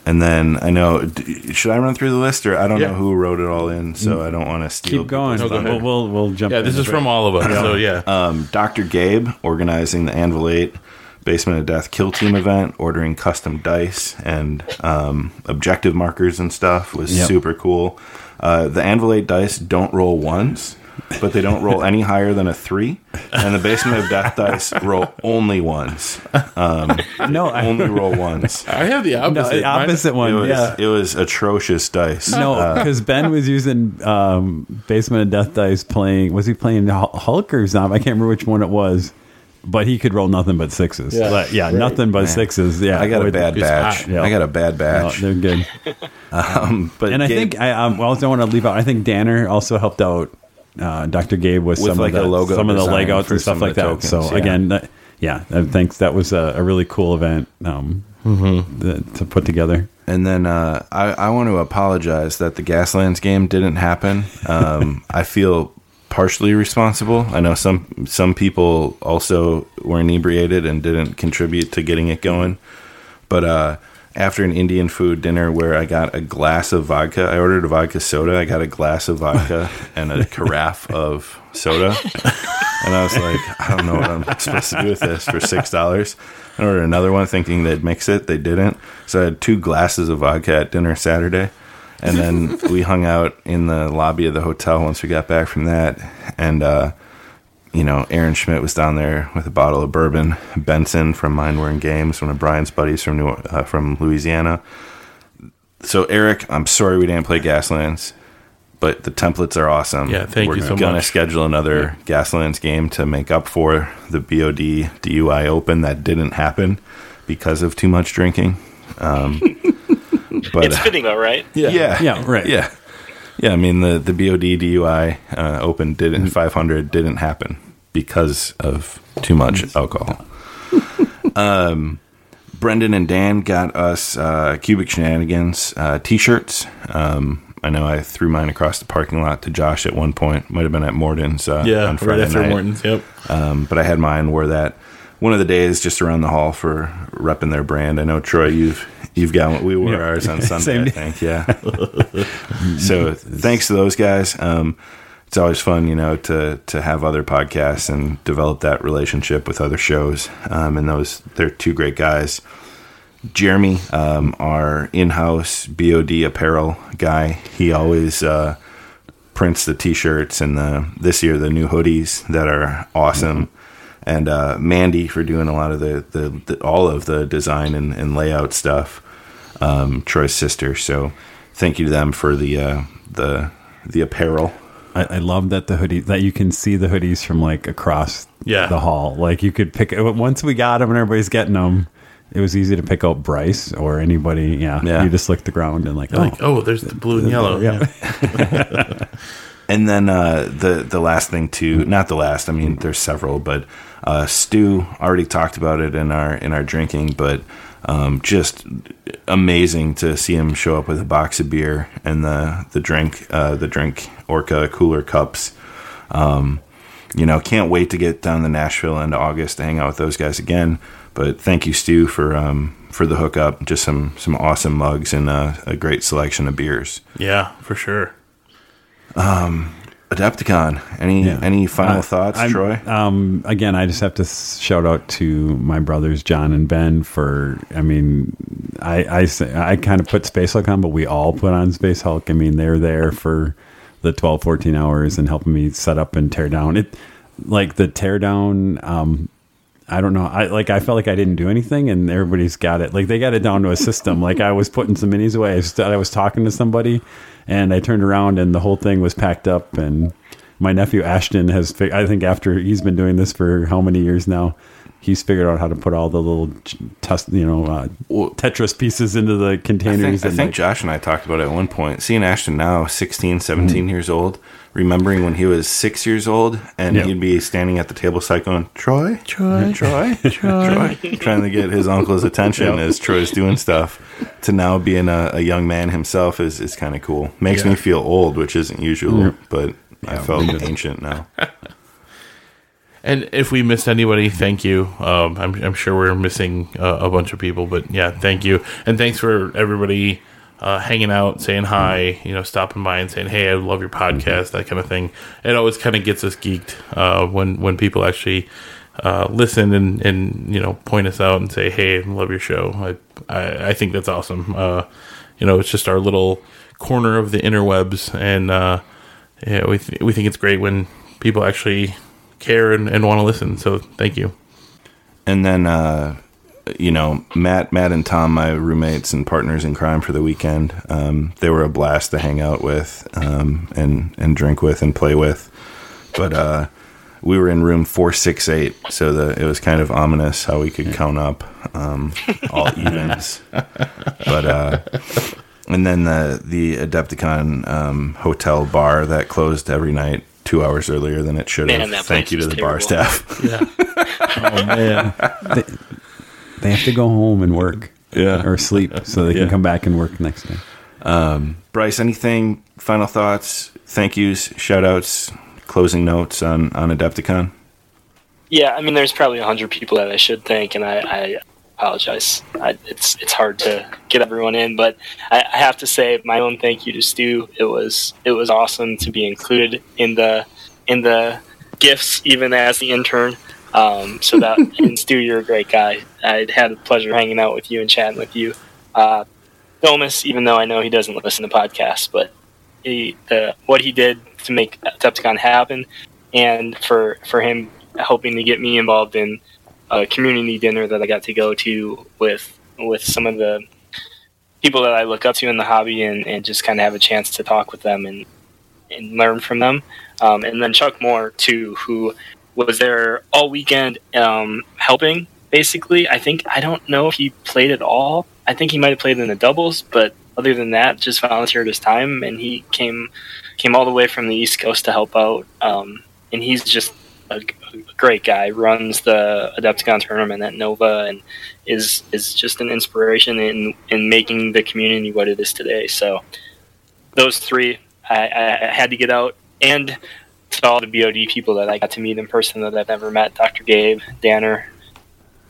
and then I know, d- should I run through the list, or I don't Yeah. know who wrote it all in, so I don't want to steal. Keep going. No, go we'll, we'll we'll jump. Yeah, this in. is from all of us. So yeah, Um, Dr. Gabe organizing the Anvil 8 Basement of Death Kill Team event, ordering custom dice and um, objective markers and stuff was Yep. super cool. Uh, the Anvil 8 dice don't roll ones, but they don't roll any higher than a three. And the Basement of Death dice roll only ones. no, I, Only roll ones. I have the no, opposite. the opposite It one. was, yeah. it was atrocious dice. No, Uh, because Ben was using um, Basement of Death Dice playing. Was he playing Hul- Hulk or Zombie? I can't remember which one it was, but he could roll nothing but sixes. Yeah. Like, yeah, nothing but sixes. Yeah, I got a bad batch. hot. Yeah. I got a bad batch. they're good. Um, but And I think I um, well, I also want to leave out. I think Danner also helped out uh, Dr. Gabe with, With, some like, of a the, logo some of the design leg outs for and stuff like that. tokens, so yeah. again, that, yeah, I think that was a, a really cool event um, the, to put together. And then uh, I, I want to apologize that the Gaslands game didn't happen. Um, I feel partially responsible. I know some some people also were inebriated and didn't contribute to getting it going. But uh, after an Indian food dinner where I got a glass of vodka, I ordered a vodka soda. I got a glass of vodka and a carafe of soda. And I was like, I don't know what I'm supposed to do with this for six dollars. I ordered another one thinking they'd mix it. They didn't. So I had two glasses of vodka at dinner Saturday. And then we hung out in the lobby of the hotel once we got back from that. And uh, you know, Aaron Schmidt was down there with a bottle of bourbon. Benson from Mind Wearing Games, one of Brian's buddies from New, uh, from Louisiana. So Eric, I'm sorry we didn't play Gaslands, but the templates are awesome. Yeah, thank We're you so gonna schedule another Gaslands game to make up for the BOD DUI Open that didn't happen because of too much drinking. Um, but it's fitting though, right? yeah. Yeah, right. Yeah. Yeah, I mean the the BOD DUI uh, open didn't 500 didn't happen because of too much alcohol. um, Brendan and Dan got us uh, Cubic Shenanigans uh, t-shirts. Um, I know I threw mine across the parking lot to Josh at one point. Might have been at Morton's. Uh, Yeah, on right Friday after night. Morton's. Yep. Um, but I had mine. Wore that one of the days just around the hall for repping their brand. I know Troy, you've you've got one. We wore Yeah. ours on Sunday, I think. Yeah. so thanks to those guys. Um, it's always fun, you know, to to have other podcasts and develop that relationship with other shows. Um, and those they're two great guys. Jeremy, um, our in-house BOD apparel guy, he always uh, prints the t-shirts and the this year the new hoodies that are awesome. And uh, Mandy for doing a lot of the, the, the all of the design and, and layout stuff. Um, Troy's sister. So thank you to them for the uh, the the apparel. I, I love that the hoodie that you can see the hoodies from like across Yeah. the hall. Like you could pick once we got them and everybody's getting them. It was easy to pick out Bryce or anybody. Yeah, Yeah. You just lick the ground and like, oh, Like, oh, there's the blue and yellow. yeah. And then uh, the the last thing too, not the last. I mean, there's several, but uh, Stu already talked about it in our in our drinking, but um, just amazing to see him show up with a box of beer and the the drink uh, the drink Orca cooler cups. Um, you know, can't wait to get down to Nashville in August to hang out with those guys again. But thank you, Stu, for um, for the hookup. Just some some awesome mugs and uh, a great selection of beers. Yeah, for sure. Adepticon. Any Yeah. any final Uh, thoughts, I'm- Troy? Um, again, I just have to shout out to my brothers John and Ben for. I mean, I I, I kind of put Space Hulk on, but we all put on Space Hulk. I mean, they're there for the 12, 14 hours and helping me set up and tear down it. Like the tear down. Um, I don't know. I like. I felt like I didn't do anything, and everybody's got it. Like they got it down to a system. like I was putting some minis away. I was, I was talking to somebody, and I turned around, and the whole thing was packed up. And my nephew Ashton has, I think after he's been doing this for how many years now, he's figured out how to put all the little test, you know, uh, Tetris pieces into the I containers. think, I think like- Josh and I talked about it at one point. Seeing Ashton now, 16, 17 Mm-hmm. years old, remembering when he was six years old, and Yeah. he'd be standing at the table side going, Troy, Troy, Troy, Troy, trying to get his uncle's attention as Troy's doing stuff. To now being a, a young man himself is, is kind of cool. Makes me feel old, which isn't usual, Yeah. but I felt ancient now. And if we missed anybody, thank you. Um, I'm, I'm sure we're missing uh, a bunch of people, but yeah, thank you. And thanks for everybody uh, hanging out, saying hi, you know, stopping by and saying, hey, I love your podcast, that kind of thing. It always kind of gets us geeked uh, when, when people actually uh, listen and, and, you know, point us out and say, hey, I love your show. I, I, I think that's awesome. Uh, you know, it's just our little corner of the interwebs. And uh, yeah, we, th- we think it's great when people actually care and, and want to listen. So thank you. And then, uh, you know, Matt, Matt and Tom, my roommates and partners in crime for the weekend, um, they were a blast to hang out with um, and and drink with and play with. But uh, we were in room four six eight, so the it was kind of ominous how we could count up um, all evens. but uh, and then the the Adepticon um, hotel bar that closed every night two hours earlier than it should Man, have. Thank you to was the bar staff. Yeah. oh man. they have to go home and work, Yeah. or sleep, so they Yeah. can come back and work next day. Um, Bryce, anything final thoughts, thank yous, shout outs, closing notes on, on Adepticon? Yeah, I mean, there's probably a hundred people that I should thank, and I, I apologize. I, it's it's hard to get everyone in, but I, I have to say my own thank you to Stu. It was it was awesome to be included in the in the gifts, even as the intern. Um, so that and Stu, you're a great guy. I had the pleasure hanging out with you and chatting with you. Uh, Domus, even though I know he doesn't listen to podcasts, but he, the what he did to make Adepticon happen, and for for him helping to get me involved in a community dinner that I got to go to with with some of the people that I look up to in the hobby, and, and just kind of have a chance to talk with them and and learn from them. Um, and then Chuck Moore too, who was there all weekend um, helping. Basically, I think I don't know if he played at all. I think he might have played in the doubles, but other than that, just volunteered his time, and he came came all the way from the East Coast to help out. Um, and he's just a, a great guy, runs the Adepticon tournament at Nova, and is is just an inspiration in in making the community what it is today. So those three, I, I had to get out, and to all the BOD people that I got to meet in person that I've never met, Dr. Gabe, Danner,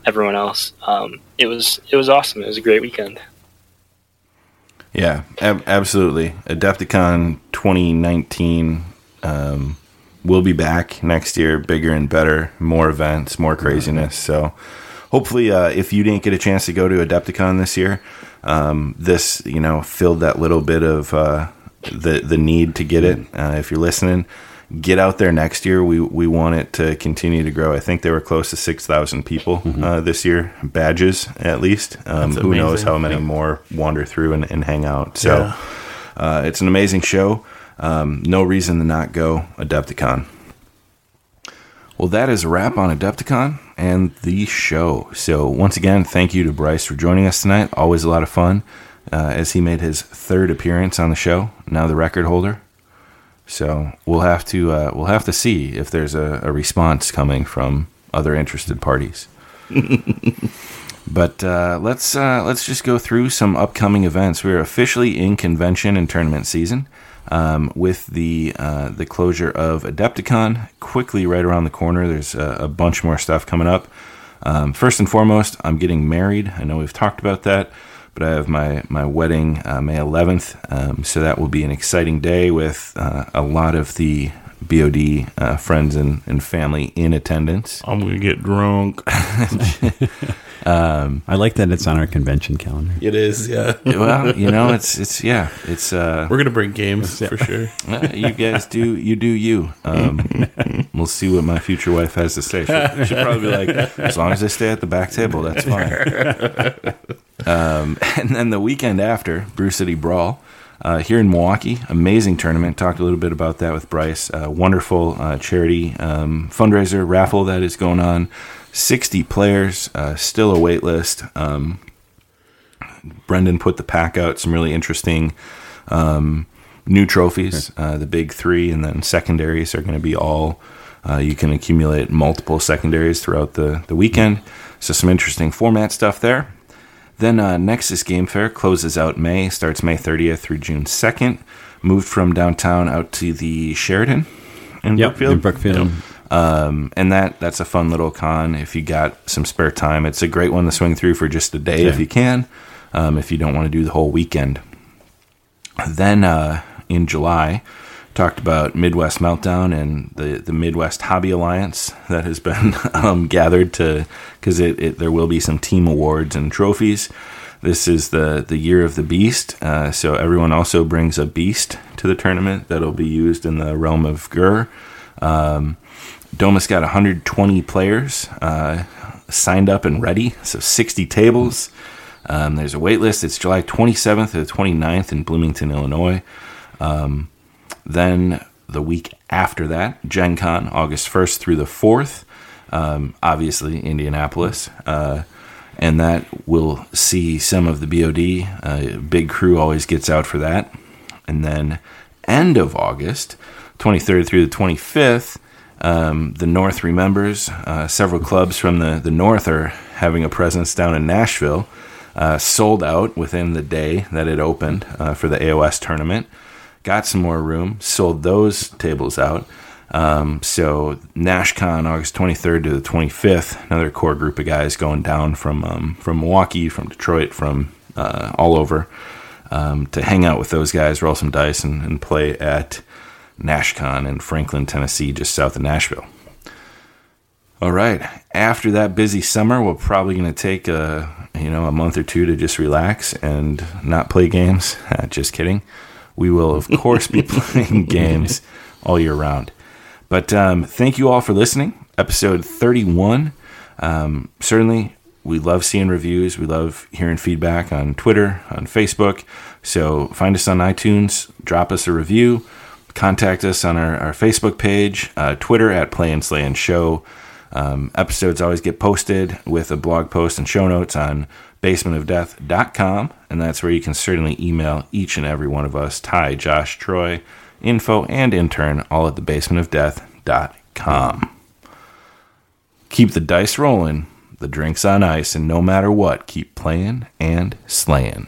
everyone else. Um, it was it was awesome. It was a great weekend. Yeah, ab- absolutely. Adepticon 2019 um, will be back next year, bigger and better, more events, more craziness. So, hopefully, uh, if you didn't get a chance to go to Adepticon this year, um, this you know filled that little bit of uh, the the need to get it. Uh, if you're listening, get out there next year. We we want it to continue to grow. I think they were close to six thousand people uh, this year, badges at least. Um, who knows how many more wander through and, and hang out. So Yeah. uh, it's an amazing show. Um, no reason to not go Adepticon. Well, that is a wrap on Adepticon and the show. So, once again, thank you to Bryce for joining us tonight. Always a lot of fun uh, as he made his third appearance on the show, now the record holder. So, we'll have to uh, we'll have to see if there's a, a response coming from other interested parties. But uh, let's uh, let's just go through some upcoming events. We're officially in convention and tournament season um, with the uh, the closure of Adepticon quickly right around the corner. There's a, a bunch more stuff coming up. Um, first and foremost, I'm getting married. I know we've talked about that, but I have my my wedding uh, May 11th, um, so that will be an exciting day with uh, a lot of the BOD uh, friends and, and family in attendance. I'm gonna get drunk. I like that it's on our convention calendar. It is, yeah. well, you know, it's it's yeah, it's uh, We're gonna bring games for sure. Uh, you guys do you do you. Um, we'll see what my future wife has to say. She'll, she'll probably be like, as long as I stay at the back table, that's fine. um, and then the weekend after, Brew City Brawl. Uh, here in Milwaukee, amazing tournament. Talked a little bit about that with Bryce. Uh, wonderful uh, charity um, fundraiser raffle that is going on. 60 players, uh, still a wait list. Um, Brendan put the pack out, some really interesting um, new trophies. Uh, the big three, and then secondaries are going to be all. Uh, you can accumulate multiple secondaries throughout the, the weekend. So, some interesting format stuff there. Then, uh, Nexus Game Fair closes out May, starts May 30th through June 2nd. Moved from downtown out to the Sheraton in Yep, Brookfield. in Brookfield. Um, and that that's a fun little con if you got some spare time. It's a great one to swing through for just a day if you can. Um, if you don't want to do the whole weekend. Then uh, in July, talked about Midwest Meltdown and the the Midwest Hobby Alliance that has been um, gathered to because it, it there will be some team awards and trophies. This is the the year of the beast, uh, so everyone also brings a beast to the tournament that'll be used in the realm of Ghur. Um, Domus got 120 players uh, signed up and ready, so 60 tables. Um, there's a wait list. It's July 27th to the 29th in Bloomington, Illinois. Um, then the week after that, Gen Con, August 1st through the 4th. Um, obviously, Indianapolis. Uh, and that will see some of the BOD. Uh, big crew always gets out for that. And then end of August, 23rd through the 25th, um, the North remembers. Uh, several clubs from the, the North are having a presence down in Nashville. Uh, sold out within the day that it opened uh, for the AOS tournament. Got some more room, sold those tables out. Um, so NashCon, August 23rd to the 25th, another core group of guys going down from um, from Milwaukee, from Detroit, from uh, all over um, to hang out with those guys, roll some dice, and, and play at NashCon in Franklin, Tennessee, just south of Nashville. All right. After that busy summer, we're probably going to take a you know a month or two to just relax and not play games. just kidding. We will of course be playing games all year round. But um, thank you all for listening. Episode 31. Um, certainly, we love seeing reviews. We love hearing feedback on Twitter, on Facebook. So find us on iTunes, drop us a review, contact us on our, our Facebook page, uh, Twitter at Play and Slay and Show. Um, episodes always get posted with a blog post and show notes on basementofdeath.com, and that's where you can certainly email each and every one of us, Ty, Josh, Troy, info, and intern, all at the basementofdeath.com. Keep the dice rolling, the drinks on ice, and no matter what, keep playing and slaying.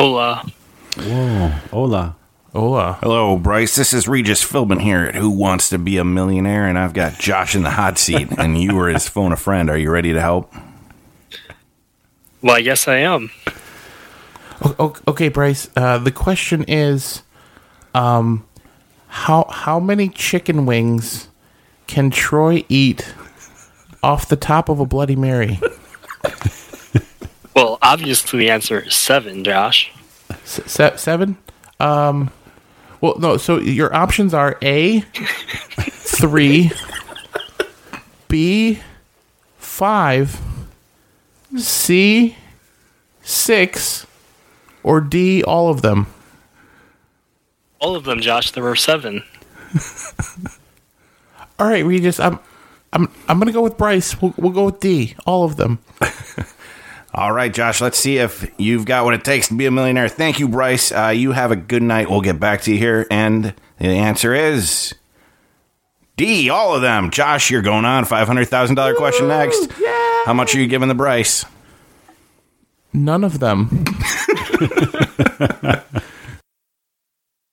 Hola. Whoa, hola. Hola. Hello, Bryce. This is Regis Philbin here at Who Wants to Be a Millionaire, and I've got Josh in the hot seat, and you were his phone a friend. Are you ready to help? Well, I guess I am. O- o- Okay, Bryce. Uh, the question is, um, how how many chicken wings can Troy eat off the top of a Bloody Mary? Well, obviously the answer is seven, Josh. Se- seven. Um, well, no. So your options are A, three, B, five, C, six, or D, all of them. All of them, Josh. There were seven. All right, Regis. I'm, I'm, I'm gonna go with Bryce. We'll, we'll go with D, all of them. All right, Josh, let's see if you've got what it takes to be a millionaire. Thank you, Bryce. Uh, you have a good night. We'll get back to you here. And the answer is D, all of them. Josh, you're going on. $500,000 question next. How much are you giving the Bryce? None of them.